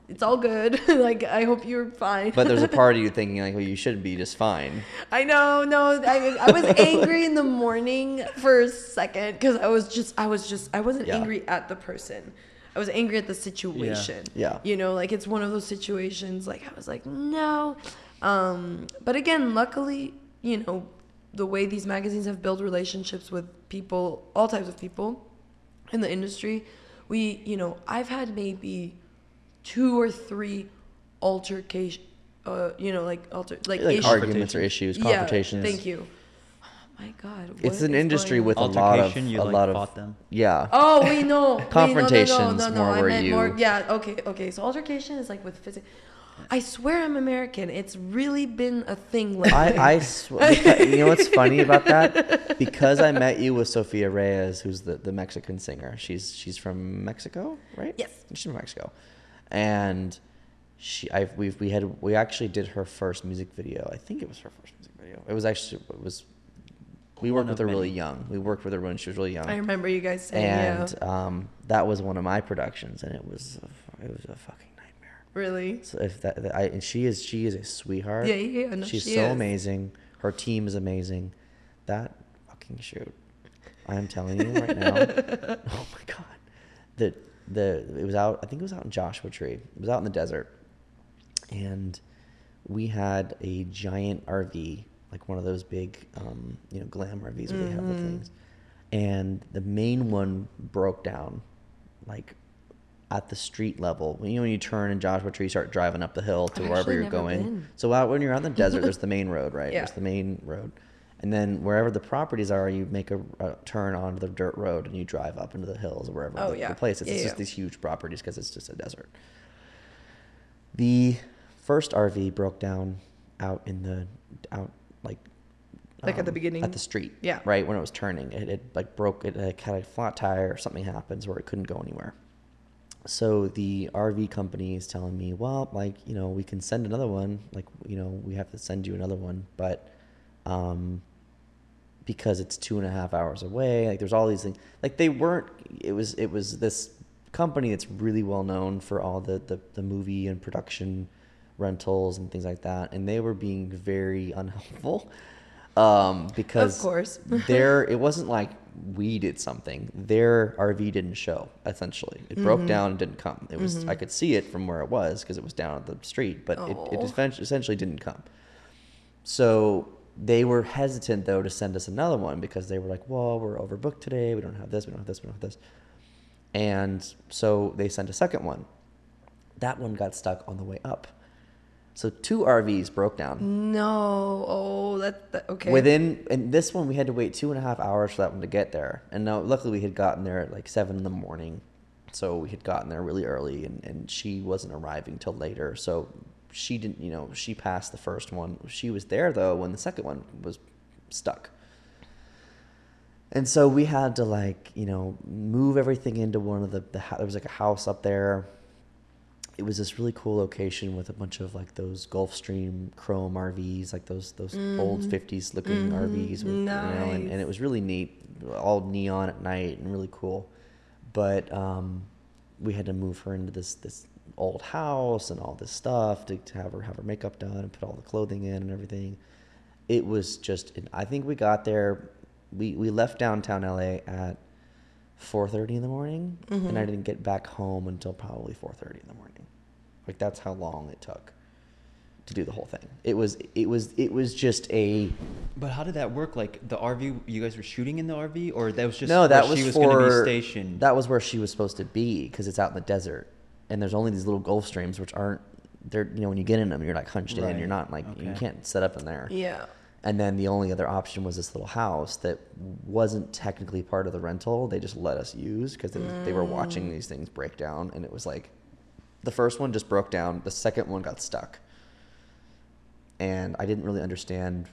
it's all good. like I hope you're fine." But there's a part of you thinking like, well, you should be just fine. I know, no, I, I was angry in the morning for a second because I was just, I was just, I wasn't Yeah. angry at the person. I was angry at the situation. Yeah. You know, like it's one of those situations. Like I was like, no. Um, but again, luckily, you know, the way these magazines have built relationships with people, all types of people in the industry, we, you know, I've had maybe two or three altercation, uh, you know, like alter, like, Like issues. arguments or issues, confrontations. Yeah, thank you. My God. It's an industry with a on? lot of you, a like, lot of them? yeah. Oh, we know. Wait, no, Confrontations No, no, no, no, more I where you- more. Yeah. Okay. Okay. So altercation is like with physics. I swear I'm American. It's really been a thing lately. I, I sw- because, you know what's funny about that? Because I met you with Sofia Reyes, who's the, the Mexican singer. She's she's from Mexico, right? Yes. she's from Mexico, and she I we we had we actually did her first music video. I think it was her first music video. It was actually it was. We worked with her really young. We worked with her when she was really young. I remember you guys saying, and yeah. um, that was one of my productions, and it was a, it was a fucking nightmare. Really? So if that, that I and she is she is a sweetheart. Yeah, yeah, yeah, no, She's she so is. amazing. Her team is amazing. That fucking shoot. I am telling you right now. [laughs] [laughs] oh my god. The the it was out I think it was out in Joshua Tree. It was out in the desert. And we had a giant RV, like one of those big um, you know, glam RVs where they have the Mm-hmm. things. And the main one broke down like at the street level. You know, when you turn in Joshua Tree, you start driving up the hill to I've wherever actually you're never going. been. So out when you're on the [laughs] desert, there's the main road, right? Yeah. There's the main road. And then wherever the properties are, you make a, a turn onto the dirt road and you drive up into the hills or wherever Oh, the, yeah. the place is. Yeah, it's yeah. just these huge properties because it's just a desert. The first RV broke down out in the out like Like at the um, beginning? at the street. Yeah. Right when it was turning, it, it like broke. It like, had a flat tire or something happens where it couldn't go anywhere. So the RV company is telling me, well, like you know, we can send another one. Like you know, we have to send you another one, but um, because it's two and a half hours away, like there's all these things. Like they weren't. It was it was this company that's really well known for all the the, the movie and production rentals and things like that, and they were being very [laughs] unhelpful. Um, because course. [laughs] their it wasn't like we did something. Their RV didn't show. Essentially, it Mm-hmm. broke down and didn't come. It was I could see it from where it was because it was down at the street, but it, it Oh. essentially didn't come. So they were hesitant though to send us another one because they were like, "Well, we're overbooked today. We don't have this. We don't have this. We don't have this." And so they sent a second one. That one got stuck on the way up. So two RVs broke down. No. Oh, that, that okay. Within and this one we had to wait two and a half hours for that one to get there. And now luckily we had gotten there at like seven in the morning. So we had gotten there really early and, and she wasn't arriving till later. So she didn't you know, she passed the first one. She was there though when the second one was stuck. And so we had to like, you know, move everything into one of the, the there was like a house up there. It was this really cool location with a bunch of like those Gulfstream chrome RVs, like those those old fifties looking RVs, with, you know, and, Mm-hmm. And it was really neat, all neon at night and really cool. But um, we had to move her into this this old house and all this stuff to, to have her have her makeup done and put all the clothing in and everything. It was just i think we got there we, we left downtown la at 4.30 in the morning and i didn't get back home until probably 4.30 in the morning like that's how long it took to do the whole thing it was it was it was just a But how did that work? Like the RV, you guys were shooting in the RV, or that was just no that where was she was for going to be stationed? that was where she was supposed to be because it's out in the desert and there's only these little gulf streams which aren't they're you know when you get in them you're like hunched in you're not like you can't set up in there yeah. And then the only other option was this little house that wasn't technically part of the rental. They just let us use because they, they were watching mm. these things break down. And it was like the first one just broke down, the second one got stuck. And I didn't really understand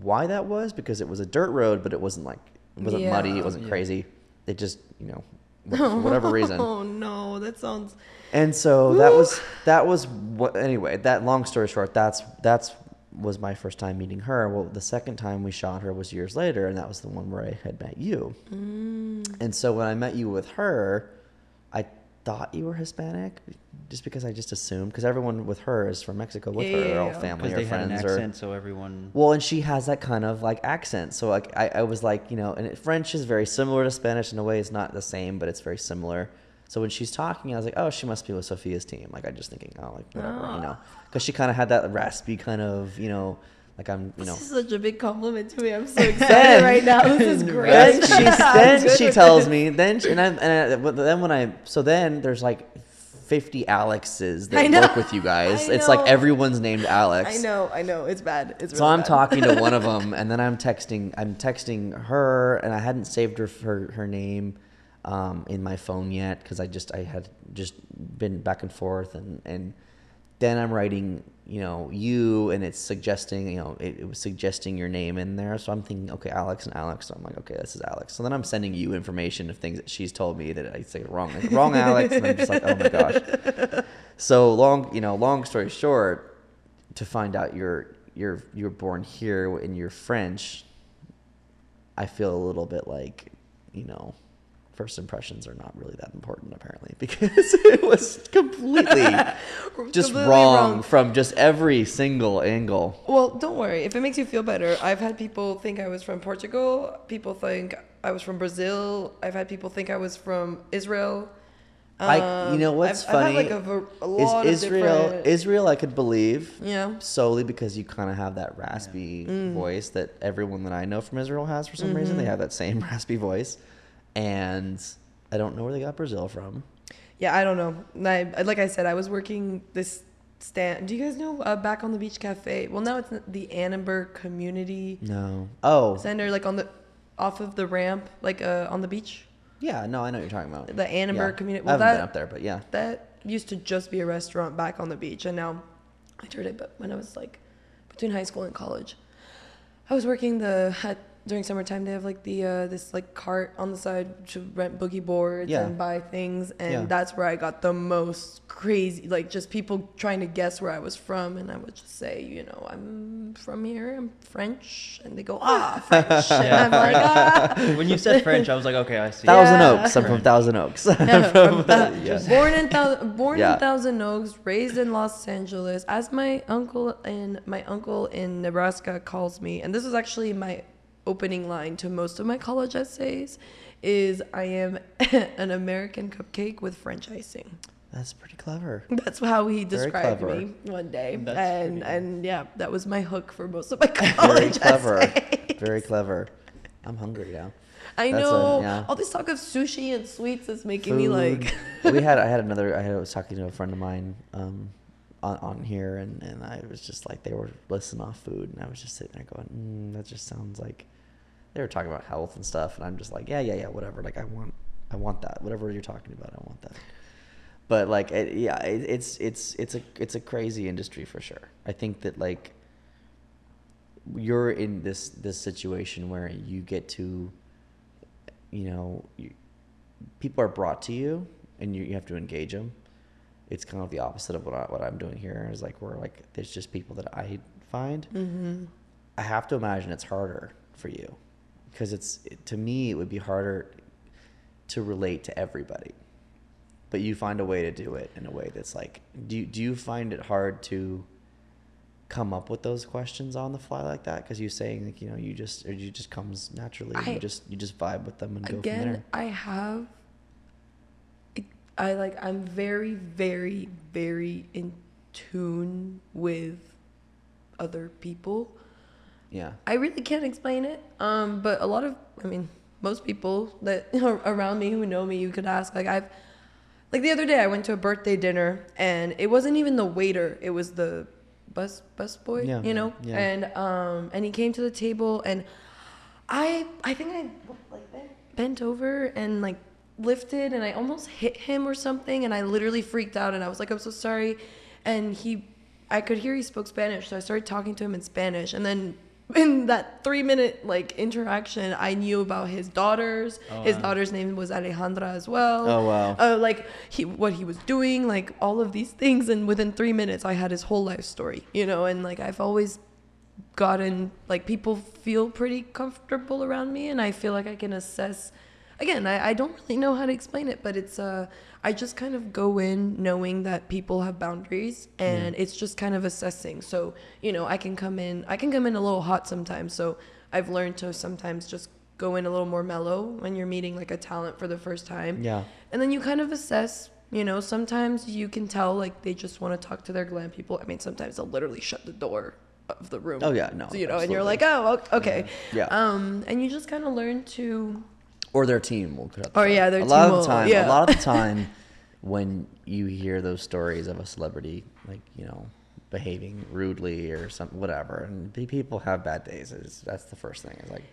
why that was because it was a dirt road, but it wasn't like, it wasn't muddy, it wasn't Yeah. crazy. It just, you know, [laughs] for whatever reason. Oh no, that sounds. And so that was that was what anyway, that long story short, that's that's was my first time meeting her. Well, the second time we shot her was years later and that was the one where I had met you. Mm. And so when I met you with her, I thought you were Hispanic just because I just assumed because everyone with her is from Mexico with Yeah, her, yeah, they're all yeah. family or they had an accent, or so everyone. well, and she has that kind of like accent. So like I, I was like, you know, and it, French is very similar to Spanish in a way. It's not the same, but it's very similar. So when she's talking, I was like, oh, she must be with Sofia's team. Like I just thinking, oh, like whatever, you ah. know, because she kind of had that raspy kind of, you know, like I'm, you know. This is such a big compliment to me. I'm so [laughs] excited right now. This is great. Then she, then she [laughs] tells me. Then she, and, I, and I, then when I so then there's like fifty Alexes I that work with you guys. I It's like everyone's named Alex. I know, I know. It's bad. It's So I'm bad. talking to one of [laughs] them, and then I'm texting. I'm texting her, and I hadn't saved her her, her name um, in my phone yet because I just I had just been back and forth, and and then I'm writing, you know, you, and it's suggesting, you know, it, it was suggesting your name in there. So I'm thinking, okay, Alex and Alex. So I'm like, okay, this is Alex. So then I'm sending you information of things that she's told me that I say wrong, wrong Alex, and I'm just like, oh my gosh. [laughs] So long, you know, long story short, to find out you're you're you're born here and you're French, I feel a little bit like, you know, first impressions are not really that important apparently [laughs] because it was completely [laughs] just Completely wrong, from just every single angle. Well, don't worry. If it makes you feel better, I've had people think I was from Portugal. People think I was from Brazil. I've had people think I was from Israel. I, you know Um, what's I've, funny I've had like a, a lot is of Israel. different- Israel, I could believe. Yeah. Solely because you kind of have that raspy Mm. voice that everyone that I know from Israel has for some reason. They Mm-hmm. have that same [laughs] raspy voice, and I don't know where they got Brazil from. Yeah, I don't know. I, like I said, I was working this stand. Do you guys know uh, back on the beach cafe? Well, now it's the Annenberg Community No. Oh, Center, like on the off of the ramp, like uh, on the beach. yeah. No, I know what you're talking about. The Annenberg Yeah. Community. I haven't that been up there, but yeah. that used to just be a restaurant back on the beach, and now I turned it. But when I was like between high school and college, I was working the at, during summertime. They have like the uh, this like cart on the side to rent boogie boards Yeah. and buy things, and Yeah. that's where I got the most crazy, like just people trying to guess where I was from, and I would just say, you know, I'm from here, I'm French, and they go, ah, [laughs] French, and I'm like, ah. [laughs] when you said French, I was like, okay, I see. Thousand Yeah. Oaks. I'm from Thousand Oaks. [laughs] Yeah, from Thou- Born in Thou- born in Thousand Oaks, raised in Los Angeles. As my uncle in my uncle in Nebraska calls me, and this is actually my opening line to most of my college essays, is I am [laughs] an American cupcake with French icing. That's pretty clever. That's how he described me one day, That's and pretty and yeah, that was my hook for most of my [laughs] college Very clever. [laughs] essays. Very clever. I'm hungry now. I That's a- know yeah. all this talk of sushi and sweets is making me like. We had I had another I had, I was talking to a friend of mine um, on, on here and, and I was just like they were listing off food and I was just sitting there going mm, that just sounds like they were talking about health and stuff and I'm just like yeah yeah yeah whatever like I want I want that whatever you're talking about I want that. But like it, yeah it, it's it's it's a it's a crazy industry for sure. I think that like you're in this this situation where you get to you know you, people are brought to you and you, you have to engage them it's kind of the opposite of what, I, what i'm doing here is like we're like there's just people that i find. Mm-hmm. i have to imagine it's harder for you because it's it, to me it would be harder to relate to everybody. But you find a way to do it in a way that's like do you, do you find it hard to come up with those questions on the fly like that? Because you're saying like you know you just or you just comes naturally I- you just you just vibe with them and go from again there. I have i like i'm very very very in tune with other people. Yeah. I really can't explain it um but a lot of i mean most people that are [laughs] around me who know me you could ask like i've like the other day i went to a birthday dinner and it wasn't even the waiter it was the bus bus boy Yeah, you know? Yeah. and um and he came to the table and i i think i like bent over and like lifted and i almost hit him or something and i literally freaked out and i was like i'm so sorry and he i could hear he spoke spanish so i started talking to him in spanish and then [laughs] in that three minute like interaction, I knew about his daughters. Oh, his wow. daughter's name was Alejandra as well. Oh, wow. Uh, like he, what he was doing, like all of these things, and within three minutes, I had his whole life story. You know, and like I've always gotten like people feel pretty comfortable around me, and I feel like I can assess. Again, I, I don't really know how to explain it, but it's uh I just kind of go in knowing that people have boundaries and it's just kind of assessing. So, you know, I can come in I can come in a little hot sometimes. So I've learned to sometimes just go in a little more mellow when you're meeting like a talent for the first time. Yeah. And then you kind of assess, you know, sometimes you can tell like they just want to talk to their glam people. I mean, sometimes they'll literally shut the door of the room. Oh, yeah, no, You know, and you're like, oh, okay. Yeah. Um, and you just kind of learn to or their team will cut up. Or, oh, yeah, their a lot team of will- the time. yeah. A lot of the [laughs] time, when you hear those stories of a celebrity, like you know, behaving rudely or something, whatever, and people have bad days. Is that's the first thing. Is like,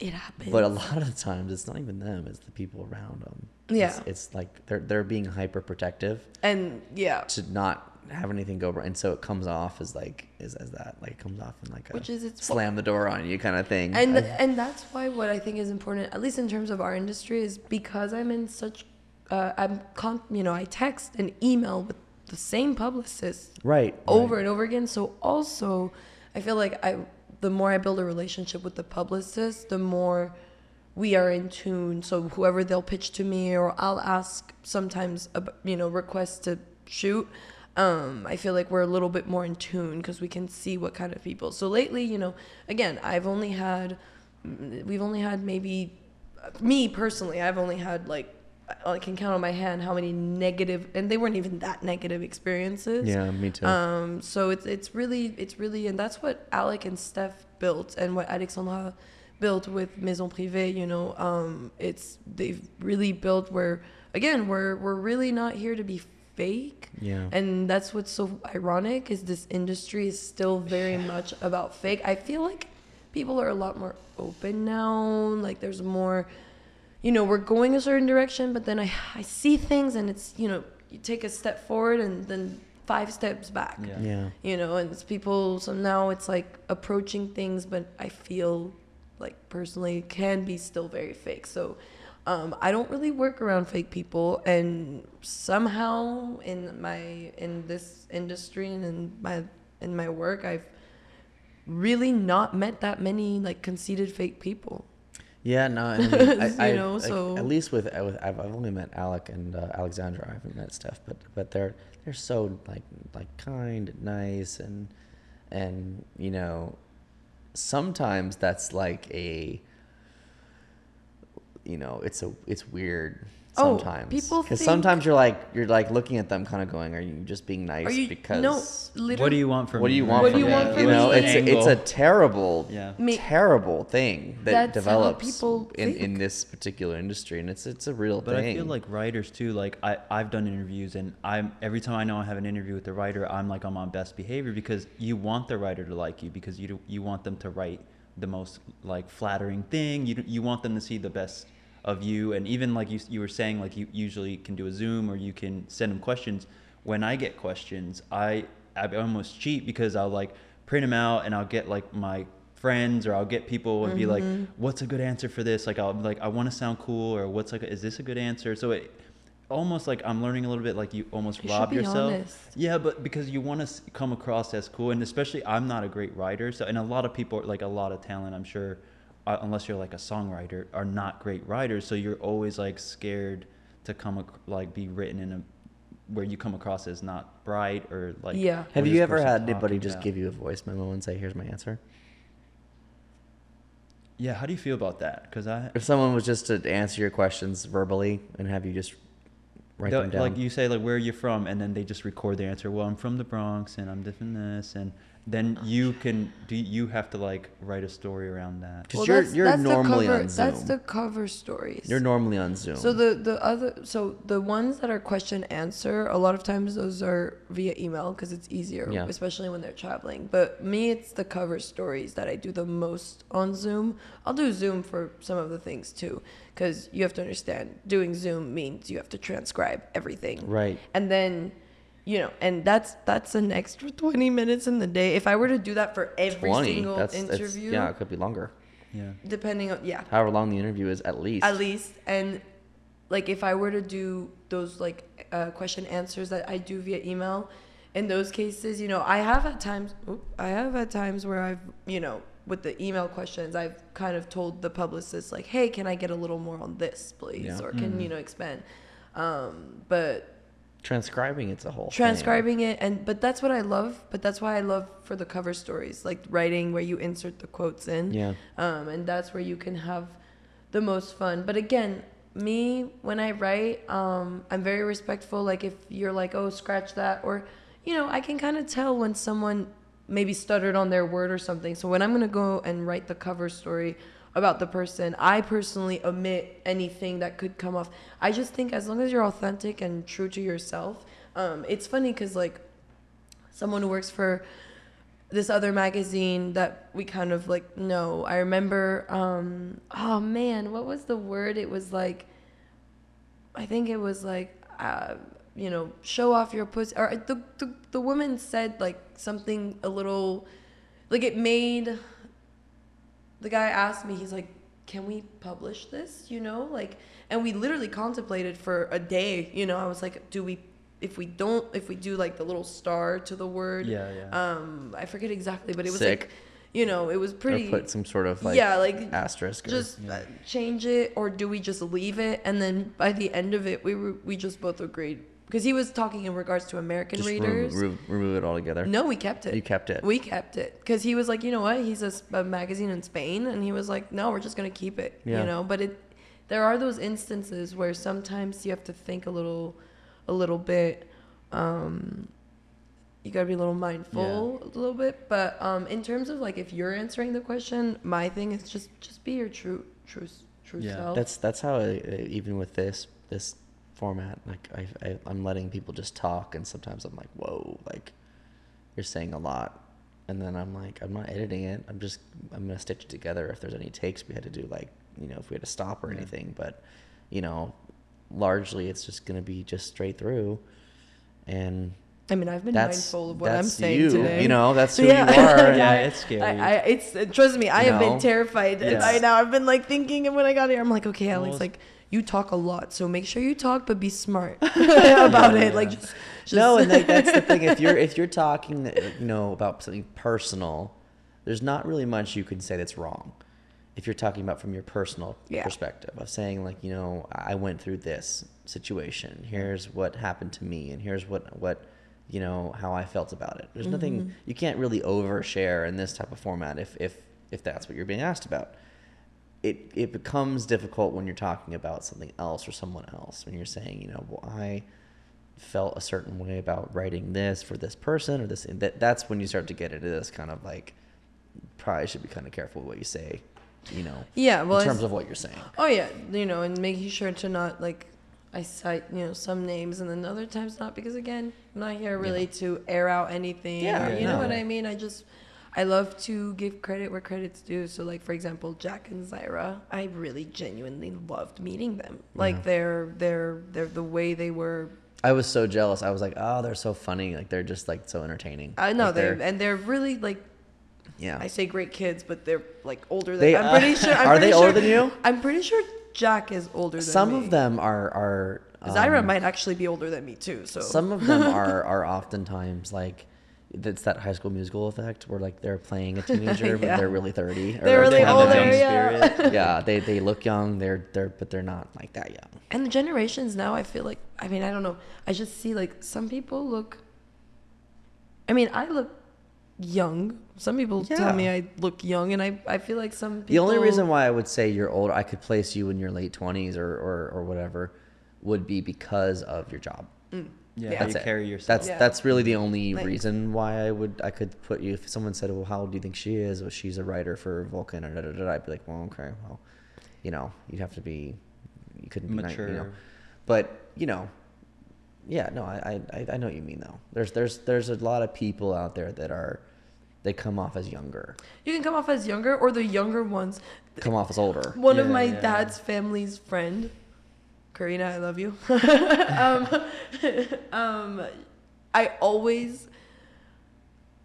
it happens. but a lot of the times it's not even them; it's the people around them. Yeah. It's, it's like they're they're being hyper protective and yeah, to not have anything go wrong, and so it comes off as like is as that like it comes off in like a Which is it's- slam the door on you kind of thing. and I- and that's why what I think is important, at least in terms of our industry, is because I'm in such, uh, I'm con, you know, I text and email with the same publicist right over right. and over again. So also, I feel like I, the more I build a relationship with the publicist, the more we are in tune. So whoever they'll pitch to me, or I'll ask sometimes, you know, requests to shoot. Um, I feel like we're a little bit more in tune because we can see what kind of people. So lately, you know, again, I've only had, we've only had maybe, me personally, I've only had like, I can count on my hand how many negative, and they weren't even that negative experiences. Yeah, me too. Um, so it's it's really it's really and that's what Alec and Steph built and what Alexandra built with Maison Privée. You know, um, it's they've really built where again we're we're really not here to be fake. Yeah. And that's what's so ironic is this industry is still very much about fake. I feel like people are a lot more open now. Like there's more you know, we're going a certain direction, but then I, I see things and it's, you know, you take a step forward and then five steps back. Yeah. yeah. You know, and it's people, so now it's like approaching things, but I feel like personally it can be still very fake. So um, I don't really work around fake people. And somehow in my, in this industry and in my, in my work, I've really not met that many like conceited fake people. Yeah, no, I [laughs] mean, I, You know, like, so- at least with, with I've, I've only met Alec and uh, Alexandra. I haven't met Steph, but but they're they're so like like kind, and nice, and and you know, sometimes that's like a you know, it's a it's weird Oh, sometimes people because think- sometimes you're like you're like looking at them, kind of going, "Are you just being nice?" Are you because no? Literally, What do you want from what do you want What from do you me? want from you know, me? it's a, it's a terrible, Yeah. Terrible thing that That's develops people in, in this particular industry, and it's it's a real But thing. I feel like writers too. Like I, I've done interviews, and I'm every time I know I have an interview with the writer, I'm like I'm on my best behavior because you want the writer to like you because you do, you want them to write the most like flattering thing. You you want them to see the best of you, and even like you you were saying, like you usually can do a Zoom or you can send them questions. When I get questions, I I almost cheat because I'll like print them out and I'll get like my friends or I'll get people and be like, Mm-hmm. "What's a good answer for this?" Like I'll like, "I want to sound cool," or "What's like, is this a good answer?" So it almost like I'm learning a little bit like you almost You rob yourself. honest. Yeah, but because you want to come across as cool, and especially I'm not a great writer, so and a lot of people like a lot of talent, I'm sure, uh, unless you're like a songwriter, are not great writers. So you're always like scared to come ac- like be written in a where you come across as not bright or like. Yeah. have you ever had anybody just about? give you a voice memo and say, "Here's my answer"? Yeah, how do you feel about that? Because I If someone was just to answer your questions verbally and have you just write them down, Like you say, like where are you from, and then they just record the answer. Well, I'm from the Bronx, and I'm different this, and then oh, you can do. You have to like write a story around that. because you're you're the normally cover, on Zoom. That's the cover stories. you're normally on Zoom. So the the other so the ones that are question answer a lot of times those are via email because it's easier, Yeah. especially when they're traveling. But me, it's the cover stories that I do the most on Zoom. I'll do Zoom for some of the things too, because you have to understand doing Zoom means you have to transcribe everything, right. and then you know, and that's that's an extra 20 minutes in the day. If I were to do that for every 20. single That's, that's interview, yeah, it could be longer. Yeah. depending on yeah, However long the interview is, at least. at least and like if i were to do those like uh, question answers that i do via email in those cases you know i have at times oop, i have at times where i've you know with the email questions i've kind of told the publicist like hey can i get a little more on this please Yeah. or can you know expand um, but Transcribing it's a whole. thing. transcribing it and but that's what i love but that's why i love for the cover stories like writing where you insert the quotes in Yeah. um, and that's where you can have the most fun but again me when i write um, i'm very respectful like if you're like oh scratch that or you know i can kind of tell when someone maybe stuttered on their word or something so when i'm going to go and write the cover story about the person i personally omit anything that could come off i just think as long as you're authentic and true to yourself um, it's funny because like someone who works for this other magazine that we kind of like know. I remember um oh man, what was the word? It was like I think it was like uh you know, show off your pussy or the the, the woman said like something a little like it made the guy asked me, he's like, Can we publish this? You know, like and we literally contemplated for a day, you know, I was like, Do we if we don't if we do like the little star to the word Yeah, yeah. um i forget exactly but it was Sick. like you know it was pretty Or put some sort of like yeah like asterisk. Or, just uh, change it or do we just leave it and then by the end of it we were we just both agreed because he was talking in regards to american just readers remove, remove it altogether. no we kept it You kept it. we kept it because he was like you know what he's a magazine in spain and he was like no we're just gonna keep it Yeah. you know but it there are those instances where sometimes you have to think a little a little bit um you gotta be a little mindful a little bit but um in terms of like if you're answering the question my thing is just just be your true true true Yeah. self That's that's how I, even with this this format, like I, I I'm letting people just talk, and sometimes I'm like, whoa, like you're saying a lot, and then I'm like, I'm not editing it. I'm just I'm gonna stitch it together. If there's any takes we had to do, like you know, if we had to stop or Yeah. anything, but you know, largely it's just gonna be just straight through, and i mean i've been mindful of what i'm saying you. today You know, that's [laughs] who Yeah. you are. [laughs] Yeah, it's scary. I, I, it's trust me. I You have know? been terrified Yeah. by now. I've been like thinking, and when I got here, I'm like, okay, Alex, Well, like you talk a lot, so make sure you talk, but be smart [laughs] about it. Like, just, just no, and like, that's the thing. If you're if you're talking, uh, you know, about something personal, there's not really much you can say that's wrong. If you're talking about from your personal Yeah. perspective of saying like, you know, I went through this situation. Here's what happened to me, and here's what what you know how I felt about it. There's nothing you can't really overshare in this type of format if if if that's what you're being asked about. It it becomes difficult when you're talking about something else or someone else when you're saying, you know, well, I felt a certain way about writing this for this person or this that that's when you start to get into this kind of like probably should be kind of careful what you say you know yeah. Well, in terms of what you're saying oh yeah, you know, and making sure to not like I cite you know some names, and then other times not because again, I'm not here really to air out anything. Yeah, or, you know what I mean. I just I love to give credit where credit's due. So like for example, Jack and Zyra, I really genuinely loved meeting them. Like Yeah. they're they're they're the way they were i was so jealous i was like oh they're so funny like they're just like so entertaining I know Like, they're and they're really like yeah I say great kids, but they're like older than They- I'm pretty [laughs] sure. I'm are pretty they older than you? I'm pretty sure Jack is older than some me. of them are are Zyra um, might actually be older than me too. So some of them [laughs] are are oftentimes like it's that high school musical effect where like they're playing a [laughs] teenager but they're really 30 or, They're really have older, yeah. spirit. [laughs] yeah they they look young they're they're but they're not like that young and the generations now, I feel like I mean I don't know. I just see like some people look. I mean, I look young. Some people Yeah. tell me I look young, and I I feel like some people. The only reason why I would say you're older, I could place you in your late twenties or, or, or whatever, would be because of your job. Mm. Yeah, Yeah. That's you it. carry yourself. That's Yeah. that's really the only Like- reason why I would I could put you. If someone said, "Well, how old do you think she is?" Well, she's a writer for Vulkan, or da, da, da, da, I'd be like, "Well, okay, well, you know, you'd have to be, you couldn't be mature. You know, but you know, yeah, no, I, I I know what you mean though. There's there's there's a lot of people out there that are, they come off as younger, you can come off as younger, or the younger ones. come off as older. One of my yeah. dad's family's friend, Karina, I love you. [laughs] um, [laughs] um, I always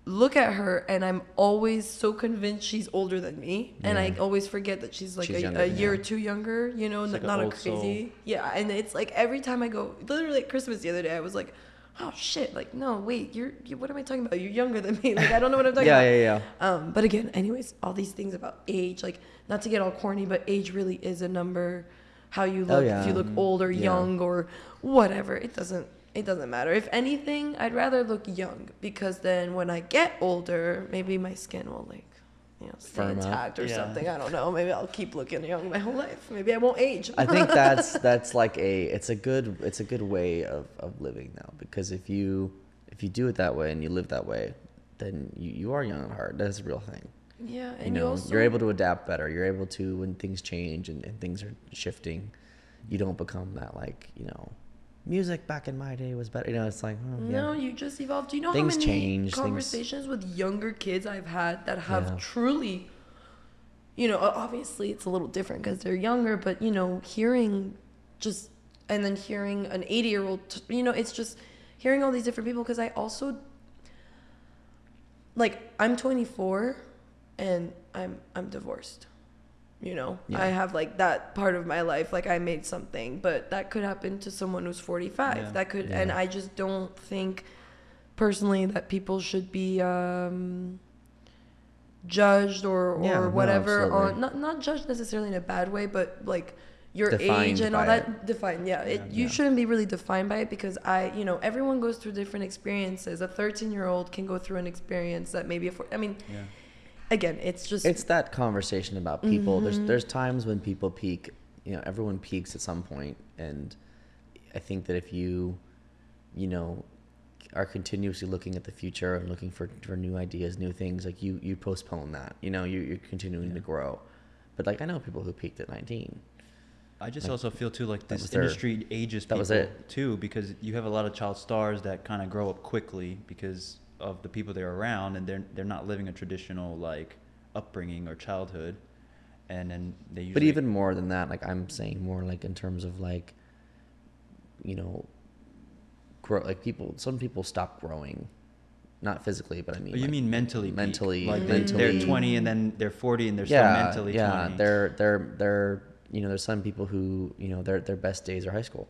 look at her and I'm always so convinced she's older than me, and I always forget that she's like She's a, younger, a year or two younger. You know, n- like not a old soul. crazy. Yeah, and it's like every time I go, literally at Christmas the other day, I was like. Oh shit! Like no, wait, you're, you what am I talking about? You're younger than me. [laughs] Like I don't know what I'm talking Yeah, about. yeah, yeah. Um, but again, anyways, all these things about age, like not to get all corny, but age really is a number. How you Oh, look, yeah. if you look old or Yeah. young or whatever, it doesn't it doesn't matter. If anything, I'd rather look young because then when I get older, maybe my skin will like, you know, stay Firm up. intact or Yeah. something. I don't know. Maybe I'll keep looking young my whole life. Maybe I won't age. I think [laughs] that's that's like a it's a good it's a good way of, of living now because if you if you do it that way and you live that way, then you, you are young at heart. That's a real thing. Yeah, and You know, also, you're able to adapt better. You're able to when things change and, and things are shifting, you don't become that like you know, music back in my day was better. You know, it's like oh, yeah. No, you just evolved. Do you know Things how many change, things- conversations with younger kids I've had that have Yeah. truly, you know, obviously it's a little different because they're younger, but you know, hearing just and then hearing an 80 year old, you know, it's just hearing all these different people because I also like I'm 24 and I'm I'm divorced. You know, Yeah. I have like that part of my life, like I made something, but that could happen to someone who's 45. Yeah. That could, and I just don't think personally that people should be um, judged or or Yeah, no, whatever absolutely. on not not judged necessarily in a bad way, but like your Defined age and all that defined. Yeah, it, Yeah. you Yeah. shouldn't be really defined by it because I, you know, everyone goes through different experiences. A 13 year old can go through an experience that maybe a four, I mean, Yeah. Again, it's just it's that conversation about people. Mm-hmm. There's there's times when people peak. You know, everyone peaks at some point, and I think that if you, you know, are continuously looking at the future and looking for, for new ideas, new things, like you you postpone that. You know, you you're continuing to grow. But like I know people who peaked at 19. I just Like, also feel too like this was their- industry ages that people was it. too because you have a lot of child stars that kind of grow up quickly because of the people they're around and they're they're not living a traditional like upbringing or childhood, and then they usually. But even more than that, like I'm saying more like in terms of like, you know, grow like people. Some people stop growing, not physically, but I mean. But you like, mean mentally? mentally- like they- mentally- they're twenty and then they're forty and they're yeah, still mentally yeah. 20. They're they're they're you know there's some people who you know their their best days are high school,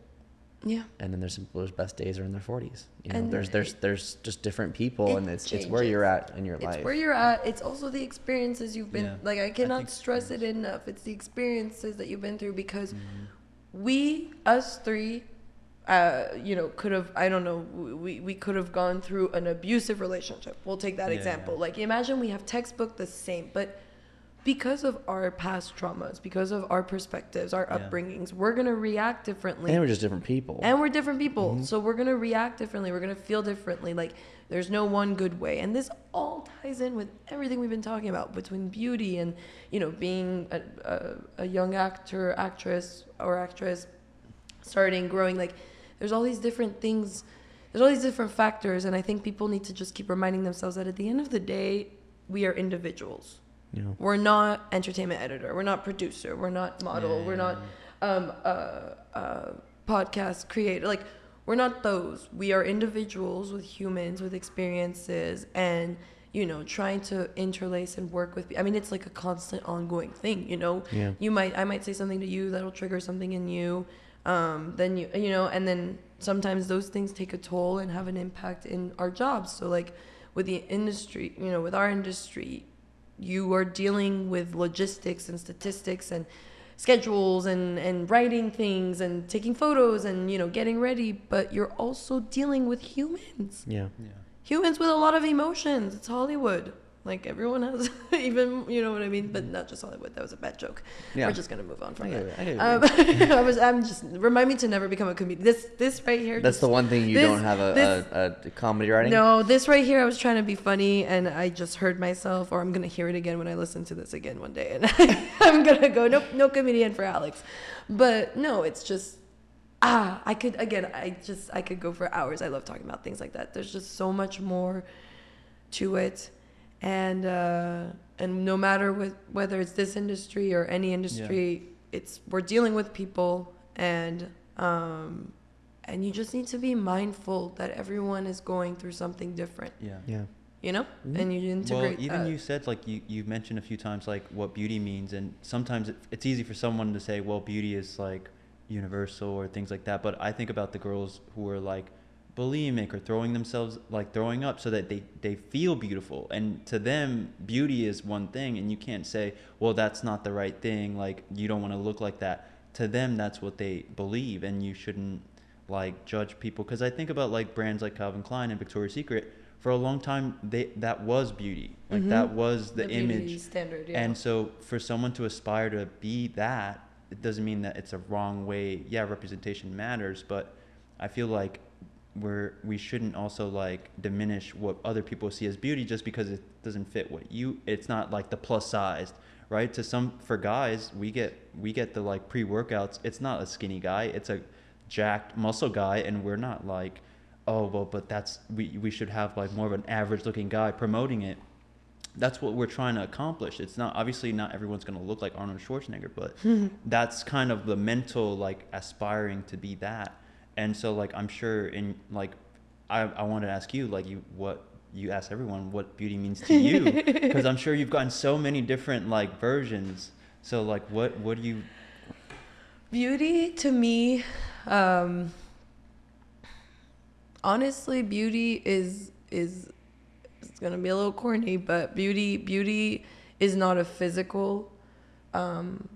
yeah. and then there's some people whose best days are in their 40s. You know, And there's there's there's just different people, it and it's it's where you're at in your It's life. It's where you're at. It's also the experiences you've been Yeah. like I I cannot think stress it enough. It's the experiences that you've been through because Mm-hmm. we us three uh, you know, could have I don't know, we we could have gone through an abusive relationship. We'll take that Yeah, example. yeah. Like imagine we have textbook the same, but because of our past traumas, because of our perspectives, our Yeah. upbringings, we're gonna react differently. And we're just different people. and we're different people. Mm-hmm. so we're going to react differently. We're going to feel differently. Like there's no one good way. And this all ties in with everything we've been talking about between beauty and you know being a, a, a young actor actress or actress starting growing. Like there's all these different things there's all these different factors. And i think people need to just keep reminding themselves that at the end of the day we are individuals know. we're not entertainment editor. We're not producer. We're not model. Yeah, we're not um, uh, uh, podcast creator. Like we're not those. We are individuals with humans with experiences and you know trying to interlace and work with. I mean, it's like a constant, ongoing thing. You know, Yeah. you might I might say something to you that'll trigger something in you. Um, then you you know, and then sometimes those things take a toll and have an impact in our jobs. So like with the industry, you know, with our industry, you are dealing with logistics and statistics and schedules and and writing things and taking photos and you know getting ready but you're also dealing with humans Yeah. yeah. humans with a lot of emotions it's hollywood like everyone has [laughs] even you know what i mean but not just hollywood that was a bad joke Yeah. we're just gonna move on from get that it, I um, [laughs] I was. I'm just. Remind me to never become a comedian. This. This right here. That's just- the one thing you this- don't have a, this- a, a comedy writing. no, this right here, I was trying to be funny, and I just heard myself, or I'm gonna hear it again when I listen to this again one day, and [laughs] I'm gonna go, nope, no comedian for Alex. But no, it's just, ah, I could again, I just, I could go for hours. I love talking about things like that. There's just so much more to it, and uh, and no matter with, whether it's this industry or any industry, it's we're dealing with people, and um, and you just need to be mindful that everyone is going through something different. Yeah. Yeah. You know, Mhm. and you integrate. Well, even that. you said like you you mentioned a few times like what beauty means, and sometimes it, it's easy for someone to say, well, beauty is like universal or things like that. But I think about the girls who are like bulimic or throwing themselves like throwing up so that they they feel beautiful, and to them, beauty is one thing, and you can't say, well, that's not the right thing. Like you don't want to look like that. To them, that's what they believe, and you shouldn't like judge people because I think about like brands like Calvin Klein and Victoria's Secret. For a long time, they that was beauty, like Mhm. that was the, The image. standard, yeah. And so, for someone to aspire to be that, it doesn't mean that it's a wrong way. Yeah, representation matters, but I feel like we're we shouldn't also like diminish what other people see as beauty just because it doesn't fit what you. It's not like the plus sized, right? To some for guys, we get we get the like pre workouts. It's not a skinny guy. It's a jacked muscle guy, and we're not like, oh well, but that's we we should have like more of an average looking guy promoting it. That's what we're trying to accomplish. It's not obviously not everyone's gonna look like Arnold Schwarzenegger, but [laughs] that's kind of the mental like aspiring to be that. And so like I'm sure in like I I wanted to ask you like you what you ask everyone what beauty means to you [laughs] because I'm sure you've gotten so many different like versions. So like what what do you Beauty to me, um, honestly, beauty is is it's gonna be a little corny, but beauty beauty is not a physical um,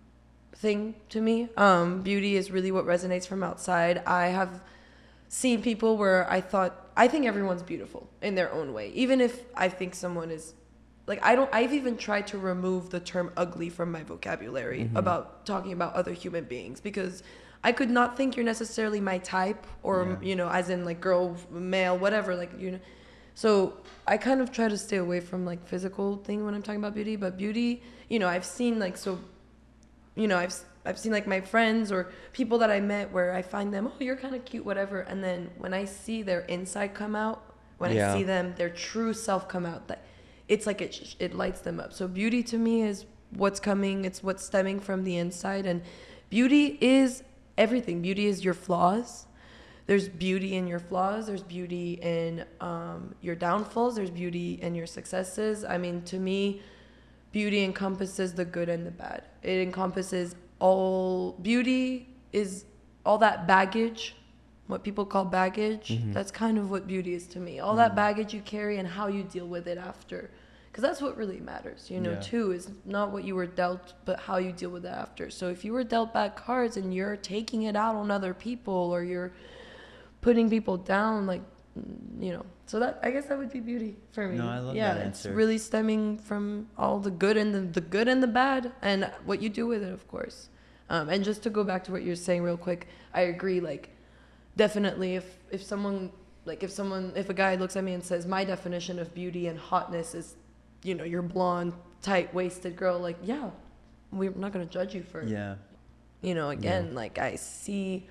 thing to me. Um, beauty is really what resonates from outside. I have seen people where I thought I think everyone's beautiful in their own way, even if I think someone is like I don't I've even tried to remove the term ugly from my vocabulary about talking about other human beings because I could not think you're necessarily my type or Yeah. you know as in like girl male whatever like you know so I kind of try to stay away from like physical thing when I'm talking about beauty but beauty you know I've seen like so you know, I've I've seen like my friends or people that I met where I find them, oh, you're kind of cute, whatever, and then when I see their inside come out, when Yeah. I see them, their true self come out, that it's like it it lights them up. So beauty to me is what's coming, it's what's stemming from the inside, and beauty is everything. Beauty is your flaws. There's beauty in your flaws. There's beauty in um, your downfalls. There's beauty in your successes. I mean, to me, beauty encompasses the good and the bad. It encompasses all beauty is all that baggage, what people call baggage. Mm-hmm. That's kind of what beauty is to me. All that baggage you carry and how you deal with it after. Because that's what really matters, you know, Yeah. too, is not what you were dealt, but how you deal with it after. So if you were dealt bad cards and you're taking it out on other people or you're putting people down, like, you know, so that I guess that would be beauty for me. No, I love yeah, that it's really stemming from all the good and the, the good and the bad, and what you do with it, of course. Um, and just to go back to what you're saying real quick, I agree. Like, definitely, if if someone like if someone if a guy looks at me and says my definition of beauty and hotness is, you know, you're blonde, tight waisted girl, like yeah, we're not gonna judge you for yeah you know again like i see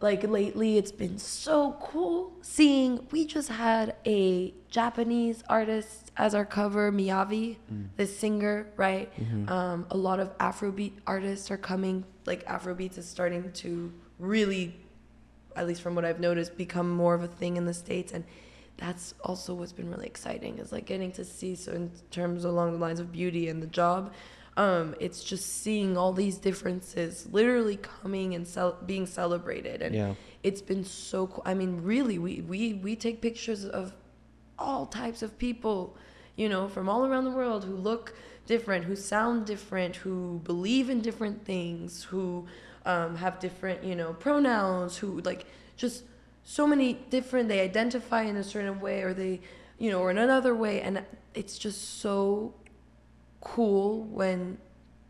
like lately it's been so cool seeing we just had a japanese artist as our cover miyavi this singer right? Um, a lot of afrobeat artists are coming like afrobeats is starting to really at least from what i've noticed become more of a thing in the states and that's also what's been really exciting is like getting to see so in terms along the lines of beauty and the job um, it's just seeing all these differences literally coming and cel- being celebrated. And Yeah. it's been so cool. I mean really we, we we take pictures of all types of people you know from all around the world who look different who sound different who believe in different things who um, have different you know pronouns who like just so many different they identify in a certain way or they you know or in another way. And it's just so cool when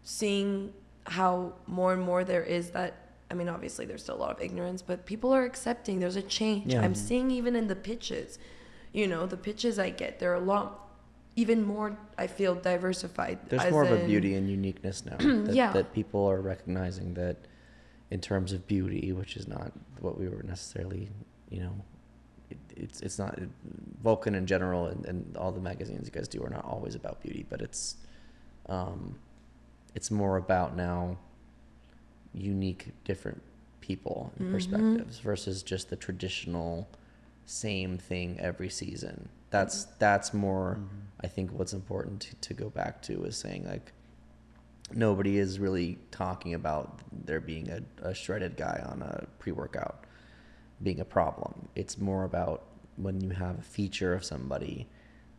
seeing how more and more there is that I mean obviously there's still a lot of ignorance but people are accepting there's a change Yeah. I'm seeing even in the pitches you know the pitches I get they're a lot even more I feel diversified There's more of a beauty and uniqueness now. [clears throat] that, Yeah. that people are recognizing that in terms of beauty, which is not what we were necessarily, you know, it, it's it's not Vulkan in general and, and all the magazines you guys do are not always about beauty, but it's um, it's more about now unique, different people Mm-hmm. and perspectives versus just the traditional same thing every season. That's that's more I think what's important to, to go back to is saying like nobody is really talking about there being a, a shredded guy on a pre-workout being a problem. It's more about when you have a feature of somebody,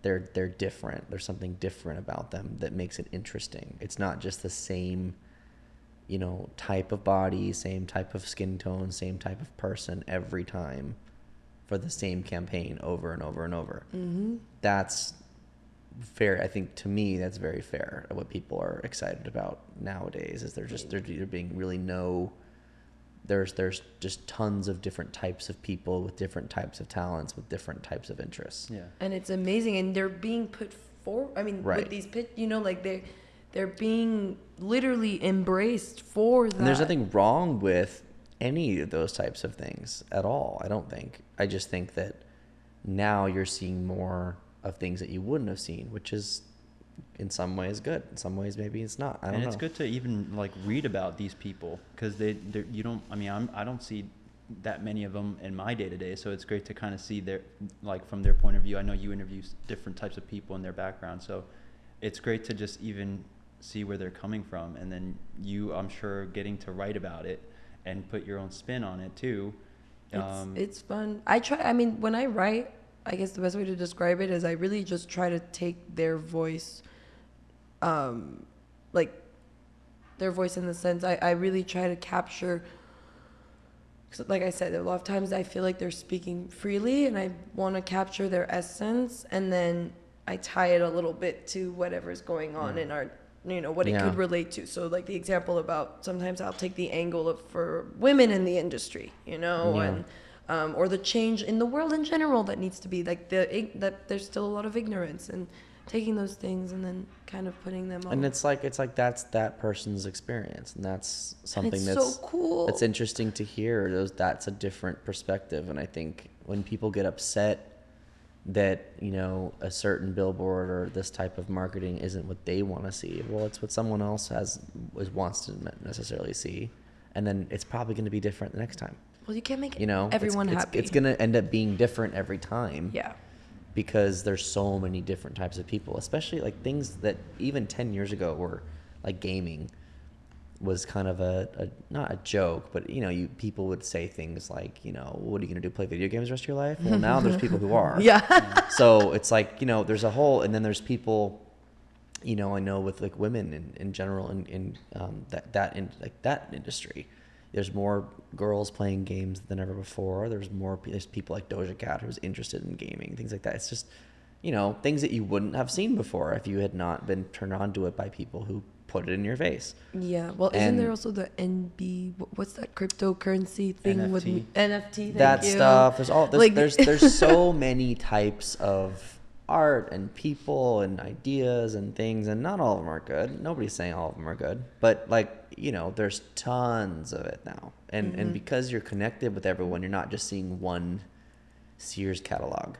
they're they're different. There's something different about them that makes it interesting. It's not just the same, you know, type of body, same type of skin tone, same type of person every time for the same campaign over and over and over. Mm-hmm. That's fair. I think to me that's very fair. What people are excited about nowadays is they're just they're, there being really no there's there's just tons of different types of people with different types of talents with different types of interests. Yeah. and it's amazing and they're being put for i mean Right. with these pit you know like they they're being literally embraced for that And there's nothing wrong with any of those types of things at all. I don't think. I just think that now you're seeing more of things that you wouldn't have seen, which is in some ways good. In some ways maybe it's not. I don't know. and know. it's good to even like read about these people because they you don't i mean I'm, i don't see that many of them in my day to day so it's great to kind of see their like from their point of view i know you interview different types of people and their background so it's great to just even see where they're coming from and then you i'm sure getting to write about it and put your own spin on it too it's, um, it's fun i try i mean when i write i guess the best way to describe it is i really just try to take their voice um like their voice in the sense i, I really try to capture 'cause like i said a lot of times i feel like they're speaking freely and i want to capture their essence and then i tie it a little bit to whatever's going on in our you know what it Yeah. could relate to so like the example about sometimes i'll take the angle of for women in the industry you know Yeah. and um, or the change in the world in general that needs to be like the that there's still a lot of ignorance and taking those things and then kind of putting them on and it's like it's like that's that person's experience and that's something it's that's so cool. that's interesting to hear. Those that's a different perspective. And i think when people get upset that you know a certain billboard or this type of marketing isn't what they want to see well it's what someone else has is wants to necessarily see. And then it's probably going to be different the next time well you can't make you know everyone it's, happy. it's going to end up being different every time. Yeah. Because there's so many different types of people, especially like things that even 10 years ago were like gaming was kind of a, a not a joke, but you know, you people would say things like, you know, what are you going to do play video games the rest of your life? Well, now there's people who are. [laughs] yeah. So it's like, you know, there's a whole and then there's people you know, I know with like women in, in general in, in um, that that in like that industry, there's more girls playing games than ever before. There's more there's people like Doja Cat who's interested in gaming, things like that. It's just, you know, things that you wouldn't have seen before if you had not been turned on to it by people who put it in your face. yeah well isn't there also the nb what's that cryptocurrency thing with NFT. nft thank that you. stuff. There's all there's, Like- there's there's [laughs] so many types of art and people and ideas and things, and not all of them are good. Nobody's saying all of them are good, but like you know, there's tons of it now, and Mm-hmm. and because you're connected with everyone, you're not just seeing one Sears catalog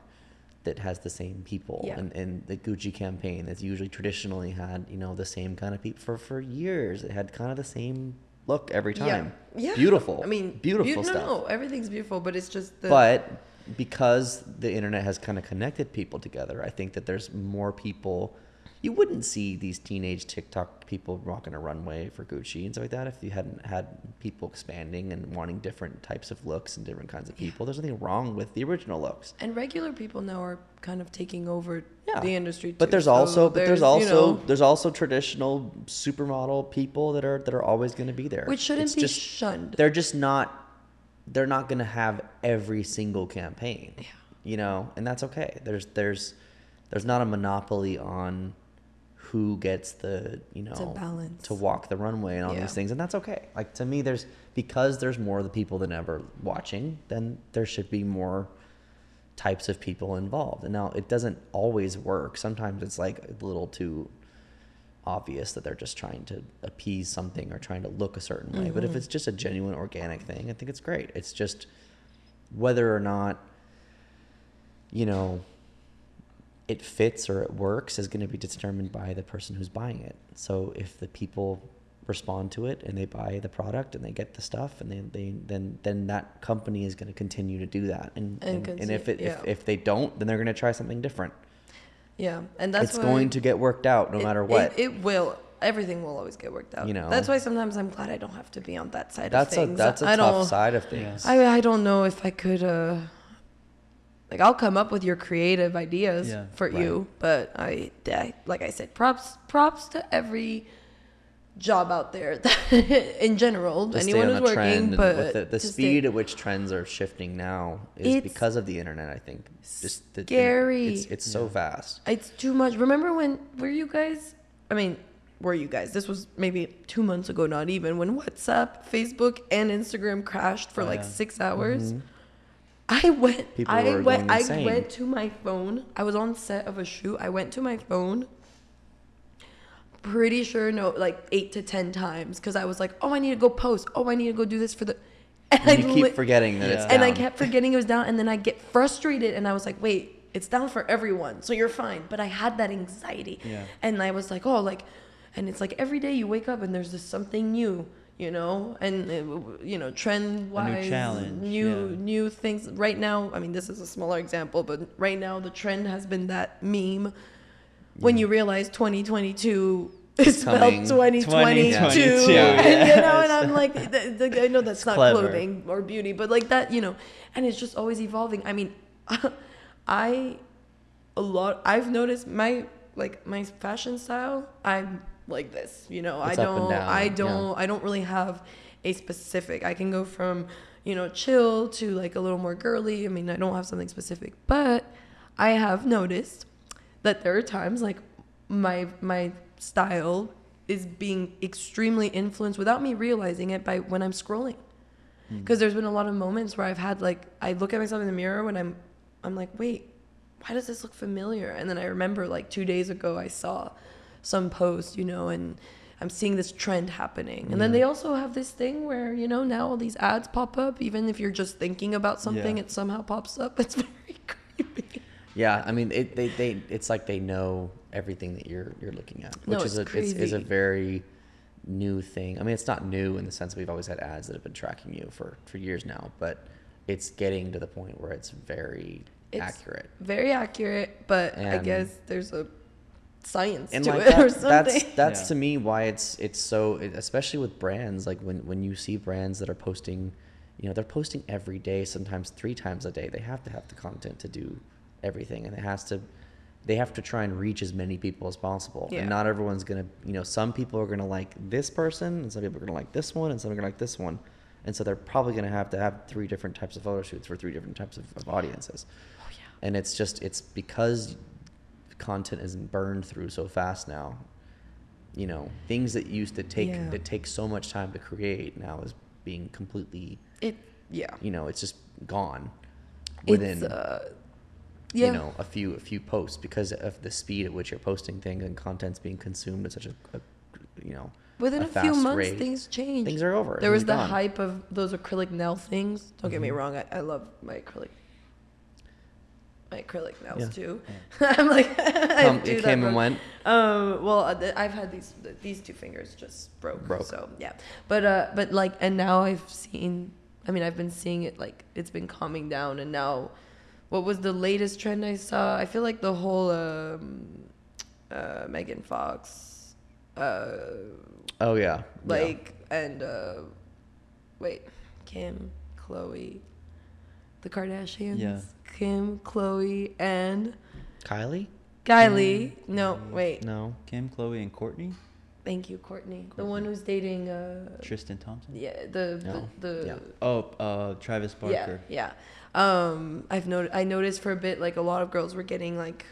that has the same people Yeah. and, and the Gucci campaign that's usually traditionally had you know the same kind of people for for years. It had kind of the same look every time. Yeah. Beautiful. I mean beautiful beau- stuff no no everything's beautiful but it's just the but because the internet has kind of connected people together, I think that there's more people. You wouldn't see these teenage TikTok people walking a runway for Gucci and stuff like that if you hadn't had people expanding and wanting different types of looks and different kinds of people. There's nothing wrong with the original looks. and regular people now are kind of taking over Yeah. the industry But too. there's So also but there's also you know, there's also traditional supermodel people that are that are always going to be there. which shouldn't It's be just- shunned they're just not they're not going to have every single campaign Yeah. you know? And that's okay. There's there's there's not a monopoly on who gets the you know to walk the runway and all Yeah. these things and that's okay. Like to me there's because there's more of the people than ever watching then there should be more types of people involved. And now it doesn't always work. Sometimes it's like a little too obvious that they're just trying to appease something or trying to look a certain way. But if Mm-hmm. it's just a genuine organic thing, I think it's great. It's just whether or not, you know, it fits or it works is going to be determined by the person who's buying it. So if the people respond to it and they buy the product and they get the stuff and they, they then then that company is going to continue to do that and And and, and if it if, if they don't then they're going to try something different Yeah, and that's it's going to get worked out no it- matter what It, it will. Everything will always get worked out. You know. That's why sometimes I'm glad I don't have to be on that side that's of a things. that's a I tough don't, side of things I I don't know if I could. uh Like I'll come up with your creative ideas Yeah. for you, but I, I like I said, props props to every job out there [laughs] in general. to stay anyone on who's the trend working, but with the, the speed stay- at which trends are shifting now is It's because of the internet i think just the, the- scary. it's, it's so fast It's too much. Remember when were you guys? I mean, were you guys? This was maybe two months ago, not even when WhatsApp, Facebook, and Instagram crashed for Oh, like yeah. six hours. Mm-hmm. I went. People I were went. I went to my phone. I was on set of a shoot. I went to my phone. Pretty sure no, like eight to ten times, because I was like, oh, I need to go post. Oh, I need to go do this for the. [laughs] And, and you I keep li- forgetting that it's down. and I kept forgetting it was down, and then I get frustrated, and I was like, "Wait, it's down for everyone, so you're fine." But I had that anxiety, Yeah. and I was like, "Oh, like," and it's like every day you wake up and there's just something new, you know, and uh, you know, trend wise, challenge, new yeah. new things. Right now, I mean, this is a smaller example, but right now the trend has been that meme when you realize 2022 is spelled coming. 2022, 2022, and you know, and I'm like, the, the, I know that's not clever. clothing or beauty, but like that, you know, and it's just always evolving. I mean, [laughs] I a lot. I've noticed my like my fashion style. I'm like this, you know. It's I don't. I don't. I don't really have a specific. I can go from you know chill to like a little more girly. I mean, I don't have something specific, but I have noticed that there are times like my my style is being extremely influenced without me realizing it by when I'm scrolling. Hmm. Because there's been a lot of moments where I've had like I look at myself in the mirror when I'm I'm like, wait, why does this look familiar? And then I remember like two days ago I saw some post, you know, and I'm seeing this trend happening. And then they also have this thing where, you know, now all these ads pop up, even if you're just thinking about something, Yeah. it somehow pops up. [laughs] It's very creepy. Yeah, I mean, it, they, they, it's like they know everything that you're you're looking at, which No, is a it's is, is a very new thing. I mean, it's not new in the sense that we've always had ads that have been tracking you for for years now, but it's getting to the point where it's very It's accurate. Very accurate, but I guess there's a science And to like it that, or something. that's that's Yeah. to me why it's it's so especially with brands like when when you see brands that are posting, you know, they're posting every day, sometimes three times a day. They have to have the content to do everything, and it has to. They have to try and reach as many people as possible, Yeah. and not everyone's gonna. You know, some people are gonna like this person, and some people are gonna like this one, and some are gonna like this one, and so they're probably gonna have to have three different types of photo shoots for three different types of, of audiences. Oh, yeah. And it's just it's because content isn't burned through so fast now. You know, things that used to take Yeah. that take so much time to create now is being completely, It yeah. you know, it's just gone It's within uh yeah. you know a few a few posts because of the speed at which you're posting things and content's being consumed at such a, a you know Within a, few months, rate. things change. Things are over. There was the gone. hype of those acrylic nail things. Don't get me Mhm. wrong, I, I love my acrylic, my acrylic nails Yeah. too. [laughs] I'm like, [laughs] I Come- do it came and went. Um, well, uh, I've had these these two fingers just broke. Broke. So yeah, but uh, but like, and now I've seen. I mean, I've been seeing it like it's been calming down, and now, what was the latest trend I saw? I feel like the whole um, uh, Megan Fox, uh, Oh yeah, yeah. like and uh, wait, Kim, Khloé, the Kardashians, Yeah. Kim, Khloé, and Kylie. Kylie. No, wait. No, Kim, Khloé, and Kourtney. Thank you, Kourtney. The one who's dating uh Tristan Thompson. yeah, the No. the, the Yeah. Oh, uh, Travis yeah, Barker. yeah. Um I've noted I noticed for a bit like a lot of girls were getting like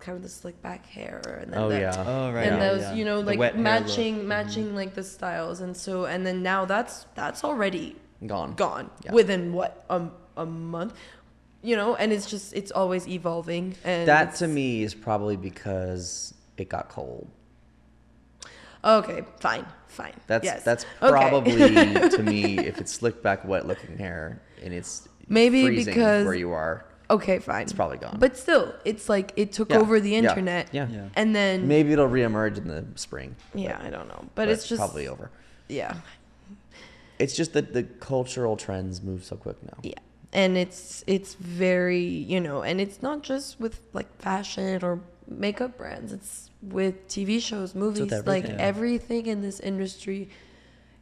kind of this slick back hair and then Oh, the, yeah. Oh right. and yeah, those yeah. you know like wet hair look. matching matching like the styles and so and then now that's that's already gone. gone Yeah. within what a, a month you know and it's just it's always evolving and That to me is probably because it got cold. okay fine fine That's yes. that's Okay. probably to me [laughs] if it's slick back, wet looking hair and it's Maybe because- where you are. okay, fine. It's probably gone. But still, it's like it took Yeah, over the internet. Yeah. Yeah. And then Maybe it'll reemerge in the spring. yeah, I don't know. But, it's just probably over. Yeah. It's just that the cultural trends move so quick now. Yeah. And it's it's very, you know, and it's not just with like fashion or makeup brands. It's with TV shows, movies, like everything. everything in this industry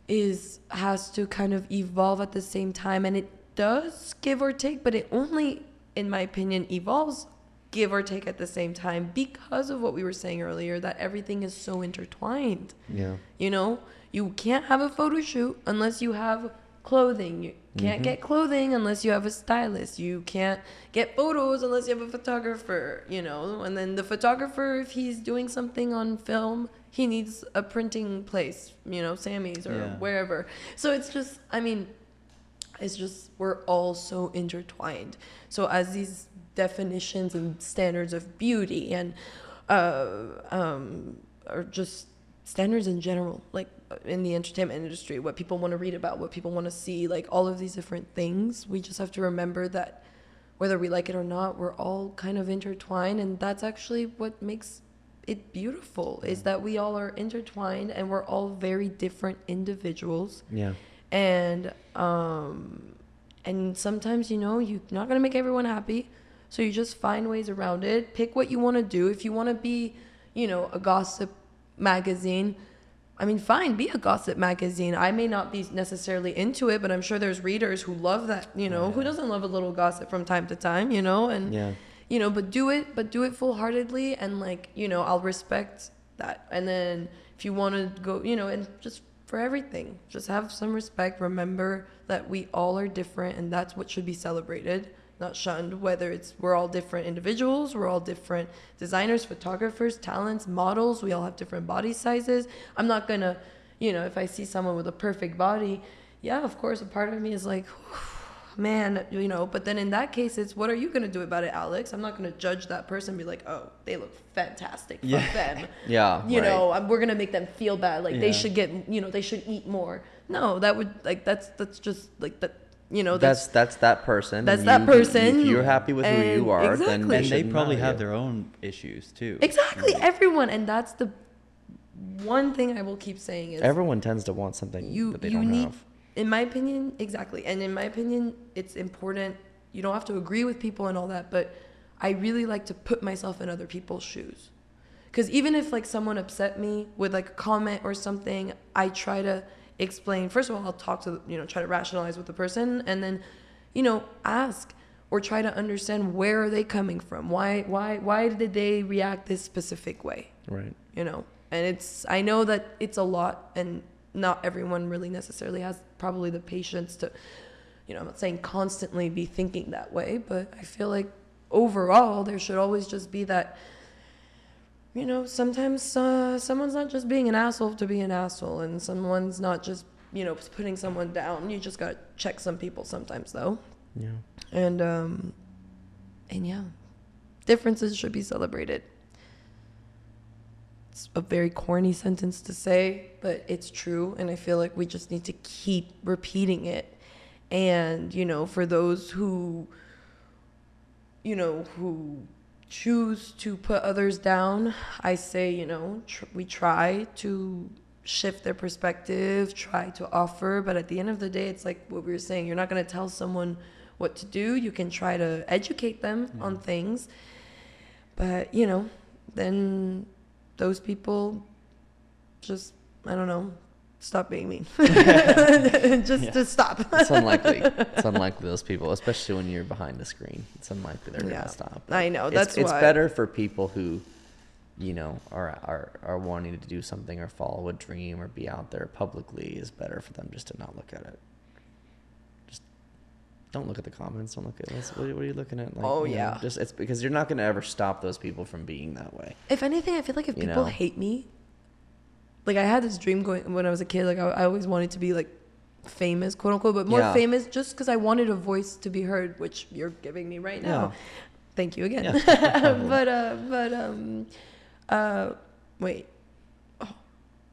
is has to kind of evolve at the same time and it does give or take, but it only in my opinion evolves give or take at the same time because of what we were saying earlier that everything is so intertwined. Yeah. You know, you can't have a photo shoot unless you have clothing. You can't mm-hmm. get clothing unless you have a stylist. You can't get photos unless you have a photographer, you know. And then the photographer, if he's doing something on film, he needs a printing place, you know, Sammy's or Yeah. wherever. So it's just, I mean, it's just we're all so intertwined. So as these definitions and standards of beauty and uh, um, or just standards in general like uh, in the entertainment industry what people want to read about what people want to see like all of these different things we just have to remember that whether we like it or not we're all kind of intertwined and that's actually what makes it beautiful is that we all are intertwined and we're all very different individuals. Yeah. And um and sometimes you know you're not going to make everyone happy. So you just find ways around it. Pick what you want to do. If you want to be you know a gossip magazine i mean fine be a gossip magazine. I may not be necessarily into it but i'm sure there's readers who love that you know who doesn't love a little gossip from time to time you know? And Yeah. you know but do it but do it full-heartedly and like you know i'll respect that. And then if you want to go you know and just for everything. Just have some respect. Remember that we all are different and that's what should be celebrated not shunned. Whether it's we're all different individuals we're all different designers photographers talents models we all have different body sizes. I'm not gonna you know if i see someone with a perfect body yeah of course a part of me is like man, you know, but then in that case, it's what are you going to do about it, Alex? I'm not going to judge that person and be like, oh, they look fantastic. Fuck Yeah. [laughs] them. [laughs] Yeah. You right. know, we're going to make them feel bad. Like they should get, you know, they should eat more. No, that would, like, that's, that's just like that, you know, that's, that's that's that person. That's and that person, If you're happy with who you are, then they and they probably have you. their own issues too. exactly everyone. And that's the one thing I will keep saying is Everyone tends to want something you that they you don't need have. In my opinion exactly. And in my opinion it's important. You don't have to agree with people and all that but i really like to put myself in other people's shoes. Because even if like someone upset me with like a comment or something i try to explain first of all i'll talk to you know try to rationalize with the person and then you know ask or try to understand where are they coming from? Why why why did they react this specific way? Right. you know? And it's i know that it's a lot and not everyone really necessarily has probably the patience to you know i'm not saying constantly be thinking that way but i feel like overall there should always just be that you know sometimes uh, someone's not just being an asshole to be an asshole and someone's not just you know putting someone down. You just gotta check some people sometimes though. Yeah. and um and yeah differences should be celebrated it's a very corny sentence to say but it's true and i feel like we just need to keep repeating it. And you know for those who you know who choose to put others down i say you know tr- we try to shift their perspective try to offer but at the end of the day it's like what we were saying you're not going to tell someone what to do you can try to educate them on mm-hmm. things but you know then those people just i don't know stop being mean [laughs] just Yeah. to stop It's unlikely. it's [laughs] unlikely those people, especially when you're behind the screen. It's unlikely they're Yeah. gonna stop. I know, It's- that's it's why- better for people who, you know, are are are wanting to do something or follow a dream or be out there publicly. Is better for them just to not look at it. Just don't look at the comments. Don't look at what's, what, are- what are you looking at? Like, Oh, you know, yeah. just it's because you're not gonna ever stop those people from being that way. If anything, I feel like if You people know? hate me, like I had this dream going when I was a kid. Like I, I always wanted to be like famous, quote unquote, but more Yeah. famous just because I wanted a voice to be heard, which you're giving me right now. Yeah. Thank you again. Yeah, [laughs] but uh, but um, uh, wait. Oh,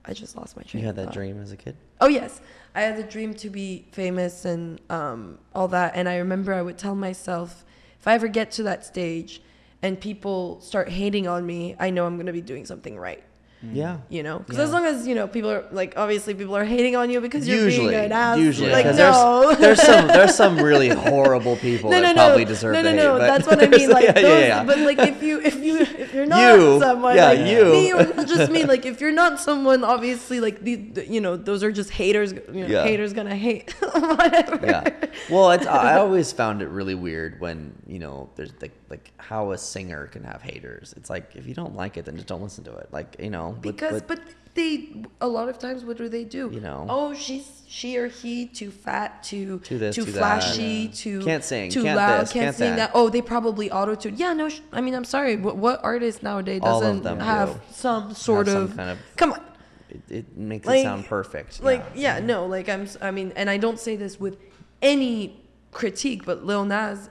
I just lost my train. You had that thought. dream as a kid. Oh yes, I had a dream to be famous and um, all that. And I remember I would tell myself, if I ever get to that stage and people start hating on me, I know I'm going to be doing something right. Mm. Yeah. You know, because Yeah. as long as you know people are like, obviously people are hating on you because you're usually, being an ass. usually, like 'cause no, there's, there's some [laughs] there's some really horrible people no, no, that no, probably deserve no, no, to no. hate, That's what I mean. [laughs] Like yeah, those, yeah, yeah. but like if you if you if you're [laughs] not You, someone, yeah, like you. me or not just me, like if you're not someone, obviously, like the you know those are just haters. You know, Yeah. haters gonna hate whatever. yeah. Well, it's, I I always found it really weird when you know there's like like how a singer can have haters. It's like if you don't like it, then just don't listen to it. Like you know, Because, with- but they a lot of times, what do they do? You know. oh, she's she or he too fat, too Too this, too too that. flashy, Yeah. too Can't sing, too can't loud, this, can't, can't sing that. that. Oh, they probably auto tune. Yeah, no, sh- I mean, I'm sorry. What, what artist nowadays doesn't have do. some sort some of, kind of- Come on, it, it makes Like- it sound perfect. like yeah. yeah, no, like I'm. i mean, and I don't say this with any critique, but Lil Nas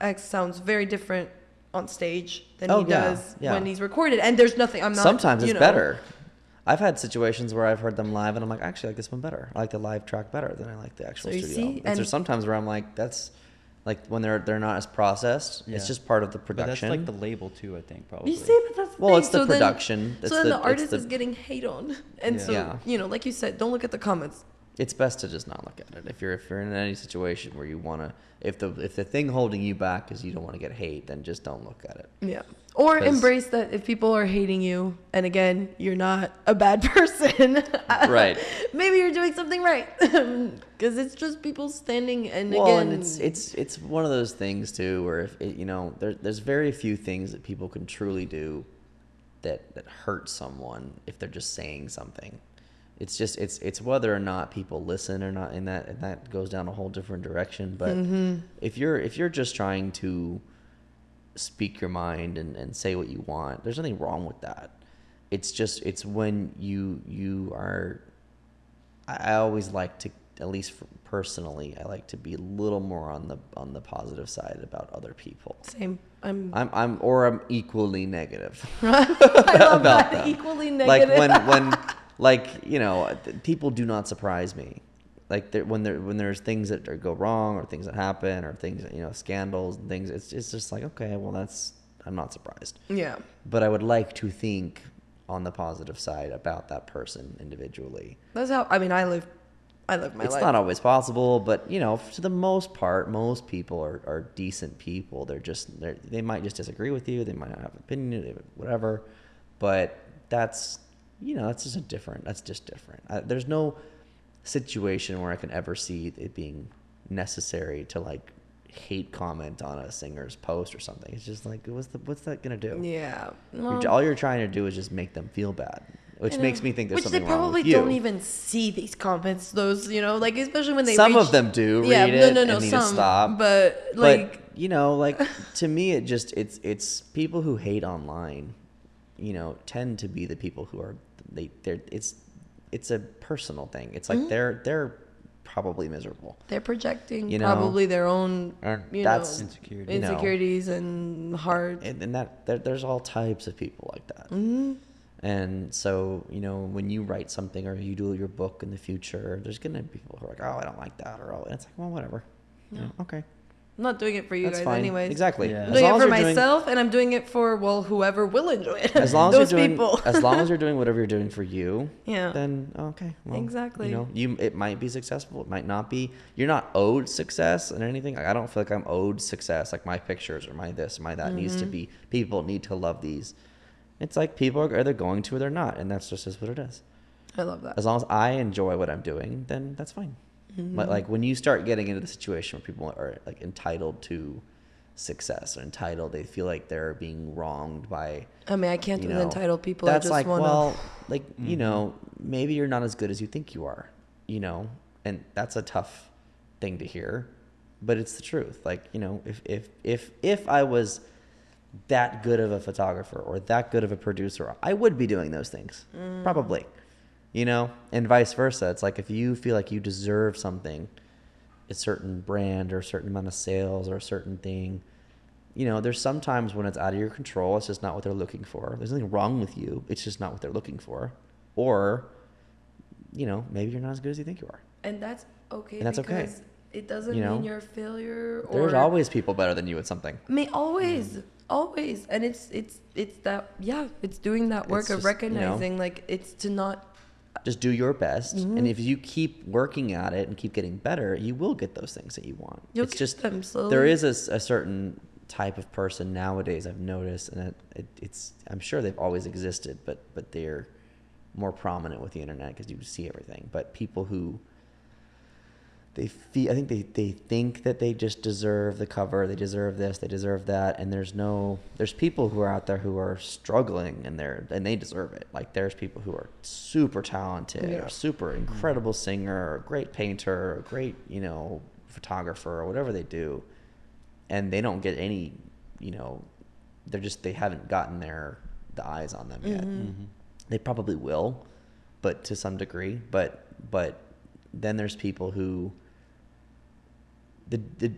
X sounds very different on stage than Oh, he yeah, does yeah. when he's recorded. And there's nothing. I'm not. Sometimes you it's know, better. I've had situations where I've heard them live and I'm like, actually, I like this one better. I like the live track better than I like the actual So studio. see? And, And- there's sometimes where I'm like, that's like when they're they're not as processed. Yeah. It's just part of the But that's production. like the label too, I think probably. You see, but that's the Well, thing. it's the So then- production. It's so then the- the, artist the- is getting hate on, and Yeah. so Yeah. you know, like you said, don't look at the comments. It's best to just not look at it. If you're if you're in any situation where you want to, if the if the thing holding you back is you don't want to get hate, then just don't look at it. Yeah. Or embrace that if people are hating you, and again, you're not a bad [laughs] person. Right. [laughs] Maybe you're doing something right, [laughs] because it's just people standing and well, again. and it's it's it's one of those things too, where if it, you know, there, there's very few things that people can truly do that that hurt someone if they're just saying something. It's just it's it's whether or not people listen or not, and that and that goes down a whole different direction. But mm-hmm. if you're if you're just trying to speak your mind and, and say what you want, there's nothing wrong with that. It's just it's when you you are I always like to, at least personally, I like to be a little more on the on the positive side about other people. same. I'm. I'm I'm or I'm equally negative [laughs] I love [laughs] about that. them. Equally Like when when [laughs] like you know people do not surprise me. Like there, when there when there's things that are, go wrong or things that happen or things that, you know scandals and things, it's it's just like okay, well that's I'm not surprised. yeah. But I would like to think on the positive side about that person individually. That's how. I mean, I live. I live my it's life. not always possible, but you know, for the most part, most people are, are decent people. They're just they're, they might just disagree with you. They might not have an opinion, whatever. But that's you know that's just a different. That's just different. I, there's no situation where I can ever see it being necessary to like hate comment on a singer's post or something. It's just like what's the what's that gonna do? Yeah. You're all you're trying to do is just make them feel bad, which know. makes me think there's something wrong probably with you. don't even see these comments. Those, you know, like especially when they. Some reach- of them do Yeah, read no, it no, no, and some. stop. But like, but you know, like [laughs] to me, it just it's it's people who hate online, you know, tend to be the people who are they they're it's it's a personal thing. It's like Mm-hmm. they're they're probably miserable. they're projecting You know, probably their own, you that's- know, Insecurity. you know. insecurities and hard. And, and that there, there's all types of people like that. Mhm. And so, you know, when you write something or you do your book in the future, there's gonna be people who are like, "Oh, I don't like that," or "Oh," and it's like, "Well, whatever." You know, okay, I'm not doing it for you that's guys, fine. anyways. Exactly. Yeah. I'm doing it for as you're doing- myself, and I'm doing it for well, whoever will enjoy it. as long as those you're doing, people. as long as [laughs] you're doing whatever you're doing for you, Yeah. then okay, well, Exactly. You know, you it might be successful, it might not be. You're not owed success and anything. Like, I don't feel like I'm owed success. Like my pictures or my this, my that needs to Mm-hmm. be. People need to love these. It's like people are either going to or they're not, and that's just is what it is. I love that. As long as I enjoy what I'm doing, then that's fine. Mm-hmm. But like when you start getting into the situation where people are like entitled to success or entitled, they feel like they're being wronged by I mean, I can't you do know, the entitled people. That's I just like, wanna. well, like you know, maybe you're not as good as you think you are, you know, and that's a tough thing to hear, but it's the truth. Like you know, if if if if I was that good of a photographer or that good of a producer, I would be doing those things Mm. probably, you know, and vice versa. It's like if you feel like you deserve something, a certain brand or a certain amount of sales or a certain thing you know, there's sometimes when it's out of your control, it's just not what they're looking for. There's nothing wrong with you. It's just not what they're looking for. Or, you know, maybe you're not as good as you think you are. and that's okay. And that's okay. it doesn't You know? mean you're a failure. Or There's always people better than you at something. I May always, always, and it's it's it's that yeah, it's doing that work of just, you know- recognizing like it's to not. Just do your best, Mm-hmm. and if you keep working at it and keep getting better, you will get those things that you want. You'll it's just there is a, a certain type of person nowadays I've noticed, and it, it, it's I'm sure they've always existed, but but they're more prominent with the internet because you see everything. But people who they feel, I think they, they think that they just deserve the cover, they deserve this, they deserve that, and there's no there's people who are out there who are struggling and they're and they deserve it. Like there's people who are super talented, Yeah. or super incredible singer, or great painter, or great you know photographer, or whatever they do, and they don't get any you know they're just they haven't gotten their the eyes on them yet. Mm-hmm. They probably will, but to some degree. But but then there's people who the the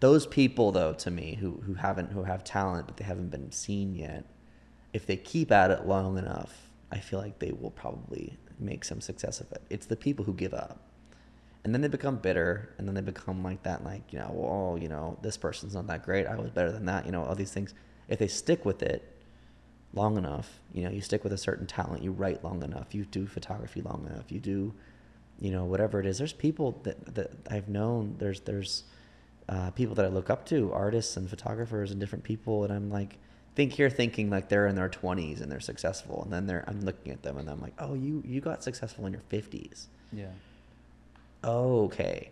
those people though to me who who haven't who have talent but they haven't been seen yet. If they keep at it long enough, I feel like they will probably make some success of it. It's the people who give up. And then they become bitter, and then they become like that, like, you know, well, oh, you know, this person's not that great. I was better than that, you know, all these things. If they stick with it, long enough, you know, you stick with a certain talent, you write long enough, you do photography long enough, you do, you know, whatever it is. There's people that, that I've known, there's, there's uh, people that I look up to, artists and photographers and different people. And I'm like, think here thinking like they're in their 20s and they're successful. And then they're, I'm looking at them and I'm like, oh, you, you got successful in your 50s. Yeah. Oh, okay.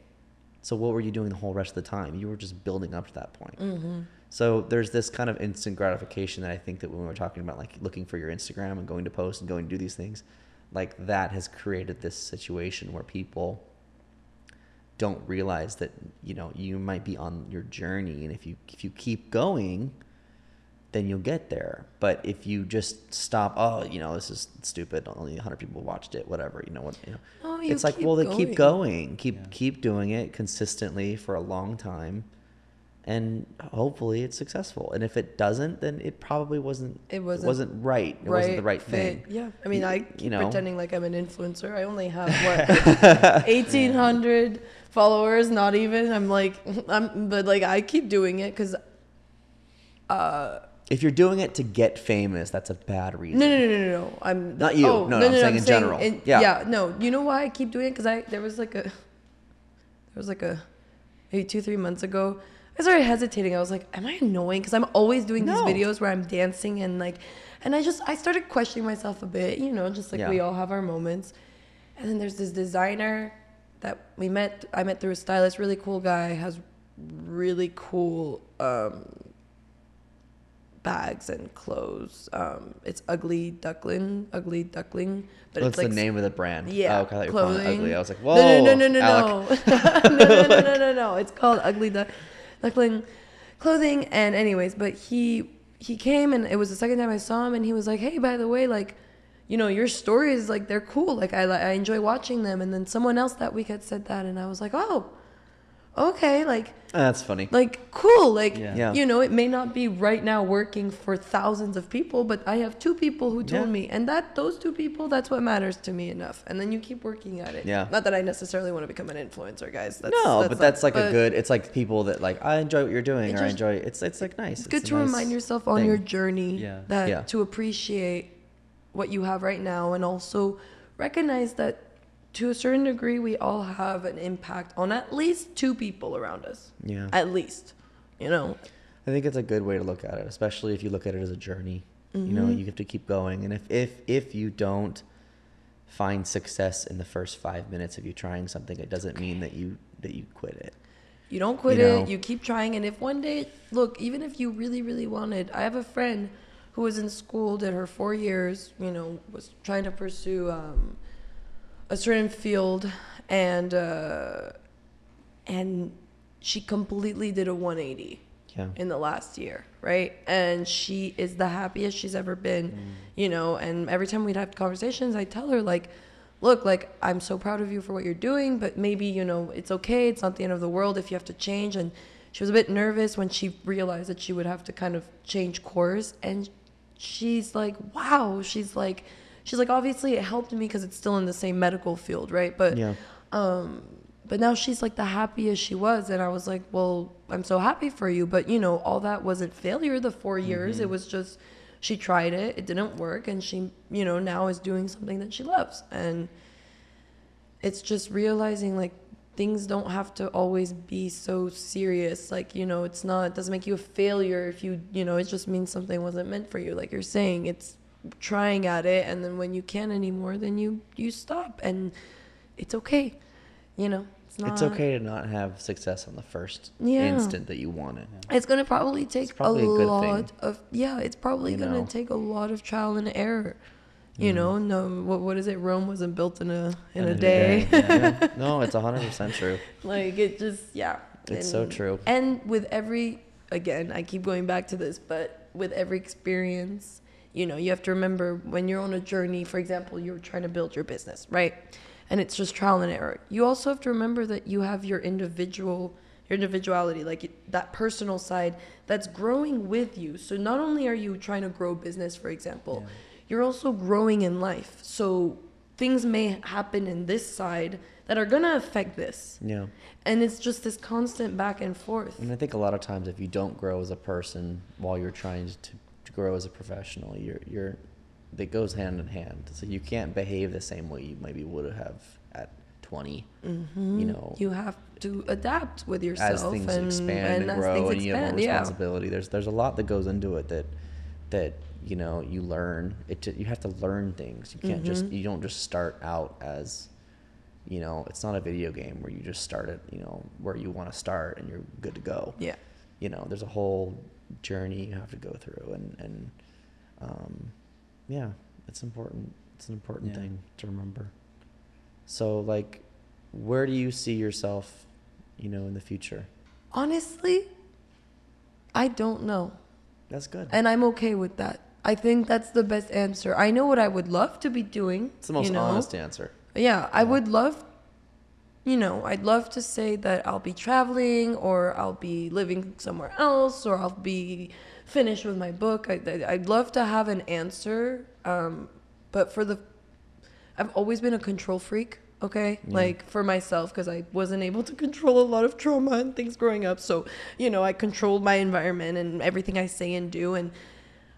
So what were you doing the whole rest of the time? You were just building up to that point. Mm-hmm. So there's this kind of instant gratification that I think that when we were talking about like looking for your Instagram and going to post and going to do these things, like that has created this situation where people don't realize that you know you might be on your journey and if you if you keep going then you'll get there but if you just stop oh you know this is stupid only 100 people watched it whatever you know what you know No, you it's like keep well they keep going. going keep Yeah. keep doing it consistently for a long time and hopefully it's successful and if it doesn't then it probably wasn't It wasn't right it wasn't the right thing fit. Yeah, I mean, I keep you know. pretending like I'm an influencer. I only have [laughs] what eighteen hundred followers, not even. I'm like, [laughs] I'm, but like I keep doing it because. Uh, if you're doing it to get famous that's a bad reason no, no, no, no, no, no. I'm Not you. Oh, No, no, I'm saying in general. Yeah. yeah, no. You know why I keep doing it? Because I there was like a, there was like a, maybe two three months ago. I started hesitating. I was like, "Am I annoying?" Because I'm always doing No. these videos where I'm dancing and like, and I just I started questioning myself a bit. You know, just like Yeah. we all have our moments. And then there's this designer that we met. I met through a stylist. Really cool guy. Has really cool um, bags and clothes. Um, it's Ugly Duckling. Ugly Duckling. But What's it's like the name of the brand? yeah, Oh, okay, I thought you were calling it clothing. ugly. I was like, whoa. No, no, no, no, no, no. no, no, no, no, no, no. It's called Ugly Duck, Duckling Clothing. And anyways, but he he came and it was the second time I saw him, and he was like, "Hey, by the way, like, you know, your stories like they're cool. Like I I enjoy watching them." And then someone else that week had said that, and I was like, "Oh, okay, like." Ah, that's funny. like cool like Yeah. Yeah. you know it may not be right now working for thousands of people but i have two people who told Yeah. me and that those two people that's what matters to me enough and then you keep working at it Yeah. not that i necessarily want to become an influencer guys that's, no, but not- that's like a good. It's like people that like I enjoy what you're doing, It or I enjoy. It's it's like nice. it's good a to nice remind yourself on thing. your journey Yeah. that Yeah. to appreciate what you have right now and also recognize that to a certain degree we all have an impact on at least two people around us Yeah. at least you know I think it's a good way to look at it, especially if you look at it as a journey. You know, Mm-hmm. you have to keep going, and if if if you don't find success in the first five minutes of you trying something, it doesn't mean that you that you quit it. You don't quit You it. You keep trying. And if one day, look, even if you really, really wanted, I have a friend who was in school, did her four years, you know, was trying to pursue um, a certain field, and uh, and she completely did a 180 Yeah. in the last year, right? And she is the happiest she's ever been, you know. And every time we'd have conversations, I tell her like, "Look, like I'm so proud of you for what you're doing, but maybe you know it's okay. It's not the end of the world if you have to change." And she was a bit nervous when she realized that she would have to kind of change course, and she's like, "Wow!" She's like, she's like, obviously it helped me because it's still in the same medical field, right? But Yeah. um but now she's like the happiest she was and i was like well i'm so happy for you. But you know all that wasn't failure the 4 years. It was just she tried it it didn't work and she you know now is doing something that she loves. And it's just realizing like things don't have to always be so serious. Like you know it's not it doesn't make you a failure if you you know it just means something wasn't meant for you like you're saying. It's trying at it and then when you can't anymore then you you stop and it's okay you know it's not It's okay to not have success on the first Yeah. instant that you want it. it's gonna probably take probably a, a lot thing. of yeah it's probably gonna take a lot of trial and error you mm. know no what, what is it rome wasn't built in a in, a, day, Yeah. [laughs] [laughs] No, it's hundred percent true. like it just yeah It's so true. and with every again i keep going back to this but with every experience you know you have to remember when you're on a journey for example you're trying to build your business right? And it's just trial and error. You also have to remember that you have your individual your individuality like that personal side that's growing with you. So not only are you trying to grow business for example Yeah. you're also growing in life. So things may happen in this side that are going to affect this. Yeah. and it's just this constant back and forth. And I think a lot of times if you don't grow as a person while you're trying to grow as a professional, you're you're that goes hand in hand. So you can't behave the same way you maybe would have at 20. Mhm. You know, you have to adapt with yourself as things and, expand and, as grow and you have more expand, yeah. responsibility. There's there's a lot that goes into it that that you know you learn. It you have to learn things. You can't just Mhm. you don't just start out as you know it's not a video game where you just start it you know where you want to start and you're good to go yeah you know there's a whole journey you have to go through and and um, yeah it's important it's an important Yeah. thing to remember. So like where do you see yourself you know in the future? Honestly i don't know. That's good. And i'm okay with that. I think that's the best answer. I know what i would love to be doing it's the most you know? honest answer. Yeah i would love you know i'd love to say that i'll be traveling or i'll be living somewhere else or i'll be finished with my book. I, i'd love to have an answer um, but for the i've always been a control freak okay? Yeah. like for myself because i wasn't able to control a lot of trauma and things growing up. So you know i controlled my environment and everything i say and do. And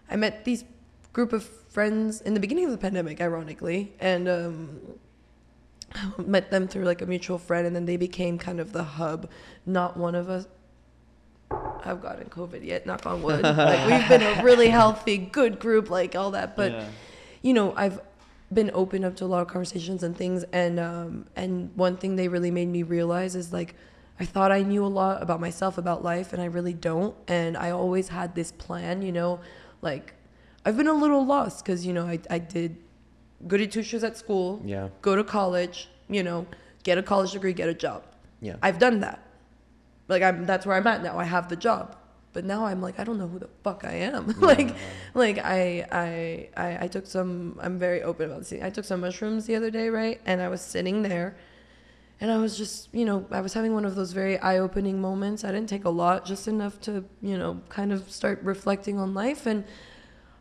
i met these group of friends in the beginning of the pandemic ironically. And um, [laughs] met them through like a mutual friend and then they became kind of the hub not one of us have gotten covid yet knock on wood [laughs] like we've been a really healthy good group like all that but Yeah. you know i've been open up to a lot of conversations and things and um and one thing they really made me realize is like i thought i knew a lot about myself about life and i really don't and i always had this plan you know like i've been a little lost because you know i, I did goody two shoes at school yeah go to college, you know, get a college degree, get a job. yeah I've done that. Like I'm that's where I'm at now. I have the job. But now I'm like I don't know who the fuck I am. [laughs] like like I, I I I took some I'm very open about this. I took some mushrooms the other day, right? And I was sitting there and I was just, you know, I was having one of those very eye-opening moments. I didn't take a lot, just enough to, you know, kind of start reflecting on life and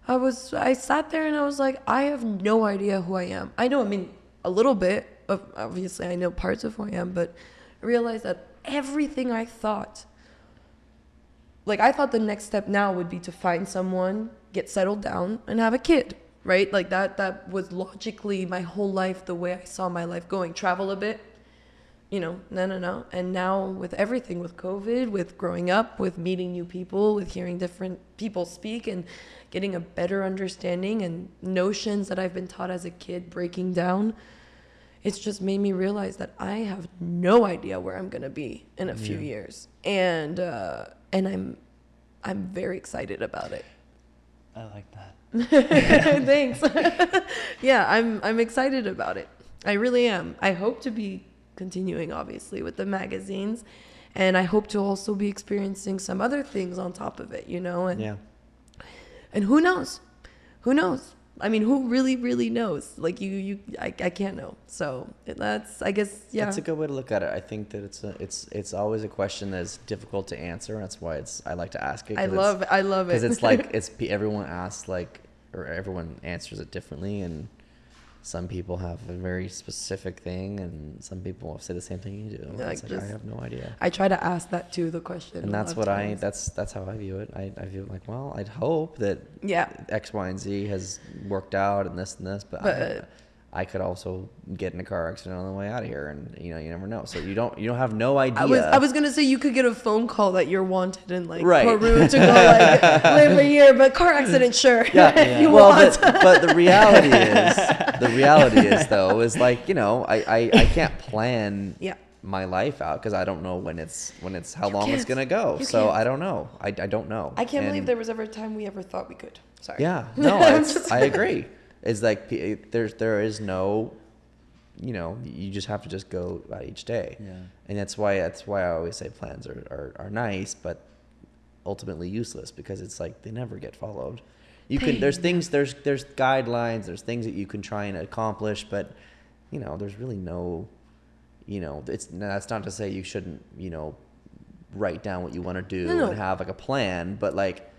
I was I sat there and I was like, I have no idea who I am. I know, I mean, a little bit of obviously I know parts of who I am, but I realized that everything I thought like I thought the next step now would be to find someone, get settled down and have a kid, right? Like that that was logically my whole life the way I saw my life going. Travel a bit, you know, no, no, no. And now with everything, with COVID, with growing up, with meeting new people, with hearing different people speak and getting a better understanding and notions that I've been taught as a kid breaking down, it's just made me realize that I have no idea where I'm gonna be in a few Yeah. years, and uh, and I'm I'm very excited about it. I like that. [laughs] [laughs] Thanks. [laughs] yeah, I'm I'm excited about it. I really am. I hope to be continuing obviously with the magazines and I hope to also be experiencing some other things on top of it, you know, and yeah and who knows? Who knows? I mean, who really really knows? Like you you I, I can't know. So, that's I guess yeah. That's a good way to look at it. I think that it's a, it's it's always a question that's difficult to answer, and that's why it's I like to ask it. I love I love it. because it's like [laughs] it's everyone asks like or everyone answers it differently, and some people have a very specific thing, and some people say the same thing you do. Yeah, like like, I have no idea. I try to ask that too, the question. And that's what I. That's that's how I view it. I, I view it like, well, I'd hope that Yeah. X, Y, and Z has worked out, and this and this, but, But- I could also get in a car accident on the way out of here, and you know, you never know. So you don't, you don't have no idea. I was I was gonna say you could get a phone call that you're wanted in like Right. Peru to go like [laughs] live a year, but car accident, sure. Yeah, [laughs] if you well, want. but, but the reality [laughs] is, the reality is though, is like you know, I I, I can't plan Yeah. my life out because I don't know when it's when it's how You long it's gonna go. You So can't. I don't know. I, I don't know. I can't believe there was ever a time we ever thought we could. Sorry. Yeah, no, I'm it's, just- I agree. It's like there's there is no, you know, you just have to just go about each day. Yeah. And that's why that's why I always say plans are, are, are nice, but ultimately useless because it's like they never get followed. You can there's things there's there's guidelines, there's things that you can try and accomplish, but you know, there's really no you know, it's that's not to say you shouldn't, you know, write down what you want to do No, no. and have like a plan, but like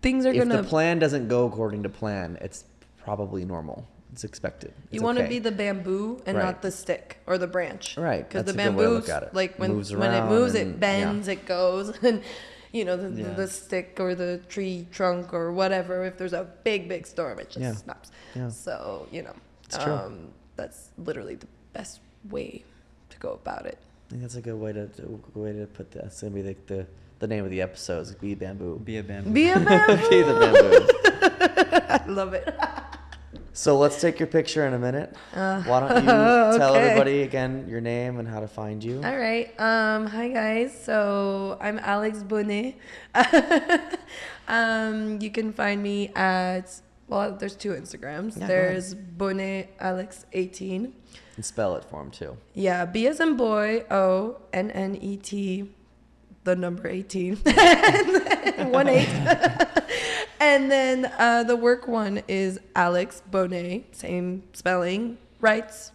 Things are if gonna. the plan doesn't go according to plan, it's probably normal. It's expected. you want to okay. be the bamboo and Right. not the stick or the branch. Right, Because the that's a good way to bamboo, look at it. like when Moves when it moves, and- it bends, it goes, [laughs] and you know the, the- Yeah. the stick or the tree trunk or whatever. If there's a big big storm, it just Yeah. snaps. Yeah. So you know, It's true. um, that's literally the best way to go about it. I think that's a good way to, to good way to put that. It's gonna be the, the the name of the episode is "Be Bamboo." Be a bamboo. Be a bamboo. [laughs] Be the bamboo. [laughs] I love it. So let's take your picture in a minute. Uh, Why don't you [laughs] tell everybody again your name and how to find you? All right. Um, hi guys. So I'm Alex Bonnet. [laughs] um, you can find me at well, there's two Instagrams. Yeah, there's Bonnet Alex 18. And spell it for him too. Yeah, B as in boy, O N N E T, the number 18, [laughs] one eight. And then uh, the work one is Alex Bonnet, same spelling, writes,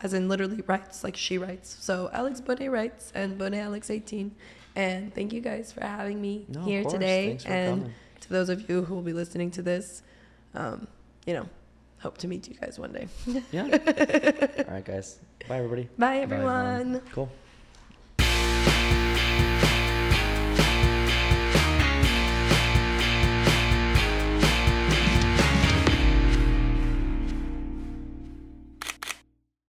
as in literally writes, like she writes. So Alex Bonnet writes and Bonnet Alex 18. And thank you guys for having me No, here today. And coming. to those of you who will be listening to this, um, you know, hope to meet you guys one day. Yeah. [laughs] All right, guys. Bye, everybody. Bye, everyone. everyone. Cool.